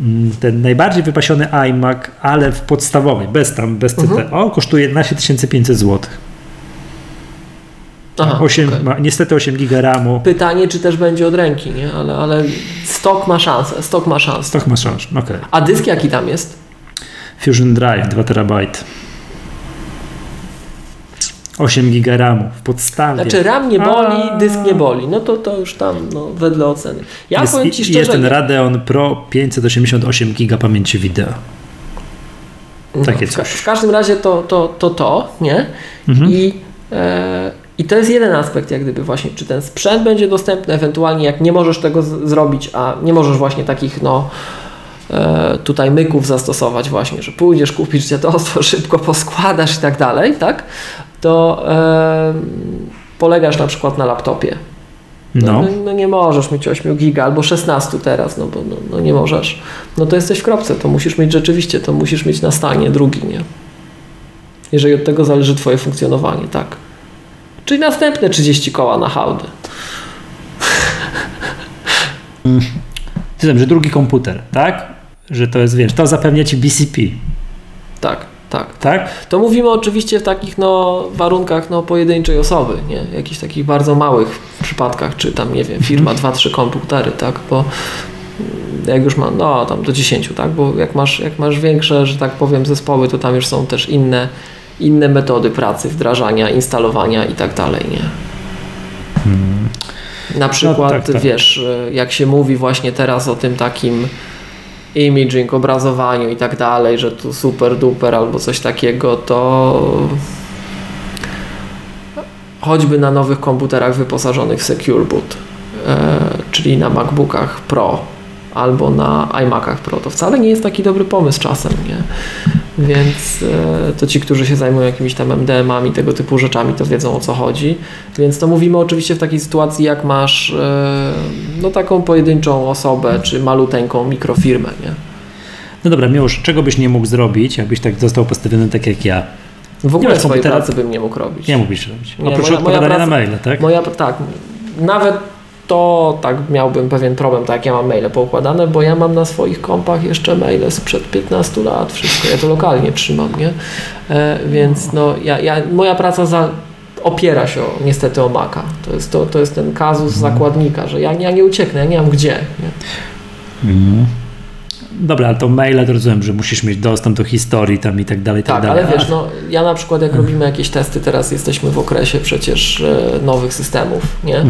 mm, ten najbardziej wypasiony iMac, ale w podstawowej, bez tam, bez Mhm. CTO, kosztuje 11 500 zł. Aha, 8, okej. ma, niestety 8 giga RAMu. Pytanie, czy też będzie od ręki, nie? Ale, ale stok ma szansę, stok ma szansę. Stok ma szans, okej. A dysk jaki tam jest? Fusion Drive 2 terabajt. 8 giga RAMu w podstawie. Znaczy RAM nie boli, A. dysk nie boli. No to, to już tam no, wedle oceny. Ja jest, powiem Ci szczerze... jest ten Radeon Pro 588 giga pamięci wideo. No, Takie w, ka- coś. w każdym razie to to, to, to nie? Mhm. I, e, I to jest jeden aspekt, jak gdyby właśnie, czy ten sprzęt będzie dostępny, ewentualnie jak nie możesz tego zrobić, a nie możesz właśnie takich no tutaj myków zastosować właśnie, że pójdziesz kupić dziadostwo, szybko poskładasz i tak dalej, tak? To e, polegasz na przykład na laptopie. No, No. no, no nie możesz mieć 8 giga albo 16 teraz, no bo no, no nie możesz. No to jesteś w kropce, to musisz mieć rzeczywiście, to musisz mieć na stanie drugi, nie? Jeżeli od tego zależy Twoje funkcjonowanie, tak. Czyli następne 30 koła na hałdy. Ty że drugi komputer, tak? Że to jest, wiesz, to zapewnia ci BCP, Tak, tak. tak? To mówimy oczywiście w takich no, warunkach no, pojedynczej osoby, nie? Jakichś takich bardzo małych przypadkach, czy tam, nie wiem, firma 2-3 komputery, tak? Bo mm, jak już ma, no tam do 10, tak? Bo jak masz, jak masz większe, że tak powiem, zespoły, to tam już są też inne, inne metody pracy, wdrażania, instalowania i tak dalej, nie? Na przykład, tak, tak. wiesz, jak się mówi właśnie teraz o tym takim imaging, obrazowaniu i tak dalej, że tu super duper albo coś takiego, to choćby na nowych komputerach wyposażonych w Secure Boot, e, czyli na MacBookach Pro, albo na iMacach Pro. To wcale nie jest taki dobry pomysł czasem, nie? Więc e, to ci, którzy się zajmują jakimiś tam MDM-ami, tego typu rzeczami, to wiedzą o co chodzi. Więc to mówimy oczywiście w takiej sytuacji, jak masz e, no, taką pojedynczą osobę, czy maluteńką mikrofirmę, nie? No dobra, Miłosz, czego byś nie mógł zrobić, jakbyś tak został postawiony tak jak ja? W ogóle swojej komputera- pracy bym nie mógł robić. Nie mógłbyś robić. Nie, Oprócz moja- moja odpowiadania na praca- maile, tak? Moja, tak, nawet to tak miałbym pewien problem, tak jak ja mam maile poukładane, bo ja mam na swoich kompach jeszcze maile sprzed 15 lat, wszystko, ja to lokalnie trzymam, nie? E, więc no, ja, ja, moja praca za, opiera się o, niestety o Maca. To jest, to, to jest ten kazus Mhm. zakładnika, że ja, ja nie ucieknę, ja nie mam gdzie. Nie? Mhm. Dobra, ale to maile to rozumiem, że musisz mieć dostęp do historii tam i tak dalej, i tak, Tak, dalej. ale wiesz, no, ja na przykład jak robimy jakieś testy, teraz jesteśmy w okresie przecież e, nowych systemów, nie?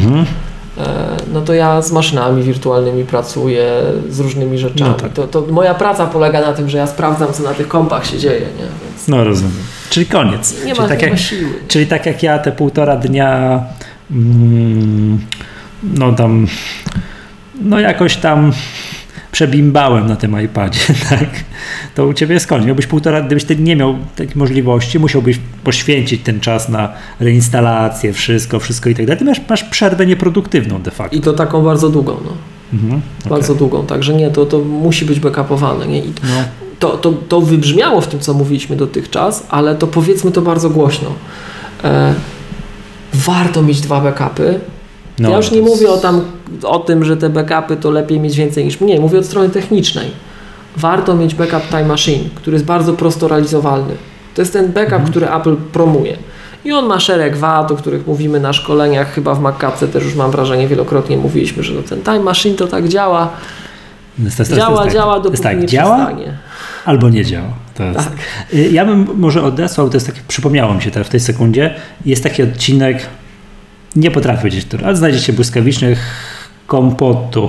E, no to ja z maszynami wirtualnymi pracuję, z różnymi rzeczami. No tak. to, to moja praca polega na tym, że ja sprawdzam, co na tych kompach się dzieje, nie? Więc No rozumiem. Czyli koniec. nie czyli, ma, tak nie jak, siły. czyli tak jak ja te półtora dnia mm, no tam no jakoś tam przebimbałem na tym iPadzie, tak? To u Ciebie koniec. Miałbyś półtora, gdybyś ty nie miał takiej możliwości, musiałbyś poświęcić ten czas na reinstalację, wszystko, wszystko i tak dalej. Ty masz, masz przerwę nieproduktywną de facto. I to taką bardzo długą, no. Mhm, okej. Bardzo długą, także nie, to, to musi być backupowane, nie? I No. to, to, to wybrzmiało w tym, co mówiliśmy dotychczas, ale to powiedzmy to bardzo głośno. E, warto mieć dwa backupy. No, ja już to nie mówię o, tam, o tym, że te backupy to lepiej mieć więcej niż mniej. Mówię od strony technicznej. Warto mieć backup Time Machine, który jest bardzo prosto realizowalny. To jest ten backup, Mhm. który Apple promuje. I on ma szereg wad, o których mówimy na szkoleniach, chyba w MacCapce też już mam wrażenie, wielokrotnie mówiliśmy, że ten Time Machine to tak działa, To jest- to jest- to działa, tak, działa, dopóki tak, nie działa przestanie. albo nie działa. Tak. Y, Ja bym może odesłał, to jest takie, przypomniało mi się teraz w tej sekundzie, jest taki odcinek, nie potrafię powiedzieć, który, ale znajdziecie błyskawicznych kompotu.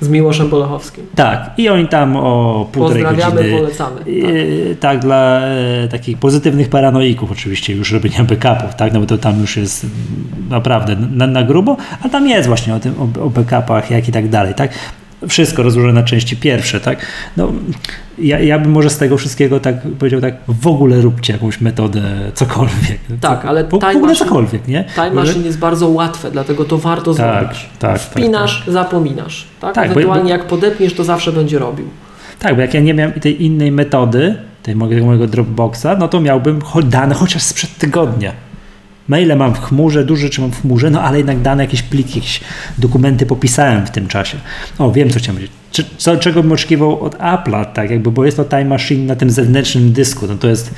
Z Miłoszem Bolechowskim. Tak, i oni tam o półtorej Pozdrawiamy, godziny. polecamy. Tak. y, Tak, dla e, takich pozytywnych paranoików oczywiście już robienia backupów, tak, no bo to tam już jest naprawdę na, na grubo, a tam jest właśnie o tym, o, o backupach, jak i tak dalej, tak. Wszystko rozłożone na części pierwsze, tak. No, ja, ja bym może z tego wszystkiego tak powiedział tak, w ogóle róbcie jakąś metodę, cokolwiek. Tak, ale w, w Time ogóle Machine- cokolwiek, nie? Time Machine jest bardzo łatwe, dlatego to warto Tak, zrobić. tak, Wpinasz, zapominasz. Tak? Tak, bo- Ewentualnie bo- jak podepniesz, to zawsze będzie robił. Tak, bo jak ja nie miałem tej innej metody, tej mojego, Dropboxa, no to miałbym dane chociaż sprzed tygodnia. Maile mam w chmurze, dużo rzeczy mam w chmurze, no ale jednak dane jakieś pliki, jakieś dokumenty popisałem w tym czasie. O, wiem co chciałem powiedzieć. Czy, co, czego bym oczekiwał od Apple'a, tak jakby, bo jest to Time Machine na tym zewnętrznym dysku, no to jest,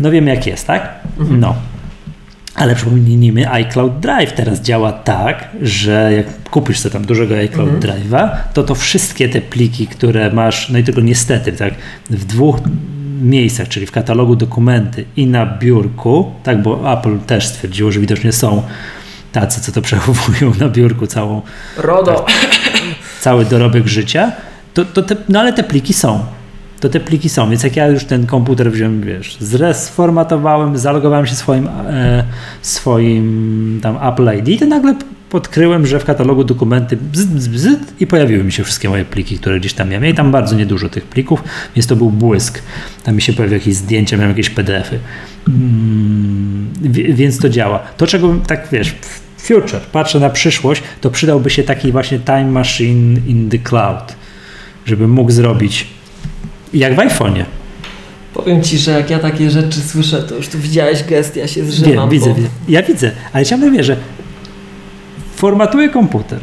no wiem jak jest, tak? No. Ale przypomnijmy, iCloud Drive teraz działa tak, że jak kupisz sobie tam dużego iCloud Drive'a, to to wszystkie te pliki, które masz, no i tylko niestety, tak, w dwóch miejscach, czyli w katalogu dokumenty i na biurku, tak, bo Apple też stwierdziło, że widocznie są tacy, co to przechowują na biurku całą, RODO. cały dorobek życia, to, to te, no ale te pliki są. To te pliki są, więc jak ja już ten komputer wziąłem, wiesz, zresformatowałem, zalogowałem się swoim, e, swoim tam Apple ID, to nagle odkryłem, że w katalogu dokumenty i pojawiły mi się wszystkie moje pliki, które gdzieś tam miałem. I tam bardzo niedużo tych plików, więc to był błysk. Tam mi się pojawiły jakieś zdjęcia, miałem jakieś PDFy. Mm, więc to działa. To, czego bym tak wiesz, future, patrzę na przyszłość, to przydałby się taki właśnie time machine in the cloud, żebym mógł zrobić jak w iPhone'ie. Powiem Ci, że jak ja takie rzeczy słyszę, to już tu widziałeś gest, ja się zrzymam. Wiem, widzę, bo- widzę. Ja widzę, ale ciągle wie, że formatuję komputer,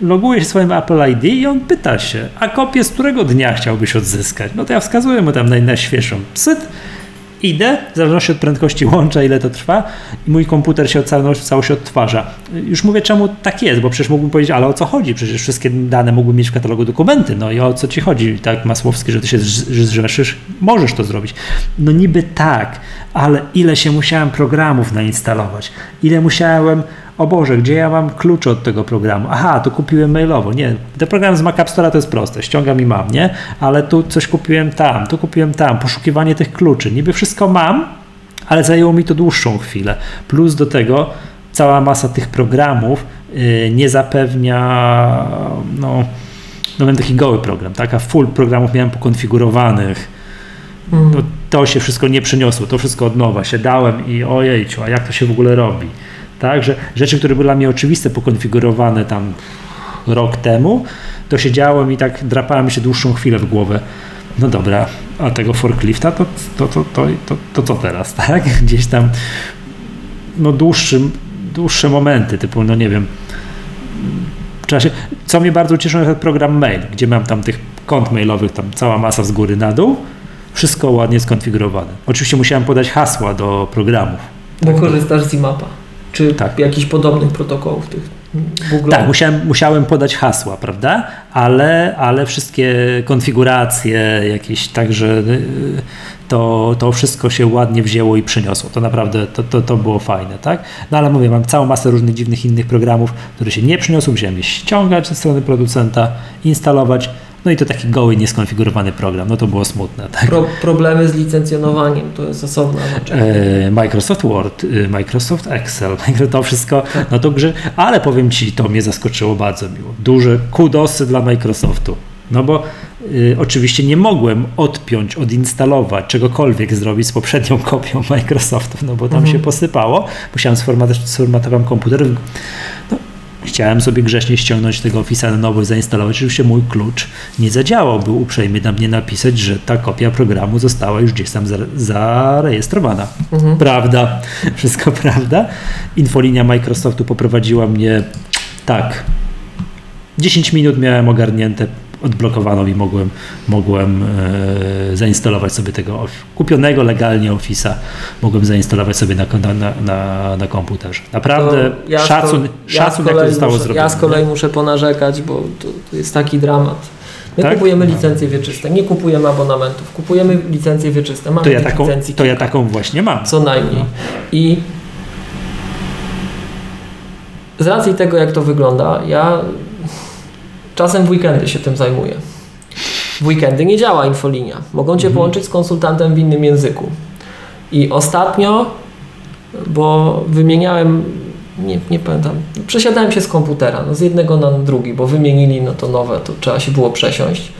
loguję się swoim Apple ID i on pyta się, a kopię z którego dnia chciałbyś odzyskać? No to ja wskazuję mu tam naj, najświeższą. Psyt, idę, w zależności od prędkości łącza, ile to trwa i mój komputer się całość, całość odtwarza. Już mówię, czemu tak jest, bo przecież mógłbym powiedzieć, ale o co chodzi? Przecież wszystkie dane mógłbym mieć w katalogu dokumenty, no i o co ci chodzi, tak Masłowski, że ty się zrzeszysz, możesz to zrobić. No niby tak, ale ile się musiałem programów nainstalować, ile musiałem o Boże, gdzie ja mam klucze od tego programu? Aha, to kupiłem mailowo. Nie, ten program z Mac App Store'a to jest proste, ściągam i mam, nie? Ale tu coś kupiłem tam, tu kupiłem tam, poszukiwanie tych kluczy. Niby wszystko mam, ale zajęło mi to dłuższą chwilę. Plus do tego cała masa tych programów yy, nie zapewnia no, no miałem taki goły program, tak, a full programów miałem pokonfigurowanych, no, to się wszystko nie przyniosło, to wszystko od nowa się dałem i ojejciu, a jak to się w ogóle robi? Tak, że rzeczy, które były dla mnie oczywiste, pokonfigurowane tam rok temu, to siedziałem i tak drapałem się dłuższą chwilę w głowę. No dobra, a tego forklifta to, to, to, to, to, to co teraz, tak? Gdzieś tam no dłuższy, dłuższe momenty, typu, no nie wiem, trzeba się, co mnie bardzo ucieszyło, to program mail, gdzie mam tam tych kont mailowych, tam cała masa z góry na dół, wszystko ładnie skonfigurowane. Oczywiście musiałem podać hasła do programów. Bo korzystasz z IMAPA. Czy Tak. jakichś podobnych protokołów tych Google. Tak, musiałem, musiałem podać hasła, prawda? Ale, ale wszystkie konfiguracje jakieś, także y, to, to wszystko się ładnie wzięło i przyniosło. To naprawdę to, to, to było fajne, tak? No ale mówię, mam całą masę różnych dziwnych innych programów, które się nie przyniosły, musiałem je ściągać ze strony producenta, instalować. No i to taki goły, nieskonfigurowany program. No to było smutne, tak? Pro, problemy z licencjonowaniem to jest osobna rzecz. E, Microsoft Word, e, Microsoft Excel, to wszystko, no to grze, ale powiem Ci, to mnie zaskoczyło bardzo miło. Duże kudosy dla Microsoftu. No bo y, oczywiście nie mogłem odpiąć, odinstalować, czegokolwiek zrobić z poprzednią kopią Microsoftu, no bo tam Mhm. się posypało. Musiałem sformatować, sformatowałem komputer. No, chciałem sobie grzecznie ściągnąć tego Office'a na nowo i zainstalować. Oczywiście mój klucz nie zadziałał. Był uprzejmy na mnie napisać, że ta kopia programu została już gdzieś tam zare- zarejestrowana. Mhm. Prawda, wszystko prawda. Infolinia Microsoftu poprowadziła mnie tak. 10 minut miałem ogarnięte, odblokowano i mogłem, mogłem e, zainstalować sobie tego kupionego legalnie Office'a, mogłem zainstalować sobie na, na, na, na, komputerze. Naprawdę ja szacun, ja szacun jak to zostało muszę, zrobione. Ja z kolei muszę ponarzekać, bo to, to jest taki dramat. My Tak? kupujemy licencje wieczyste, nie kupujemy abonamentów, kupujemy licencje wieczyste. Mamy to, ja taką, licencji to ja taką właśnie mam. co najmniej. I z racji tego, jak to wygląda, ja czasem w weekendy się tym zajmuję. W weekendy nie działa infolinia. Mogą Cię Mhm. połączyć z konsultantem w innym języku. I ostatnio, bo wymieniałem, nie, nie pamiętam, przesiadałem się z komputera, no z jednego na drugi, bo wymienili no to nowe, to trzeba się było przesiąść.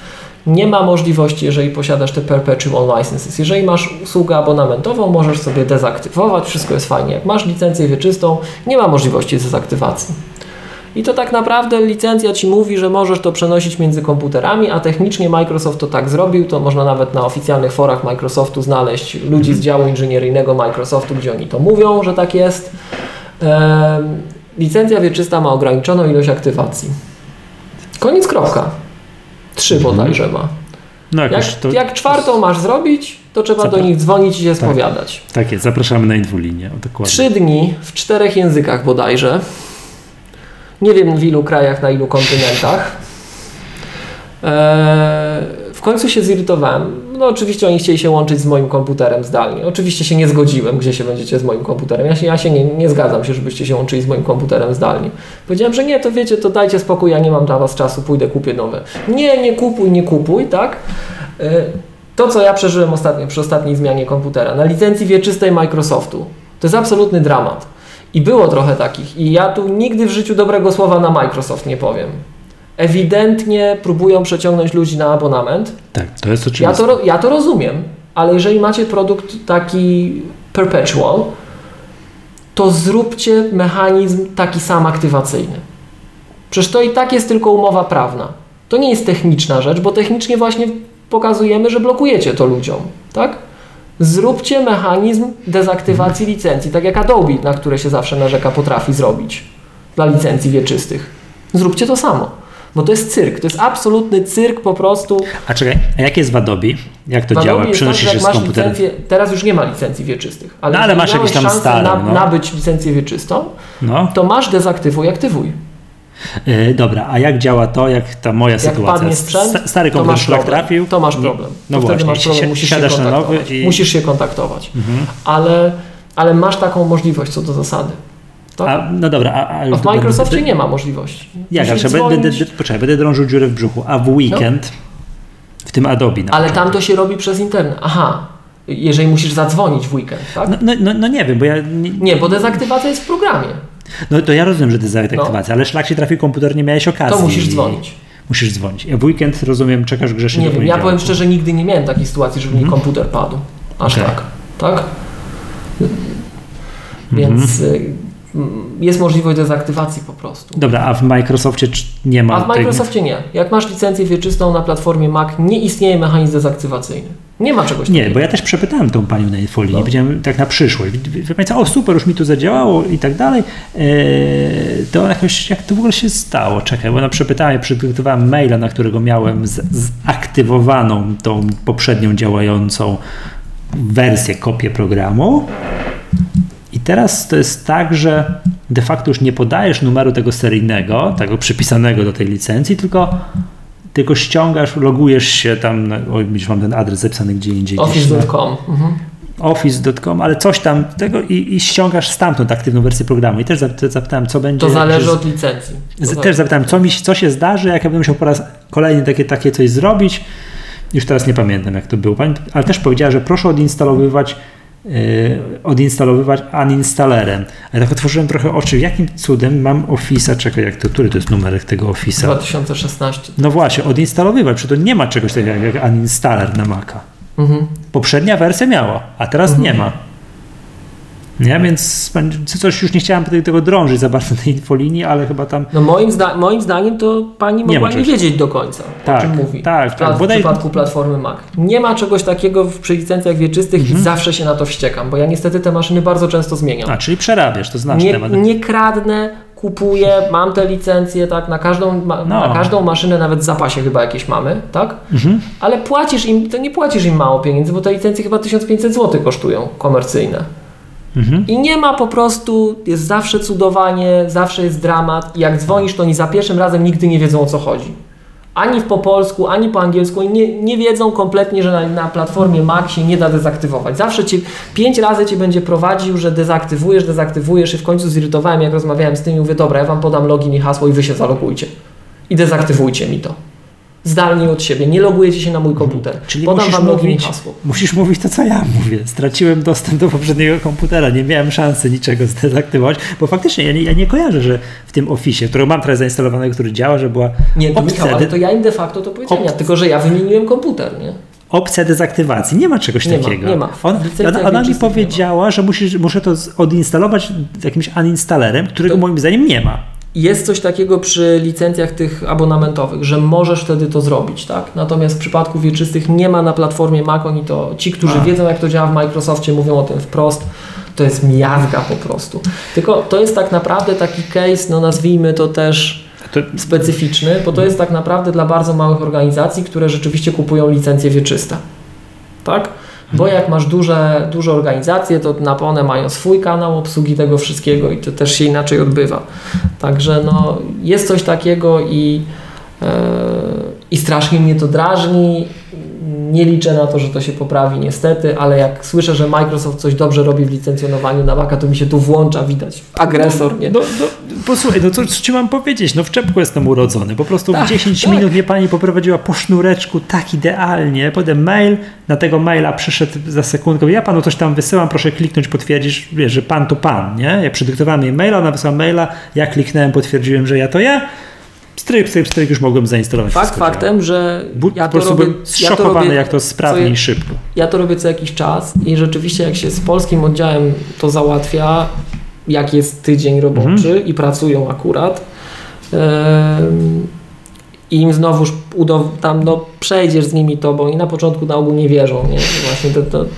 Nie ma możliwości, jeżeli posiadasz te perpetual licenses. Jeżeli masz usługę abonamentową, możesz sobie dezaktywować, wszystko jest fajnie. Jak masz licencję wieczystą, nie ma możliwości dezaktywacji. I to tak naprawdę licencja Ci mówi, że możesz to przenosić między komputerami, a technicznie Microsoft to tak zrobił, to można nawet na oficjalnych forach Microsoftu znaleźć ludzi z działu inżynieryjnego Microsoftu, gdzie oni to mówią, że tak jest. Licencja wieczysta ma ograniczoną ilość aktywacji. Koniec kropka. Trzy Mhm. bodajże ma. No Jak, jakoś to, jak czwartą masz zrobić, to trzeba do Zapra- nich dzwonić i się spowiadać. Tak jest, zapraszamy na infolinię. Dokładnie. Trzy dni w czterech językach bodajże. Nie wiem w ilu krajach, na ilu kontynentach. Eee, w końcu się zirytowałem. No oczywiście oni chcieli się łączyć z moim komputerem zdalnie. Oczywiście się nie zgodziłem, gdzie się będziecie z moim komputerem. Ja się, ja się nie, nie zgadzam się, żebyście się łączyli z moim komputerem zdalnie. Powiedziałem, że nie, to wiecie, to dajcie spokój, ja nie mam dla was czasu, pójdę kupię nowe. Nie, nie kupuj, nie kupuj, tak? Eee, to, co ja przeżyłem ostatnio, przy ostatniej zmianie komputera, na licencji wieczystej Microsoftu, to jest absolutny dramat. I było trochę takich. I ja tu nigdy w życiu dobrego słowa na Microsoft nie powiem. Ewidentnie próbują przeciągnąć ludzi na abonament. Tak, to jest oczywiste. Ja to, ja to rozumiem, ale jeżeli macie produkt taki perpetual, to zróbcie mechanizm taki sam aktywacyjny. Przecież to i tak jest tylko umowa prawna. To nie jest techniczna rzecz, bo technicznie właśnie pokazujemy, że blokujecie to ludziom, tak? Zróbcie mechanizm dezaktywacji licencji, tak jak Adobe, na które się zawsze narzeka, potrafi zrobić dla licencji wieczystych. Zróbcie to samo, bo to jest cyrk, to jest absolutny cyrk po prostu. A czekaj, a jak jest w Adobe? Jak to działa? jest Przenosisz tak, się z komputera. licencję, teraz już nie ma licencji wieczystych, ale No, ale masz jakieś tam szansę starą, no. nabyć licencję wieczystą, No, to masz dezaktywuj, aktywuj. E, dobra, a jak działa to, jak ta moja Jak sytuacja? sprzęt, Sta- Stary to komputer szlak problem. trafił. To masz problem. No to właśnie, wtedy masz problem, si- musisz się kontaktować. i... Musisz się kontaktować. Mhm. Ale, ale masz taką możliwość co do zasady. Tak? A, no dobra, a, a, A w Microsoftie nie ma możliwości. Jak, ale będę, poczekaj, będę drążył dziurę w brzuchu, a w weekend w tym Adobe Ale przykład. tam to się robi przez internet. Aha, jeżeli musisz zadzwonić w weekend, tak? No, no, no, no nie wiem, bo ja... Nie, Nie, bo dezaktywacja jest w programie. No to ja rozumiem, że to jest deaktywacja, ale szlak się trafił komputer, nie miałeś okazji. To musisz dzwonić. musisz dzwonić. W weekend, rozumiem, czekasz grzecznie Nie wiem, ja powiem szczerze, nigdy nie miałem takiej sytuacji, żeby mi Mhm. komputer padł. Aż Okej. tak. Tak? Więc y, jest możliwość dezaktywacji po prostu. Dobra, a w Microsoftie nie ma A w? Microsoftie nie. Jak masz licencję wieczystą na platformie Mac, nie istnieje mechanizm dezaktywacyjny. Nie ma czegoś Nie, takiego. bo ja też przepytałem tą panią na infolinii, No. powiedziałem tak na przyszłość. Wie pani co, o super, już mi tu zadziałało i tak dalej. Eee, to ona jakoś, jak to w ogóle się stało? Czekaj, bo ona przepytała i przygotowałem maila, na którego miałem z, zaktywowaną tą poprzednią działającą wersję, kopię programu. I teraz to jest tak, że de facto już nie podajesz numeru tego seryjnego, tego przypisanego do tej licencji, tylko tylko ściągasz, logujesz się tam, oj, mam ten adres zapisany gdzie indziej. Office.com. Mhm. Office.com, ale coś tam tego i, i ściągasz stamtąd aktywną wersję programu. I też zap- zapytałem, co będzie. To zależy od licencji. Z-. Też zapytałem, co, mi, co się zdarzy, jak ja będę musiał po raz kolejny takie, takie coś zrobić. Już teraz nie pamiętam, jak to było. Ale też powiedziała, że proszę odinstalowywać, odinstalowywać uninstalerem. Ale tak otworzyłem trochę oczy, jakim cudem mam Office'a, czekaj, jak to, który to jest numerek tego Office'a? 2016. No właśnie, odinstalowywać, przecież to nie ma czegoś takiego jak uninstaller na Maca. Mhm. Poprzednia wersja miała, a teraz nie ma. Nie, więc coś już nie chciałem tego, tego drążyć za bardzo tej infolinii, ale chyba tam. No moim, zda- moim zdaniem to pani Nie mogła nie, czegoś. wiedzieć do końca, Tak, o czym mówi. tak, w, tak, w bodaj- przypadku platformy Mac. Nie ma czegoś takiego w, przy licencjach wieczystych Mhm. i zawsze się na to wściekam, bo ja niestety te maszyny bardzo często zmieniam. A, czyli przerabiasz, to znaczy nie, temat. nie kradnę, kupuję, mam te licencje, tak, na każdą, No. na każdą maszynę nawet w zapasie chyba jakieś mamy, tak? Mhm. Ale płacisz im, to nie płacisz im mało pieniędzy, bo te licencje chyba 1500 zł kosztują, komercyjne. Mhm. I nie ma po prostu, jest zawsze cudowanie, zawsze jest dramat. I jak dzwonisz, to oni za pierwszym razem nigdy nie wiedzą o co chodzi. Ani po polsku, ani po angielsku. I nie, nie wiedzą kompletnie, że na, na platformie Mac się nie da dezaktywować. Zawsze cię, pięć razy cię będzie prowadził, że dezaktywujesz, dezaktywujesz i w końcu zirytowałem, jak rozmawiałem z tymi, mówię, dobra, ja wam podam login i hasło i wy się zalogujcie. I dezaktywujcie mi to. Zdalnie od siebie. Nie logujecie się na mój komputer. Mhm. Czyli podam wam login mówić- hasło. Musisz mówić to, co ja mówię. Straciłem dostęp do poprzedniego komputera, nie miałem szansy niczego zdezaktywować, bo faktycznie ja nie, ja nie kojarzę, że w tym Office, którego mam teraz zainstalowanego, który działa, że była Nie, to opcja, Michał, ale to ja im de facto to powiedziałem, Op- tylko że ja wymieniłem komputer, nie? opcja dezaktywacji. Nie ma czegoś Nie ma, takiego. nie ma. On, ona ona mi ma. powiedziała, że musisz, muszę to odinstalować jakimś uninstallerem, którego To- moim zdaniem nie ma. Jest coś takiego przy licencjach tych abonamentowych, że możesz wtedy to zrobić, tak? Natomiast w przypadku wieczystych nie ma na platformie Mac, oni to, ci, którzy A. wiedzą jak to działa w Microsoftie mówią o tym wprost, to jest miazga po prostu. Tylko to jest tak naprawdę taki case, no nazwijmy to też To, specyficzny, bo to jest tak naprawdę dla bardzo małych organizacji, które rzeczywiście kupują licencje wieczyste. Tak? Bo jak masz duże, duże organizacje, to na one mają swój kanał obsługi tego wszystkiego i to też się inaczej odbywa. Także no, jest coś takiego i, e, i strasznie mnie to drażni. Nie liczę na to, że to się poprawi niestety, ale jak słyszę, że Microsoft coś dobrze robi w licencjonowaniu na Maca, to mi się tu włącza, widać, agresor, nie? no, no, posłuchaj, no co, co ci mam powiedzieć? No w czepku jestem urodzony. Po prostu Tak, w 10 tak. minut mnie pani poprowadziła po sznureczku tak idealnie. Potem mail, na tego maila przyszedł za sekundkę. Ja panu coś tam wysyłam, proszę kliknąć, potwierdzisz, wiesz, że pan to pan, nie? Ja przedyktowałem jej maila, ona wysłała maila, ja kliknąłem, potwierdziłem, że ja to ja. Stryk, stryk, stryk, już mogłem zainstalować. Fakt faktem, że ja to robię, ja to robię, jak to sprawnie i szybko. ja to robię co jakiś czas i rzeczywiście jak się z polskim oddziałem to załatwia, jak jest tydzień roboczy Mhm. i pracują akurat i im znowuż udo- tam no, przejdziesz z nimi to, bo oni na początku na ogół nie wierzą, nie? Właśnie to, to, to,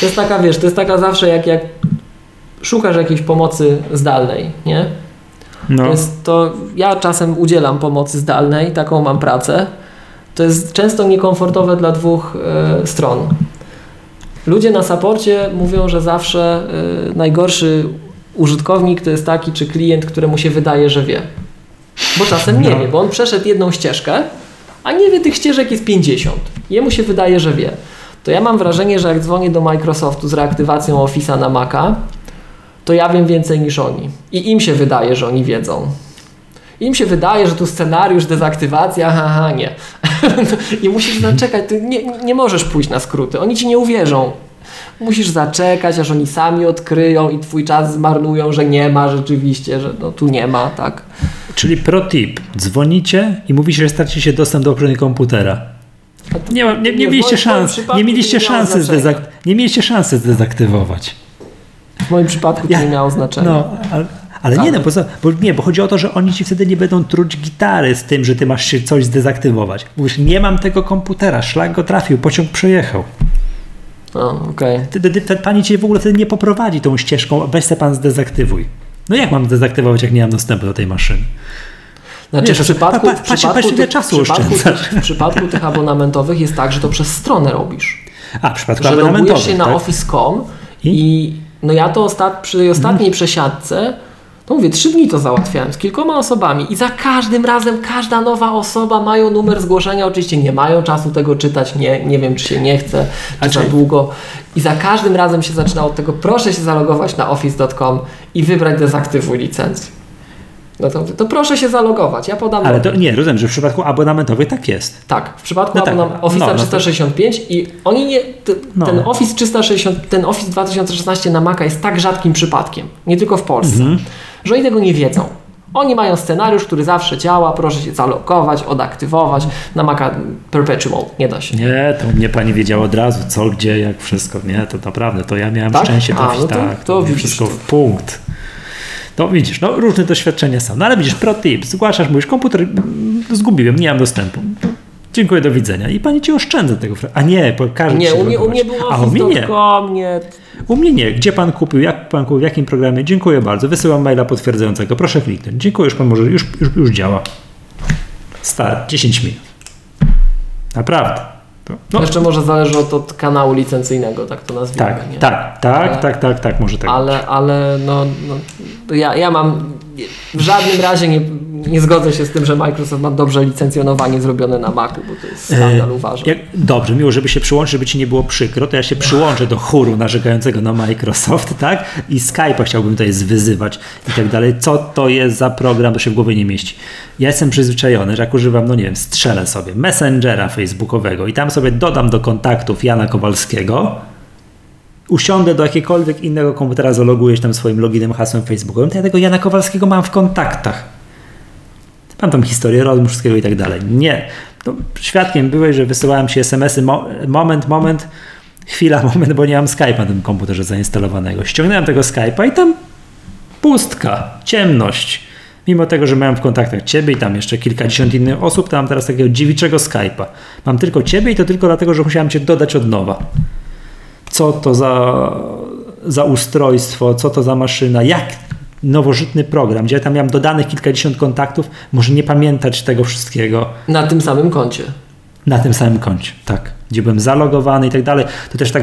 to jest taka, wiesz, to jest taka zawsze jak, jak szukasz jakiejś pomocy zdalnej, nie? No. To jest to, ja czasem udzielam pomocy zdalnej, taką mam pracę. To jest często niekomfortowe dla dwóch e, stron. Ludzie na saporcie mówią, że zawsze e, najgorszy użytkownik to jest taki, czy klient, któremu się wydaje, że wie. Bo czasem nie No. wie, bo on przeszedł jedną ścieżkę, a nie wie, tych ścieżek jest 50. Jemu się wydaje, że wie. To ja mam wrażenie, że jak dzwonię do Microsoftu z reaktywacją Office'a na Maca, to ja wiem więcej niż oni. I im się wydaje, że oni wiedzą. Im się wydaje, że tu scenariusz, dezaktywacja, haha, nie. I musisz zaczekać, ty nie, nie możesz pójść na skróty, oni ci nie uwierzą. musisz zaczekać, aż oni sami odkryją i twój czas zmarnują, że nie ma rzeczywiście, że no tu nie ma, tak. Czyli pro tip, dzwonicie i mówicie, że stracicie dostęp do poprzedniego komputera. Nie, ma, nie, nie, nie, w mieliście szans, nie mieliście nie szansy, zdezak- nie mieliście szansy zdezaktywować. W moim przypadku to Ja- nie miało znaczenia. No, ale, ale nie, no, poza, bo nie, bo chodzi o to, że oni ci wtedy nie będą truć gitary z tym, że ty masz się coś zdezaktywować. Mówisz, nie mam tego komputera, szlak go trafił, pociąg przejechał. Ty, ta pani cię w ogóle wtedy nie poprowadzi tą ścieżką, weź se pan zdezaktywuj. No jak mam zdezaktywować, jak nie mam dostępu do tej maszyny? Znaczy Nie, w przypadku, pa- w pa- patrz- przypadku, tych, czasu w, przypadku tych, w przypadku tych abonamentowych jest tak, że to przez stronę robisz. A, w przypadku Że logujesz abonamentowych, się na tak? office.com I? i? No ja to ostat, przy tej ostatniej przesiadce to mówię, trzy dni to załatwiałem z kilkoma osobami i za każdym razem każda nowa osoba mają numer zgłoszenia, oczywiście nie mają czasu tego czytać, nie, nie wiem czy się nie chce, czy za czy- długo i za każdym razem się zaczynało od tego, proszę się zalogować na office.com i wybrać dezaktywuj licencję. No to, to proszę się zalogować, ja podam Ale to nie, rozumiem, że w przypadku abonamentowych tak jest. Tak, w przypadku No tak, Office'a no, no to- 365 i oni nie, No. ten Office 360, ten Office 2016 na Maca jest tak rzadkim przypadkiem, nie tylko w Polsce, Mhm. że oni tego nie wiedzą. Oni mają scenariusz, który zawsze działa, proszę się zalogować, odaktywować. Na Maca Perpetual nie da się. Nie, to mnie pani wiedziała od razu, co, gdzie, jak wszystko. Nie, to naprawdę, to ja miałem Tak? szczęście A, trafić, no to- tak, to widzisz, wszystko to- w punkt. No widzisz, no różne doświadczenia są. No ale widzisz, pro tip, zgłaszasz, mówisz, komputer mm, zgubiłem, nie mam dostępu. Dziękuję, do widzenia. I pani ci oszczędza tego. A nie, po każdym Nie, u mnie, u mnie był A u mnie nie. Nie. U mnie nie. Gdzie pan kupił, jak pan kupił, w jakim programie? Dziękuję bardzo. Wysyłam maila potwierdzającego. Proszę kliknąć. Dziękuję, już pan może, już, już, już działa. Start, 10 minut. Naprawdę. To, no, Jeszcze może zależy od, od kanału licencyjnego, tak to nazwijmy. tak, nie? tak, tak, Ale- tak, tak, tak, może tak. Ale, ale no, no to ja, ja mam w żadnym razie nie, nie zgodzę się z tym, że Microsoft ma dobrze licencjonowanie zrobione na Macu, bo to jest skandal, uważam. E, Jak, dobrze, miło, żeby się przyłączyć, żeby ci nie było przykro, to ja się przyłączę do chóru narzekającego na Microsoft, tak? I Skype'a chciałbym tutaj zwyzywać i tak dalej. Co to jest za program, to się w głowie nie mieści. Ja jestem przyzwyczajony, że jak używam, no nie wiem, strzelę sobie Messengera Facebookowego i tam sobie dodam do kontaktów Jana Kowalskiego, usiądę do jakiegokolwiek innego komputera, zaloguję się tam swoim loginem, hasłem facebookowym, to ja tego Jana Kowalskiego mam w kontaktach. Mam tam historię rozmów, wszystkiego i tak dalej. Nie. No, świadkiem byłeś, że wysyłałem ci SMS-y mo- moment, moment, chwila, moment, bo nie mam Skype'a na tym komputerze zainstalowanego. Ściągnąłem tego Skype'a i tam pustka, ciemność. Mimo tego, że miałem w kontaktach ciebie i tam jeszcze kilkadziesiąt innych osób, to mam teraz takiego dziewiczego Skype'a. Mam tylko ciebie i to tylko dlatego, że musiałem cię dodać od nowa. Co to za, za ustrojstwo, co to za maszyna, jak nowożytny program, gdzie ja tam miałem dodanych kilkadziesiąt kontaktów, może nie pamiętać tego wszystkiego Na tym samym koncie. na tym samym koncie, tak. Gdzie byłem zalogowany i tak dalej. To też tak,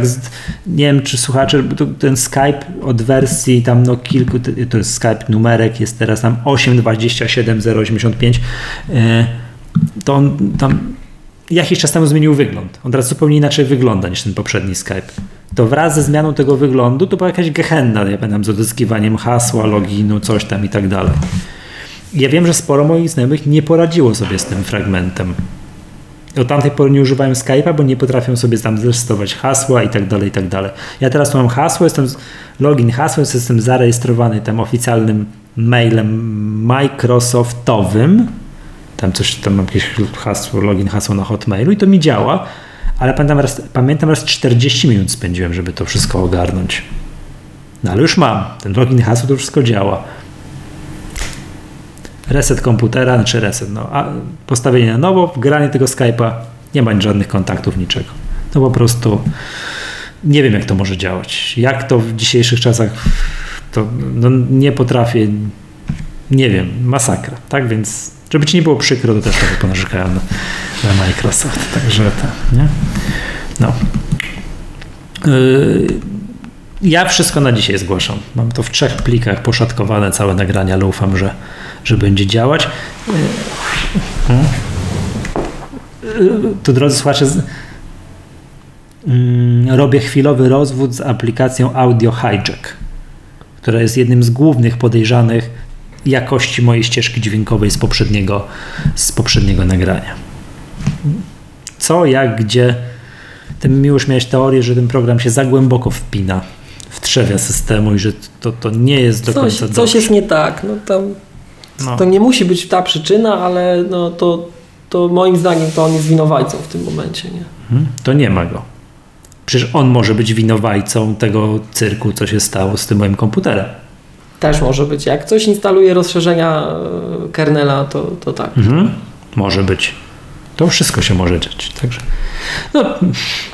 nie wiem czy słuchacze, ten Skype od wersji tam no kilku, to jest Skype numerek, jest teraz tam 8.27.085, e, to on tam jakiś czas temu zmienił wygląd. On teraz zupełnie inaczej wygląda niż ten poprzedni Skype. To wraz ze zmianą tego wyglądu to była jakaś gehenna, ja pamiętam, z odzyskiwaniem hasła, loginu, coś tam i tak dalej. Ja wiem, że sporo moich znajomych nie poradziło sobie z tym fragmentem. Od tamtej pory nie używają Skype'a, bo nie potrafią sobie tam zrejestrować hasła i tak dalej, i tak dalej. Ja teraz mam hasło, jestem login hasło, jestem zarejestrowany tam oficjalnym mailem Microsoftowym. Tam coś, tam mam jakieś hasło, login hasło na Hotmailu i to mi działa, ale pamiętam raz, pamiętam raz 40 minut spędziłem, żeby to wszystko ogarnąć. No ale już mam, ten login hasło to wszystko działa reset komputera, znaczy reset, no, postawienie na nowo, wgranie tego Skype'a, nie ma żadnych kontaktów, niczego. To po prostu nie wiem, jak to może działać. Jak to w dzisiejszych czasach, to no, nie potrafię, nie wiem, masakra, tak? Więc, żeby ci nie było przykro, to też trochę ponarzekałem na, na Microsoft, także to, nie? No. Yy, ja wszystko na dzisiaj zgłaszam. Mam to w trzech plikach poszatkowane, całe nagrania, ale ufam, że, że będzie działać. Tu drodzy słuchacze, mm, robię chwilowy rozwód z aplikacją Audio Hijack, która jest jednym z głównych podejrzanych jakości mojej ścieżki dźwiękowej z poprzedniego, z poprzedniego nagrania. Co, jak, gdzie, ty już miałeś teorię, że ten program się za głęboko wpina w trzewia systemu i że to, to nie jest do coś, końca coś dobrze. jest nie tak. No, tam, No. To nie musi być ta przyczyna, ale no, to, to moim zdaniem to on jest winowajcą w tym momencie. Nie? Mhm. To nie ma go. Przecież on może być winowajcą tego cyrku, co się stało z tym moim komputerem. Też może być. Jak ktoś instaluje rozszerzenia e, kernela, to, to tak. Mhm. Może być. To wszystko się może dziać. Także, no,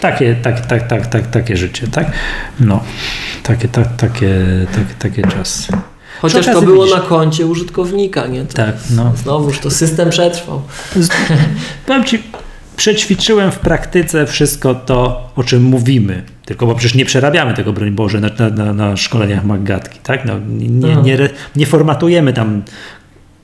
takie, tak, tak, tak, tak, takie życie, tak? No, takie, tak, takie, takie, takie czasy. Chociaż to było widzisz- na koncie użytkownika, nie? To Tak, no. Znowuż to system przetrwał. Z- Powiem Ci, przećwiczyłem w praktyce wszystko to, o czym mówimy. Tylko bo przecież nie przerabiamy tego, broń Boże, na, na, na, szkoleniach Maggatki, tak? No, nie, nie, Aha. nie, nie formatujemy tam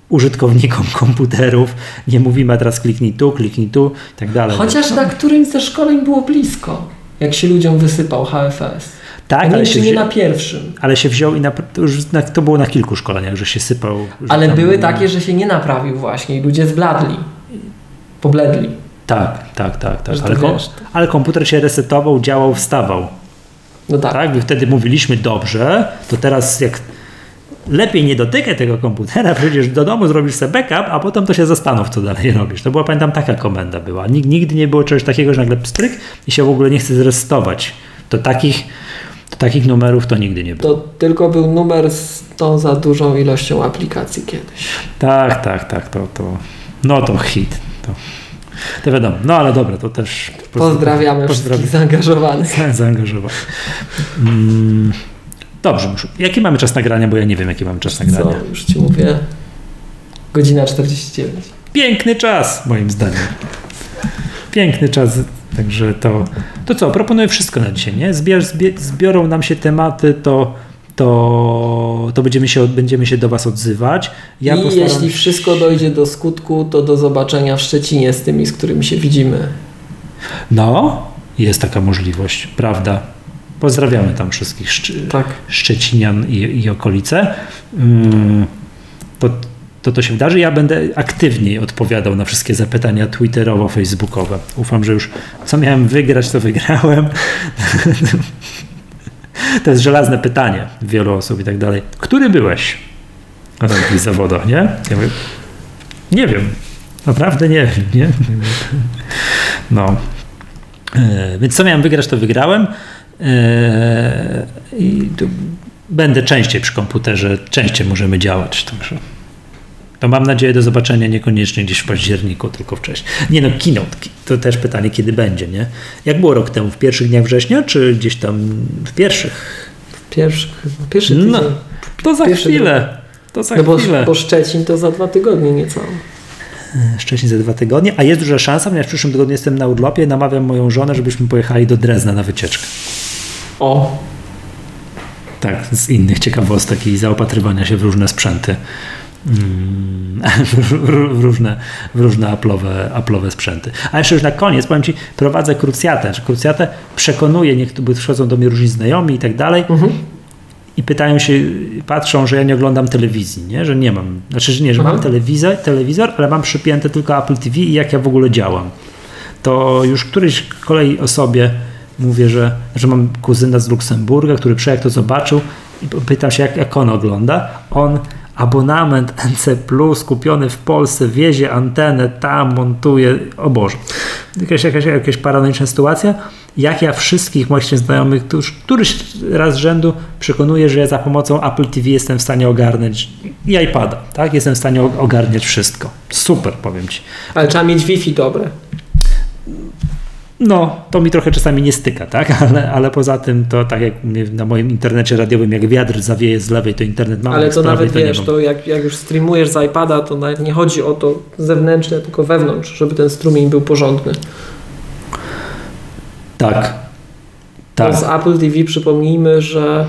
użytkownikom komputerów, nie mówimy a teraz kliknij tu, kliknij tu i tak dalej. Chociaż na którymś ze szkoleń było blisko, jak się ludziom wysypał HFS. tak, ale się, nie wzi- na pierwszym. ale się wziął i na, to, już na, to było na kilku szkoleniach, że się sypał. że Ale były takie, że się nie naprawił właśnie i ludzie zbladli. Pobledli. Tak, tak, tak, tak. Ale, kom, ale komputer się resetował, działał, wstawał. No tak. Tak, i wtedy mówiliśmy dobrze, to teraz jak lepiej nie dotykaj tego komputera, przecież do domu zrobisz sobie backup, a potem to się zastanów, co dalej robisz. To była, pamiętam, taka komenda była. Nig- Nigdy nie było czegoś takiego, że nagle pstryk i się w ogóle nie chce zresetować. To takich, to takich numerów to nigdy nie było. To tylko był numer z tą za dużą ilością aplikacji kiedyś. Tak, tak, tak, to, to no to hit. To, to wiadomo. No ale dobra, to też Pozdrawiamy wszystkich zaangażowanych. zaangażować. Mm, dobrze, muszę. jaki mamy czas nagrania, bo ja nie wiem, jaki mamy czas nagrania. Co, już ci mówię. Godzina 49. Piękny czas, moim zdaniem. Piękny czas, także to. To co, proponuję wszystko na dzisiaj, nie? Zbier, zbie, zbiorą nam się tematy, to, to, to będziemy, się, będziemy się do Was odzywać. Ja I postaram jeśli wszystko dojdzie do skutku, to do zobaczenia w Szczecinie z tymi, z którymi się widzimy. No, jest taka możliwość, prawda? Pozdrawiamy tam wszystkich Szczy, Tak. Szczecinian i, i okolice. Mm, To, to to się wydarzy. Ja będę aktywniej odpowiadał na wszystkie zapytania twitterowo-facebookowe. Ufam, że już co miałem wygrać, to wygrałem. To jest żelazne pytanie wielu osób i tak dalej. Który byłeś na takich zawodach, nie? Ja mówię, nie wiem. Naprawdę nie wiem, nie? No. E, Więc co miałem wygrać, to wygrałem. E, I będę częściej przy komputerze, częściej możemy działać. Także to mam nadzieję do zobaczenia niekoniecznie gdzieś w październiku, tylko wcześniej. Nie no, keynote, to też pytanie, kiedy będzie, nie? Jak było rok temu? W pierwszych dniach września, czy gdzieś tam w pierwszych? Pierwszy, chyba. pierwszy tydzień. No, to za Pierwszy, chwilę. To za No bo, chwilę. bo Szczecin to za dwa tygodnie nieco. Wcześniej za dwa tygodnie, a jest duża szansa, ponieważ w przyszłym tygodniu jestem na urlopie, namawiam moją żonę, żebyśmy pojechali do Drezna na wycieczkę. O, Tak, z innych ciekawostek i zaopatrywania się w różne sprzęty. Mm, w, różne, w różne aplowe, aplowe sprzęty. A jeszcze już na koniec powiem Ci, prowadzę krucjatę. Że Krucjatę przekonuje, niektórzy przychodzą do mnie różni znajomi i tak dalej mhm. i pytają się, patrzą, że ja nie oglądam telewizji, nie? że nie mam, znaczy, że nie, że Aha. mam telewizor, telewizor, ale mam przypięte tylko Apple TV i jak ja w ogóle działam. To już którejś kolei osobie mówię, że, że mam kuzyna z Luksemburga, który przyjechał, to zobaczył i pytam się, jak, jak on ogląda. On abonament NC Plus kupiony w Polsce, wiezie antenę, tam montuje, o Boże. Jakaś, jakaś, jakaś paranoiczna sytuacja. Jak ja wszystkich moich znajomych, którzy któryś raz z rzędu przekonuję, że ja za pomocą Apple TV jestem w stanie ogarnąć i iPada, tak? Jestem w stanie ogarniać wszystko. Super, powiem Ci. Ale trzeba mieć Wi-Fi dobre. No, to mi trochę czasami nie styka, tak? Ale, ale poza tym to tak jak na moim internecie radiowym, jak wiatr zawieje z lewej, to internet mam, Ale to nawet to wiesz, to jak, jak już streamujesz z iPada, to nawet nie chodzi o to zewnętrzne, tylko wewnątrz, żeby ten strumień był porządny. Tak. To Tak. z Apple TV przypomnijmy, że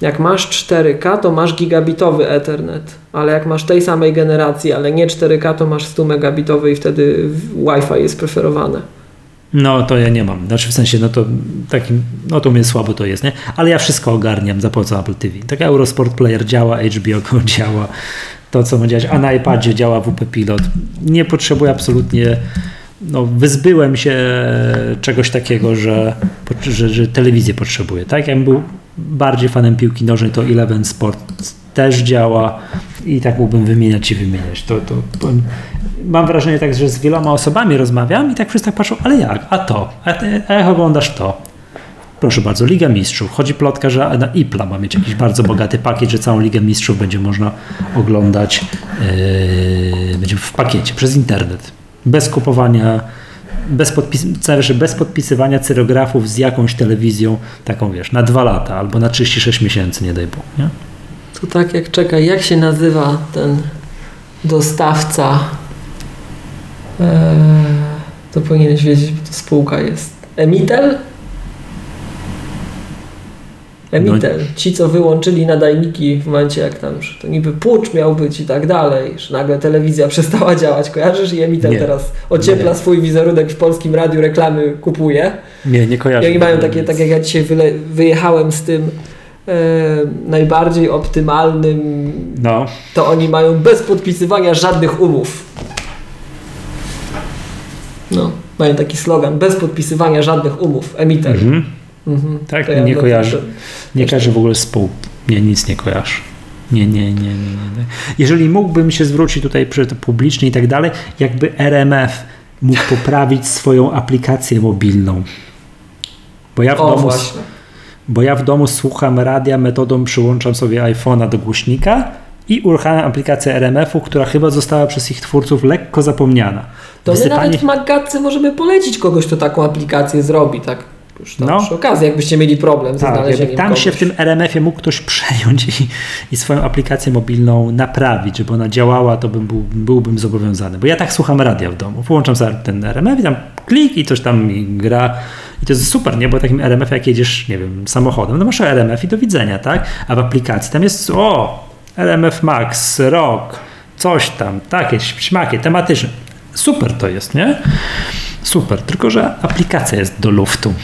jak masz 4K, to masz gigabitowy Ethernet, ale jak masz tej samej generacji, ale nie 4K, to masz 100 megabitowy i wtedy Wi-Fi jest preferowane. No to ja nie mam. Znaczy w sensie, no to takim, no to mnie słabo to jest, nie? Ale ja wszystko ogarniam za pomocą Apple TV. Tak Eurosport Player działa, HBO działa, to co ma działać, a na iPadzie działa WP Pilot. Nie potrzebuję absolutnie no, wyzbyłem się czegoś takiego, że, że, że telewizję potrzebuję. Tak, jakbym był bardziej fanem piłki nożnej, to Eleven Sport też działa i tak mógłbym wymieniać i wymieniać. To, to, to, mam wrażenie tak, że z wieloma osobami rozmawiam i tak wszyscy tak patrzą, ale jak? A to? A, a jak oglądasz to? Proszę bardzo, Liga Mistrzów. Chodzi plotka, że na IPLA ma mieć jakiś bardzo bogaty pakiet, że całą Ligę Mistrzów będzie można oglądać yy, będzie w pakiecie przez internet. Bez kupowania, bez, podpis bez podpisywania cyrografów z jakąś telewizją, taką wiesz, na dwa lata albo na 36 miesięcy, nie daj Bóg. Nie? To tak jak czekaj, jak się nazywa ten dostawca? Eee, to powinieneś wiedzieć, bo to spółka jest. Emitel? Emitel. No. Ci, co wyłączyli nadajniki w momencie, jak tam, że to niby pucz miał być i tak dalej, że nagle telewizja przestała działać. Kojarzysz? I Emitel nie. teraz ociepla nie. swój wizerunek w polskim radiu, reklamy kupuje. Nie, nie kojarzę. I oni mają takie, tak jak ja dzisiaj wyle, wyjechałem z tym e, najbardziej optymalnym, no. to oni mają bez podpisywania żadnych umów. No, mają taki slogan, bez podpisywania żadnych umów, Emitel. Mhm. Mhm. Tak, ja nie kojarzę. Nie kojarzę w ogóle spół. Nie, nic nie kojarzę. Nie, nie, nie, nie, nie. Jeżeli mógłbym się zwrócić tutaj publicznie i tak dalej, jakby RMF mógł poprawić swoją aplikację mobilną. Bo ja w o, domu. Właśnie. Bo ja w domu słucham radia metodą przyłączam sobie iPhone'a do głośnika i uruchamiam aplikację RMF-u, która chyba została przez ich twórców lekko zapomniana. To Wysypanie... my nawet w Magatce możemy polecić kogoś, kto taką aplikację zrobi, tak? Już tam no. przy okazji, jakbyście mieli problem ze tak, znalezieniem Tam kogoś. się w tym RMF-ie mógł ktoś przejąć i, i, swoją aplikację mobilną naprawić, żeby ona działała, to bym był, byłbym zobowiązany. Bo ja tak słucham radia w domu. Włączam sobie ten RMF i tam klik i coś tam gra. I to jest super, nie? Bo takim RMF, jak jedziesz, nie wiem, samochodem, no masz RMF i do widzenia, tak? A w aplikacji tam jest, o, RMF Max, rok, coś tam, takie śmakie, tematyczne. Super to jest, nie? Super, tylko że aplikacja jest do luftu.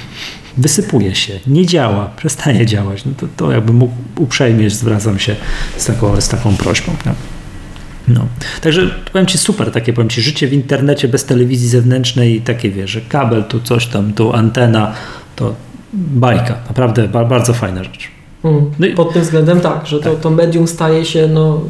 Wysypuje się, nie działa, przestaje działać. No to, to jakby mógł uprzejmie zwracam się z taką, z taką prośbą. No. Także powiem Ci super, takie powiem Ci, życie w internecie bez telewizji zewnętrznej takie wiesz, że kabel, tu coś tam, tu antena, to bajka, naprawdę bardzo fajna rzecz. Mm, no pod tym względem tak, że to, tak. to medium staje się no,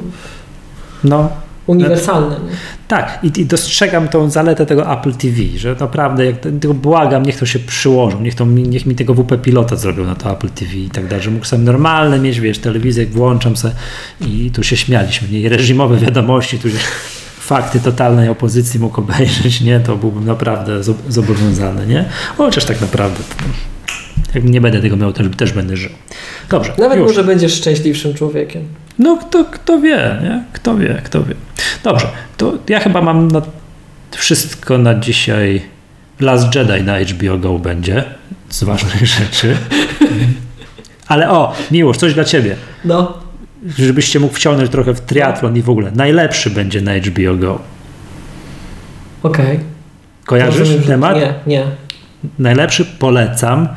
no uniwersalne. Nie? Tak, i, i, dostrzegam tą zaletę tego Apple TV, że naprawdę, jak błagam, niech to się przyłożą, niech, to, niech mi tego WP pilota zrobią na to Apple TV i tak dalej, że mógł sobie normalne mieć, wiesz, telewizję, włączam sobie i tu się śmialiśmy, nie? Reżimowe wiadomości, tu fakty totalnej opozycji mógł obejrzeć, nie? To byłbym naprawdę zobowiązany, nie? Chociaż tak naprawdę jak nie będę tego miał, też, też będę żył. Dobrze. Nawet już. może będziesz szczęśliwszym człowiekiem. No kto, kto wie, nie? Kto wie, kto wie. Dobrze, to ja chyba mam na wszystko na dzisiaj. Last Jedi na HBO Go będzie z ważnych rzeczy. Ale o, miłość, coś dla ciebie. No. Żebyście mógł wciągnąć trochę w triatlon i w ogóle. Najlepszy będzie na HBO Go. Okej. Okay. Kojarzysz Rozumiem, temat? Nie, nie. Najlepszy polecam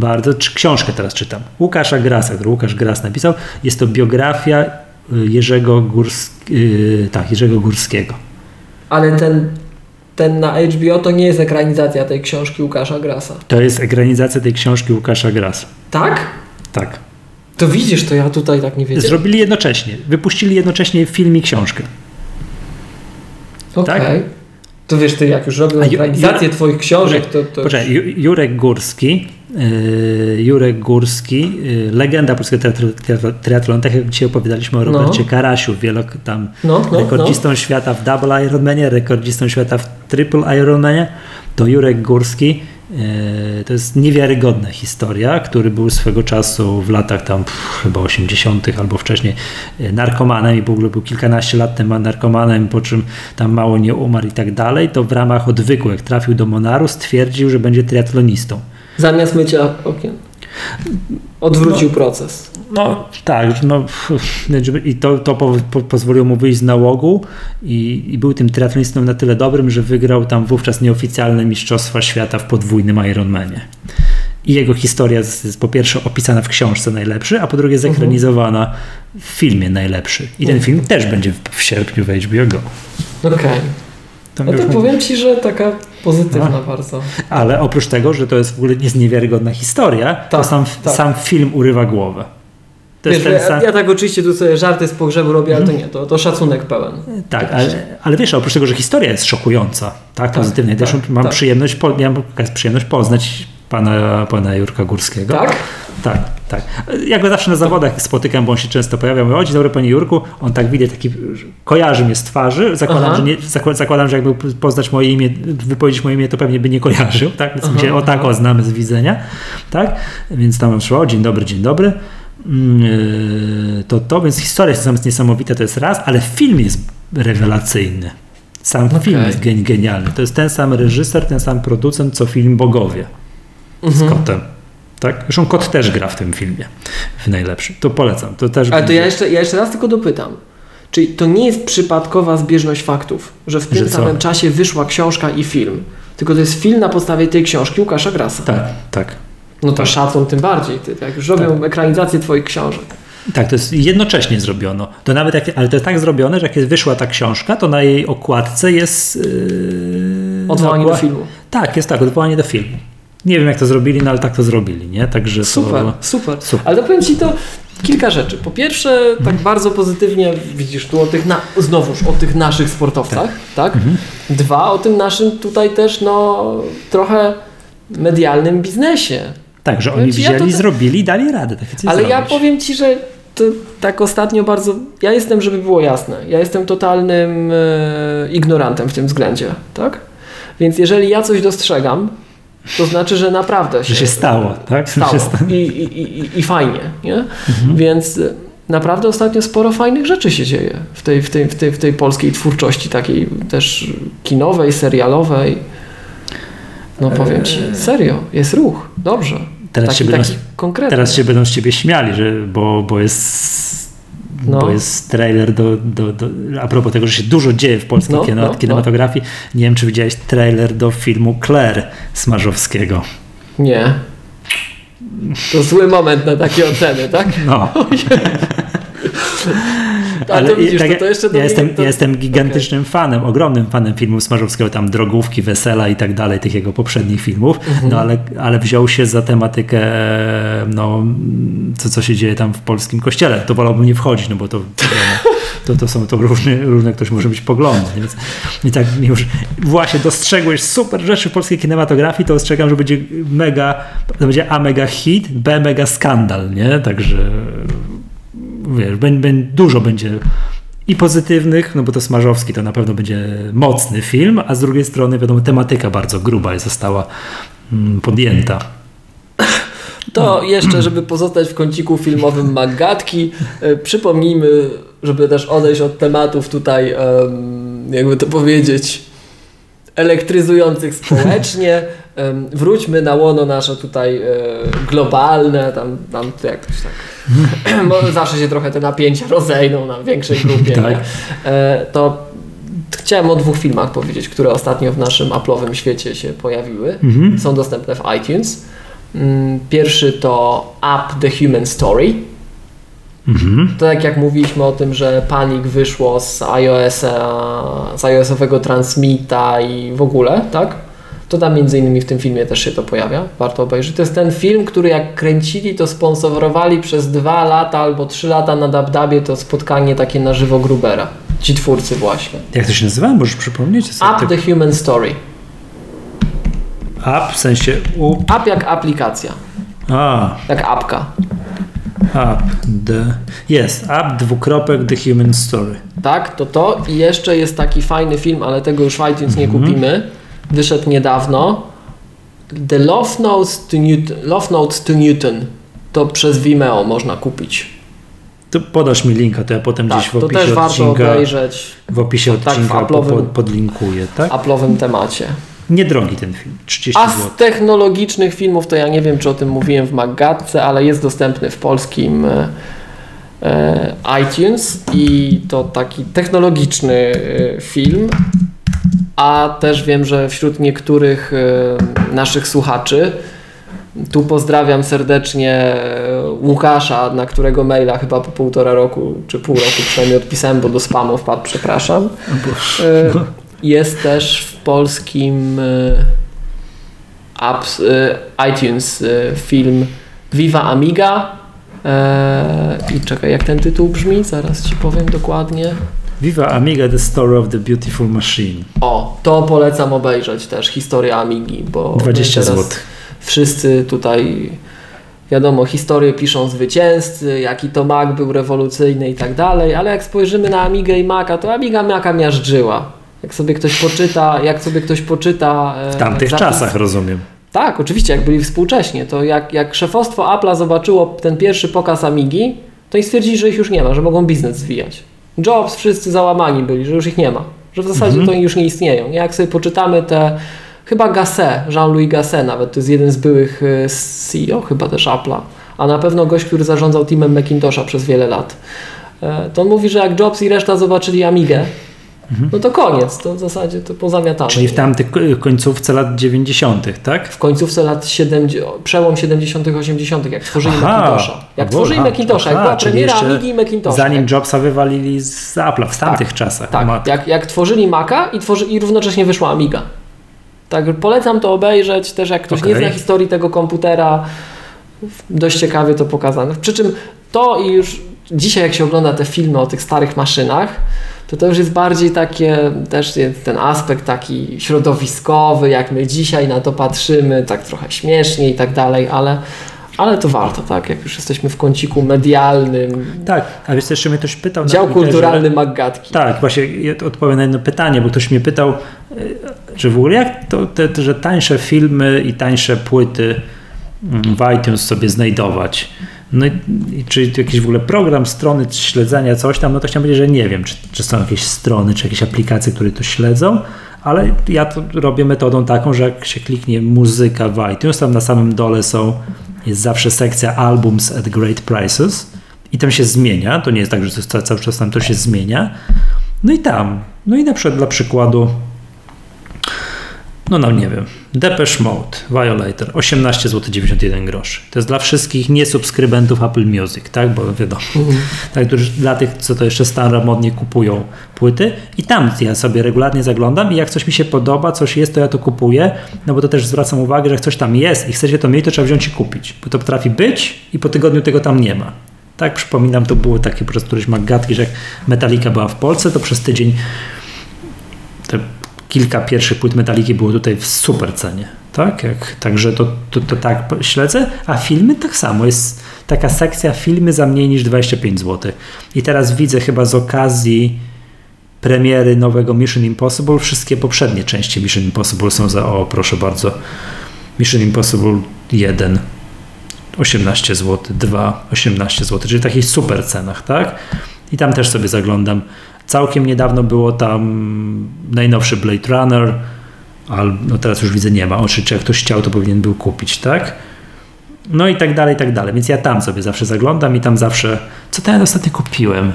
bardzo. Książkę teraz czytam. Łukasza Grasa, który Łukasz Gras napisał. Jest to biografia y, Jerzego, Górsk... Yy, tak, Jerzego Górskiego. Ale ten, ten na HBO to nie jest ekranizacja tej książki Łukasza Grasa. To jest ekranizacja tej książki Łukasza Grasa. Tak? Tak. To widzisz, to ja tutaj tak nie wiedziałem. Zrobili jednocześnie. Wypuścili jednocześnie film i książkę. Okej. Okay. Tak? To wiesz, ty jak już robią ekranizację twoich książek, to... to Poczekaj, Jurek Górski, yy, Jurek Górski, yy, legenda polskiego triatlonu, tak jak dzisiaj opowiadaliśmy o Robercie no. Karasiu, wielok, tam no, no, rekordzistą no. świata w double Ironmanie, rekordzistą świata w triple Ironmanie, to Jurek Górski to jest niewiarygodna historia, który był swego czasu w latach tam pff, chyba 80. albo wcześniej e, narkomanem i w ogóle był kilkanaście lat temu narkomanem, po czym tam mało nie umarł i tak dalej, to w ramach odwyku, trafił do Monaru, stwierdził, że będzie triatlonistą. Zamiast mycia okien. Odwrócił no, proces. No tak, no, i to, to po, po, pozwoliło mu wyjść z nałogu i, i, był tym triatlonistą na tyle dobrym, że wygrał tam wówczas nieoficjalne Mistrzostwa Świata w podwójnym Ironmanie. I jego historia jest, jest po pierwsze opisana w książce najlepszy, a po drugie zekranizowana w filmie najlepszy. I ten film też będzie w, w sierpniu w HBO Go. Okej. Okay. To No to mówię. powiem Ci, że taka pozytywna No. bardzo. Ale oprócz tego, że to jest w ogóle jest niewiarygodna historia, to Tak, sam, tak. sam film urywa głowę. To Wiesz, jest ten ja, ja tak oczywiście tu sobie żarty z pogrzebu robię, ale to nie, to, to szacunek pełen. Tak, ale, ale wiesz, oprócz tego, że historia jest szokująca, tak, pozytywna. Też tak, mam tak. przyjemność, miałem przyjemność poznać pana, pana Jurka Górskiego. Tak? Tak, tak. Ja go zawsze na zawodach spotykam, bo on się często pojawia. Mówię, o dzień dobry panie Jurku. On tak widać, taki kojarzy mnie z twarzy. Zakładam, Aha. że nie, zakład- zakładam, że jakby poznać moje imię, wypowiedzieć moje imię, to pewnie by nie kojarzył, tak? Więc Aha, mnie o tak aha. o znamy z widzenia, tak? Więc tam szło, dzień dobry, dzień dobry. Mm, yy, To to, więc historia jest niesamowita, to jest raz, ale film jest rewelacyjny. Sam film Okej. jest gen- genialny. To jest ten sam reżyser, ten sam producent, co film Bogowie z Mhm. kotem. Tak? Zresztą kot też gra w tym filmie. W najlepszym. To polecam. To też Ale to ja jeszcze, ja jeszcze raz tylko dopytam. Czyli to nie jest przypadkowa zbieżność faktów, że w tym Że samym czasie wyszła książka i film. Tylko to jest film na podstawie tej książki Łukasza Grasa. Tak, tak. No to tak. szacun tym bardziej, ty, jak już robią ekranizację twoich książek. Tak, to jest jednocześnie zrobiono. To nawet jak, ale to jest tak zrobione, że jak jest wyszła ta książka, to na jej okładce jest. Yy, Odwołanie do filmu. Tak, jest tak, odwołanie do filmu. Nie wiem jak to zrobili, no ale tak to zrobili, nie? Także Super, to. super. super. Ale powiem Ci to kilka rzeczy. Po pierwsze, tak bardzo pozytywnie widzisz tu o tych, na, znowuż o tych naszych sportowcach, tak? Mhm. Dwa, o tym naszym tutaj też, no, trochę medialnym biznesie. Tak, że Powiem oni ci, ja wzięli, to- zrobili i dali radę. Coś Ale ja zrobić. powiem Ci, że to tak ostatnio bardzo. Ja jestem, żeby było jasne, ja jestem totalnym e, ignorantem w tym względzie, tak? Więc jeżeli ja coś dostrzegam, to znaczy, że naprawdę Że się stało, tak? Że stało Się sta- I, i, i, i fajnie, nie? Mhm. Więc e, naprawdę ostatnio sporo fajnych rzeczy się dzieje w tej, w tej, w tej, w tej polskiej twórczości, takiej też kinowej, serialowej. No powiem Ci, serio, jest ruch, dobrze. Teraz taki, się będą-. Teraz się będą z ciebie śmiali, że, bo, bo jest. No. Bo jest trailer do, do, do. A propos tego, że się dużo dzieje w polskiej No, kino, no, kinematografii. Nie wiem, czy widziałeś trailer do filmu Claire Smarzowskiego. Nie. To zły moment na takie oceny, tak? No. Ale to widzisz, to, to jeszcze ja, jestem, to, ja jestem gigantycznym fanem, ogromnym fanem filmów Smarzowskiego, tam Drogówki, Wesela i tak dalej, tych jego poprzednich filmów, Mhm. no ale, ale wziął się za tematykę, no, co, co się dzieje tam w polskim kościele. To wolałbym nie wchodzić, no bo to, to, to są to różne, różne ktoś może być poglądy. Więc, więc jak już właśnie dostrzegłeś super rzeczy w polskiej kinematografii, to ostrzegam, że będzie mega, to będzie A mega hit, B mega skandal, nie? Także wiesz, dużo będzie i pozytywnych, no bo to Smarzowski to na pewno będzie mocny film, a z drugiej strony wiadomo tematyka bardzo gruba została mm, podjęta. to jeszcze, żeby pozostać w kąciku filmowym Magatki, e, przypomnijmy, żeby też odejść od tematów tutaj, jakby to powiedzieć, elektryzujących społecznie. Wróćmy na łono nasze tutaj e, globalne, tam, tam to jakoś tak. Może zawsze się trochę te napięcia rozejdą na większej grupie. Tak. E, to chciałem o dwóch filmach powiedzieć, które ostatnio w naszym Apple'owym świecie się pojawiły. Mhm. Są dostępne w iTunes. Mm, Pierwszy to Up the Human Story. Mhm. To tak jak mówiliśmy o tym, że Panic wyszło z iOS-a, z iOS-owego Transmita i w ogóle, tak? To tam między innymi w tym filmie też się to pojawia. Warto obejrzeć. To jest ten film, który jak kręcili, to sponsorowali przez dwa lata albo trzy lata na Dabdabie to spotkanie takie na żywo Grubera. Ci twórcy właśnie. Jak to się nazywa? Możesz przypomnieć? Up Tak- the Human Story. Up, w sensie U. Up jak aplikacja, A, jak apka. Up, the. Jest, up, dwukropek, the human story. Tak, to to. I jeszcze jest taki fajny film, ale tego już w iTunes nie Mhm. kupimy. Wyszedł niedawno. The Love Notes to Newton. Love Notes to Newton. To przez Vimeo można kupić. To podasz mi linka, to ja potem Tak, gdzieś w to opisie też warto odcinka, obejrzeć w opisie Tak, w odcinka po, Apple'owym- po, podlinkuję, w tak? Apple'owym temacie. Niedrogi ten film, 30 A zł. z technologicznych filmów to ja nie wiem, czy o tym mówiłem w Magatce, ale jest dostępny w polskim e, e, iTunes i to taki technologiczny e, film. A też wiem, że wśród niektórych e, naszych słuchaczy tu pozdrawiam serdecznie e, Łukasza, na którego maila chyba po półtora roku, czy pół roku przynajmniej odpisałem, bo do spamu wpadł, przepraszam. E, Jest też w polskim y, apps, y, iTunes y, film Viva Amiga. E, I czekaj, jak ten tytuł brzmi? Zaraz ci powiem dokładnie. Viva Amiga, The Story of the Beautiful Machine. O, to polecam obejrzeć też, historia Amigi, bo 20 my teraz zł. Wszyscy tutaj, wiadomo, historię piszą zwycięzcy, jaki to Mac był rewolucyjny i tak dalej, ale jak spojrzymy na Amigę i Maca, to Amiga Maca miażdżyła. Jak sobie ktoś poczyta, jak sobie ktoś poczyta... e, W tamtych zapis- czasach, rozumiem. Tak, oczywiście, jak byli współcześnie, to jak, jak szefostwo Apple'a zobaczyło ten pierwszy pokaz Amigi, to i stwierdzili, że ich już nie ma, że mogą biznes zwijać. Jobs, wszyscy załamani byli, że już ich nie ma, że w zasadzie Mhm. to już nie istnieją. Nie? Jak sobie poczytamy te, chyba Gasset, Jean-Louis Gasset nawet, to jest jeden z byłych e, CEO chyba też Apple'a, a na pewno gość, który zarządzał teamem Macintosha przez wiele lat. E, To on mówi, że jak Jobs i reszta zobaczyli Amigę, no to koniec, to w zasadzie to pozamiatane. Mhm. Czyli w tamtych ko- końcówce lat 90., tak? w końcówce lat 70, przełom 70., 80., jak tworzyli Aha, Macintosha. Jak tworzyli aha, Macintosha, jak była premiera Amigi i Macintosha. Zanim jak, Jobsa wywalili z Apple'a w tamtych czasach. tak, jak, jak tworzyli Maca i, tworzy, i równocześnie wyszła Amiga. Tak, polecam to obejrzeć, też jak ktoś nie Okej. zna historii tego komputera, dość ciekawie to pokazane. Przy czym to i już dzisiaj jak się ogląda te filmy o tych starych maszynach, to to już jest bardziej takie, też jest ten aspekt taki środowiskowy, jak my dzisiaj na to patrzymy, tak trochę śmiesznie i tak dalej, ale, ale to warto, tak, jak już jesteśmy w kąciku medialnym, Tak, a wiesz, jeszcze mnie ktoś pytał na dział Twitterze- kulturalny Maggatki. Tak, właśnie odpowiem na jedno pytanie, bo ktoś mnie pytał, y, że w ogóle jak to, te, że tańsze filmy i tańsze płyty w iTunes sobie znajdować. No i, czy jakiś w ogóle program, strony śledzenia, coś tam, no to chciałem powiedzieć, że nie wiem, czy, czy są jakieś strony, czy jakieś aplikacje, które to śledzą, ale ja to robię metodą taką, że jak się kliknie muzyka w iTunes, tam na samym dole są, jest zawsze sekcja Albums at Great Prices i tam się zmienia, to nie jest tak, że cały czas tam to się zmienia. No i tam, no i na przykład dla przykładu, no no nie wiem, Depeche Mode, Violator, 18 zł 91 groszy. To jest dla wszystkich niesubskrybentów Apple Music, tak, bo wiadomo, tak, którzy, dla tych, co to jeszcze staromodnie kupują płyty. I tam ja sobie regularnie zaglądam i jak coś mi się podoba, coś jest, to ja to kupuję, no bo to też zwracam uwagę, że jak coś tam jest i chcecie to mieć, to trzeba wziąć i kupić, bo to potrafi być i po tygodniu tego tam nie ma. Tak, przypominam, to były takie po prostu któreś magatki, że jak Metallica była w Polsce, to przez tydzień te kilka pierwszych płyt Metaliki było tutaj w super cenie. Tak? Jak, także to, to, to tak śledzę, a filmy tak samo. Jest taka sekcja filmy za mniej niż 25 zł. I teraz widzę chyba z okazji premiery nowego Mission Impossible, wszystkie poprzednie części Mission Impossible są za, o proszę bardzo, Mission Impossible 1 18 zł, 2 18 zł, czyli w takich super cenach, tak? I tam też sobie zaglądam. Całkiem niedawno było tam najnowszy Blade Runner, ale no teraz już widzę nie ma. Oczy, czy jak ktoś chciał, to powinien był kupić, tak? No i tak dalej, i tak dalej. Więc ja tam sobie zawsze zaglądam i tam zawsze. Co to ja ostatnio kupiłem?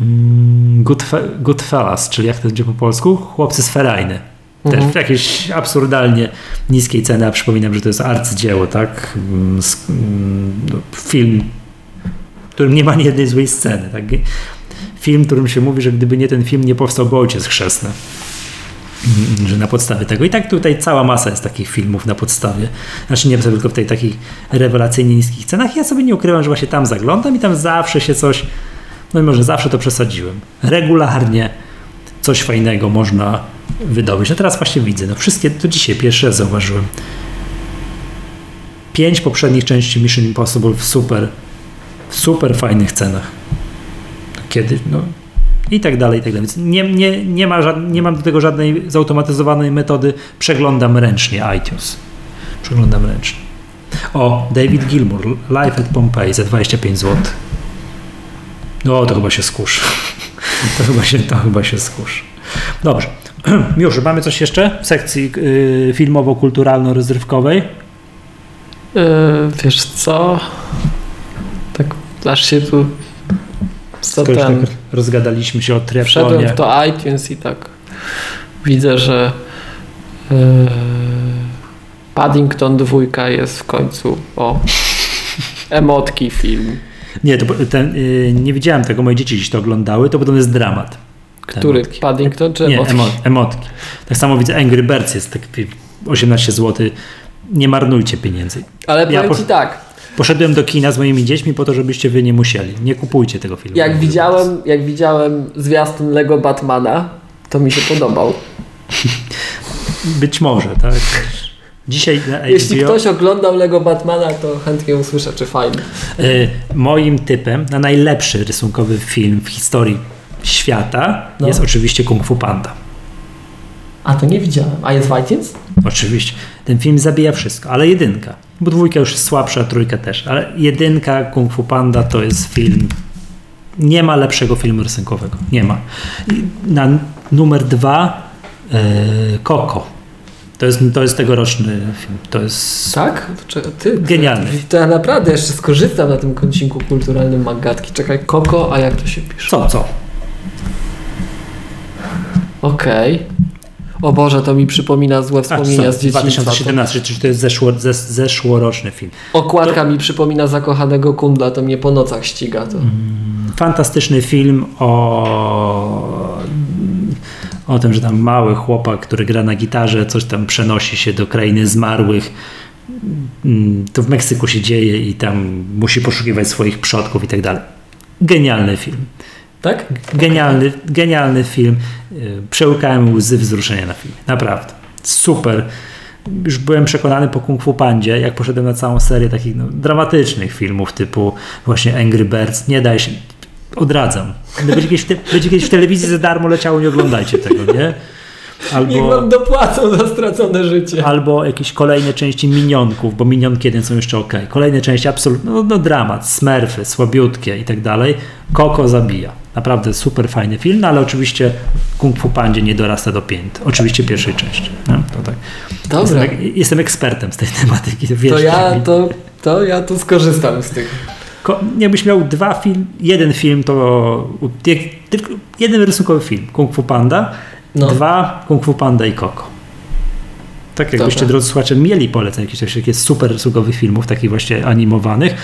Mm, Goodfe- Goodfellas, czyli jak to będzie po polsku? Chłopcy z Ferajny. Też Mhm. w jakiejś absurdalnie niskiej ceny, a przypominam, że to jest arcydzieło, tak? Mm, mm, no, Film, w którym nie ma ani jednej złej sceny, tak? Film, którym się mówi, że gdyby nie ten film, nie powstałby Ojciec Chrzestny. Że na podstawie tego. I tak tutaj cała masa jest takich filmów na podstawie. Znaczy nie tylko w tej takich rewelacyjnie niskich cenach. Ja sobie nie ukrywam, że właśnie tam zaglądam i tam zawsze się coś, no i może zawsze to przesadziłem. Regularnie coś fajnego można wydobyć. No teraz właśnie widzę, no wszystkie, to dzisiaj pierwszy raz zauważyłem. Pięć poprzednich części Mission Impossible w super, w super fajnych cenach. Kiedy, no i tak dalej, i tak dalej. Więc nie, nie, nie, ma żad, nie mam do tego żadnej zautomatyzowanej metody. Przeglądam ręcznie iTunes. Przeglądam ręcznie. O, David Gilmour, Live at Pompeii za 25 zł. No, to chyba się skusz. To chyba się, to chyba się skusz. Dobrze. Już, mamy coś jeszcze w sekcji y, filmowo-kulturalno-rozrywkowej? Yy, wiesz co? Tak aż się tu Skoro ten, tak rozgadaliśmy się o wszedłem triatlonie. w to iTunes i tak widzę, że yy, Paddington 2 jest w końcu o emotki film. Nie, to, ten, y, nie widziałem tego, moje dzieci dziś to oglądały, to potem jest dramat. Który? emotki. Paddington czy Nie, emotki? emo, emotki. Tak samo widzę Angry Birds jest tak 18 zł. Nie marnujcie pieniędzy. Ale Ja powiem posz- ci tak, Poszedłem do kina z moimi dziećmi po to, żebyście wy nie musieli. Nie kupujcie tego filmu. jak widziałem, jak widziałem zwiastun Lego Batmana, to mi się podobał. Być może, tak. Dzisiaj na HBO, Jeśli ktoś oglądał Lego Batmana, to chętnie usłyszę, czy fajny. y, moim typem na najlepszy rysunkowy film w historii świata No. jest oczywiście Kung Fu Panda. A to nie widziałem. A jest iTunes? Oczywiście. Ten film zabija wszystko, ale jedynka. Bo dwójka już jest słabsza, trójka też. Ale jedynka Kung Fu Panda to jest film. Nie ma lepszego filmu rysunkowego. Nie ma. Na numer dwa e, Coco. To jest, to jest tegoroczny film. To jest Tak? Ty, Genialny. To ja naprawdę jeszcze skorzystam na tym kącinku kulturalnym Magatki. Czekaj, Koko, a jak to się pisze? co, co? Okej. O Boże, to mi przypomina złe A, wspomnienia z dzieciństwa. 2017, czy to jest zeszło, zes, zeszłoroczny film. Okładka mi przypomina zakochanego kundla, to mnie po nocach ściga. To. Fantastyczny film o, o tym, że tam mały chłopak, który gra na gitarze, coś tam przenosi się do krainy zmarłych. Mm, To w Meksyku się dzieje i tam musi poszukiwać swoich przodków i tak dalej. Genialny film. Tak? Genialny, genialny film. Y, Przełkałem łzy wzruszenia na filmie. Naprawdę. Super. Już byłem przekonany po Kung Fu Pandzie, jak poszedłem na całą serię takich no, dramatycznych filmów typu właśnie Angry Birds. Nie daj się. Odradzam. Będzie kiedyś, w te, będzie kiedyś w telewizji za darmo leciało, nie oglądajcie tego, nie? Niech Albo, wam dopłacą za stracone życie. albo jakieś kolejne części minionków, bo minionki jeden są jeszcze ok. Kolejne części absolutnie, no, no dramat, smerfy, słabiutkie i tak dalej. Koko zabija. Naprawdę super fajny film, no ale oczywiście Kung Fu Pandzie nie dorasta do pięt. Oczywiście pierwszej części. No, to tak. Dobra, Jestem, jestem ekspertem z tej tematyki. to wierzcie ja to, to ja tu skorzystam z tych. Jakbyś miał dwa film, jeden film to tylko jeden rysunkowy film, Kung Fu Panda, No. dwa Kung Fu Panda i Koko. Tak jakbyście, Dobra. drodzy słuchacze, mieli poleceń jakichś takich super rysunkowych filmów, takich właśnie animowanych,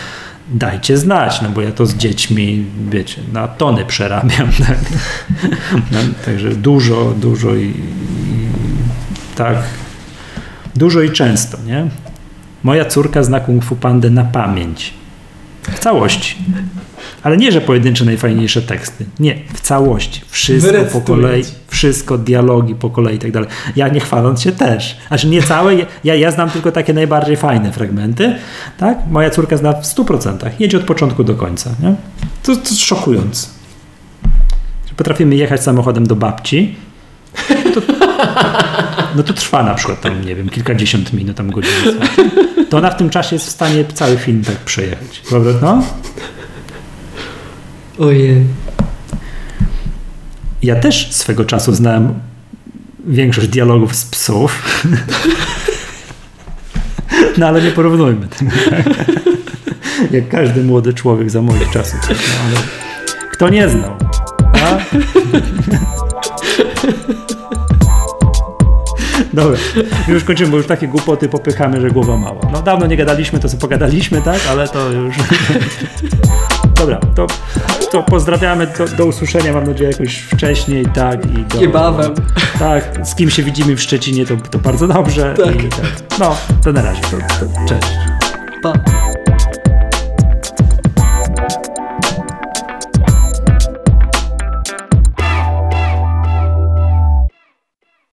dajcie znać, no bo ja to z dziećmi, wiecie, na tony przerabiam. Tak? No, także dużo, dużo i, i tak, dużo i często, nie? Moja córka zna Kung Fu Pandę na pamięć. W całości. Ale nie, że pojedyncze najfajniejsze teksty. Nie, w całości. Wszystko po kolei, wszystko, dialogi po kolei i tak dalej. Ja nie chwaląc się też. Znaczy nie całe, ja, ja znam tylko takie najbardziej fajne fragmenty. Tak? Moja córka zna w 100%. Jedzie od początku do końca. Nie? To, to szokujące. Potrafimy jechać samochodem do babci. To, no to trwa na przykład tam, nie wiem, kilkadziesiąt minut, tam godziny. To ona w tym czasie jest w stanie cały film tak przejechać. Prawda? No? Ojej. Ja też swego czasu znałem większość dialogów z psów. No ale nie porównujmy tego. Jak każdy młody człowiek za moich czasów. No, ale kto nie znał? A? Dobra, już kończymy, bo już takie głupoty popychamy, że głowa mała. No dawno nie gadaliśmy, to co pogadaliśmy, tak? Ale to już... Dobra, to, to pozdrawiamy, do, do usłyszenia, mam nadzieję, jakoś wcześniej, tak? I do, Niebawem. Tak, z kim się widzimy w Szczecinie, to, to bardzo dobrze. Tak. I tak. No, to na razie, to, to, cześć. Pa.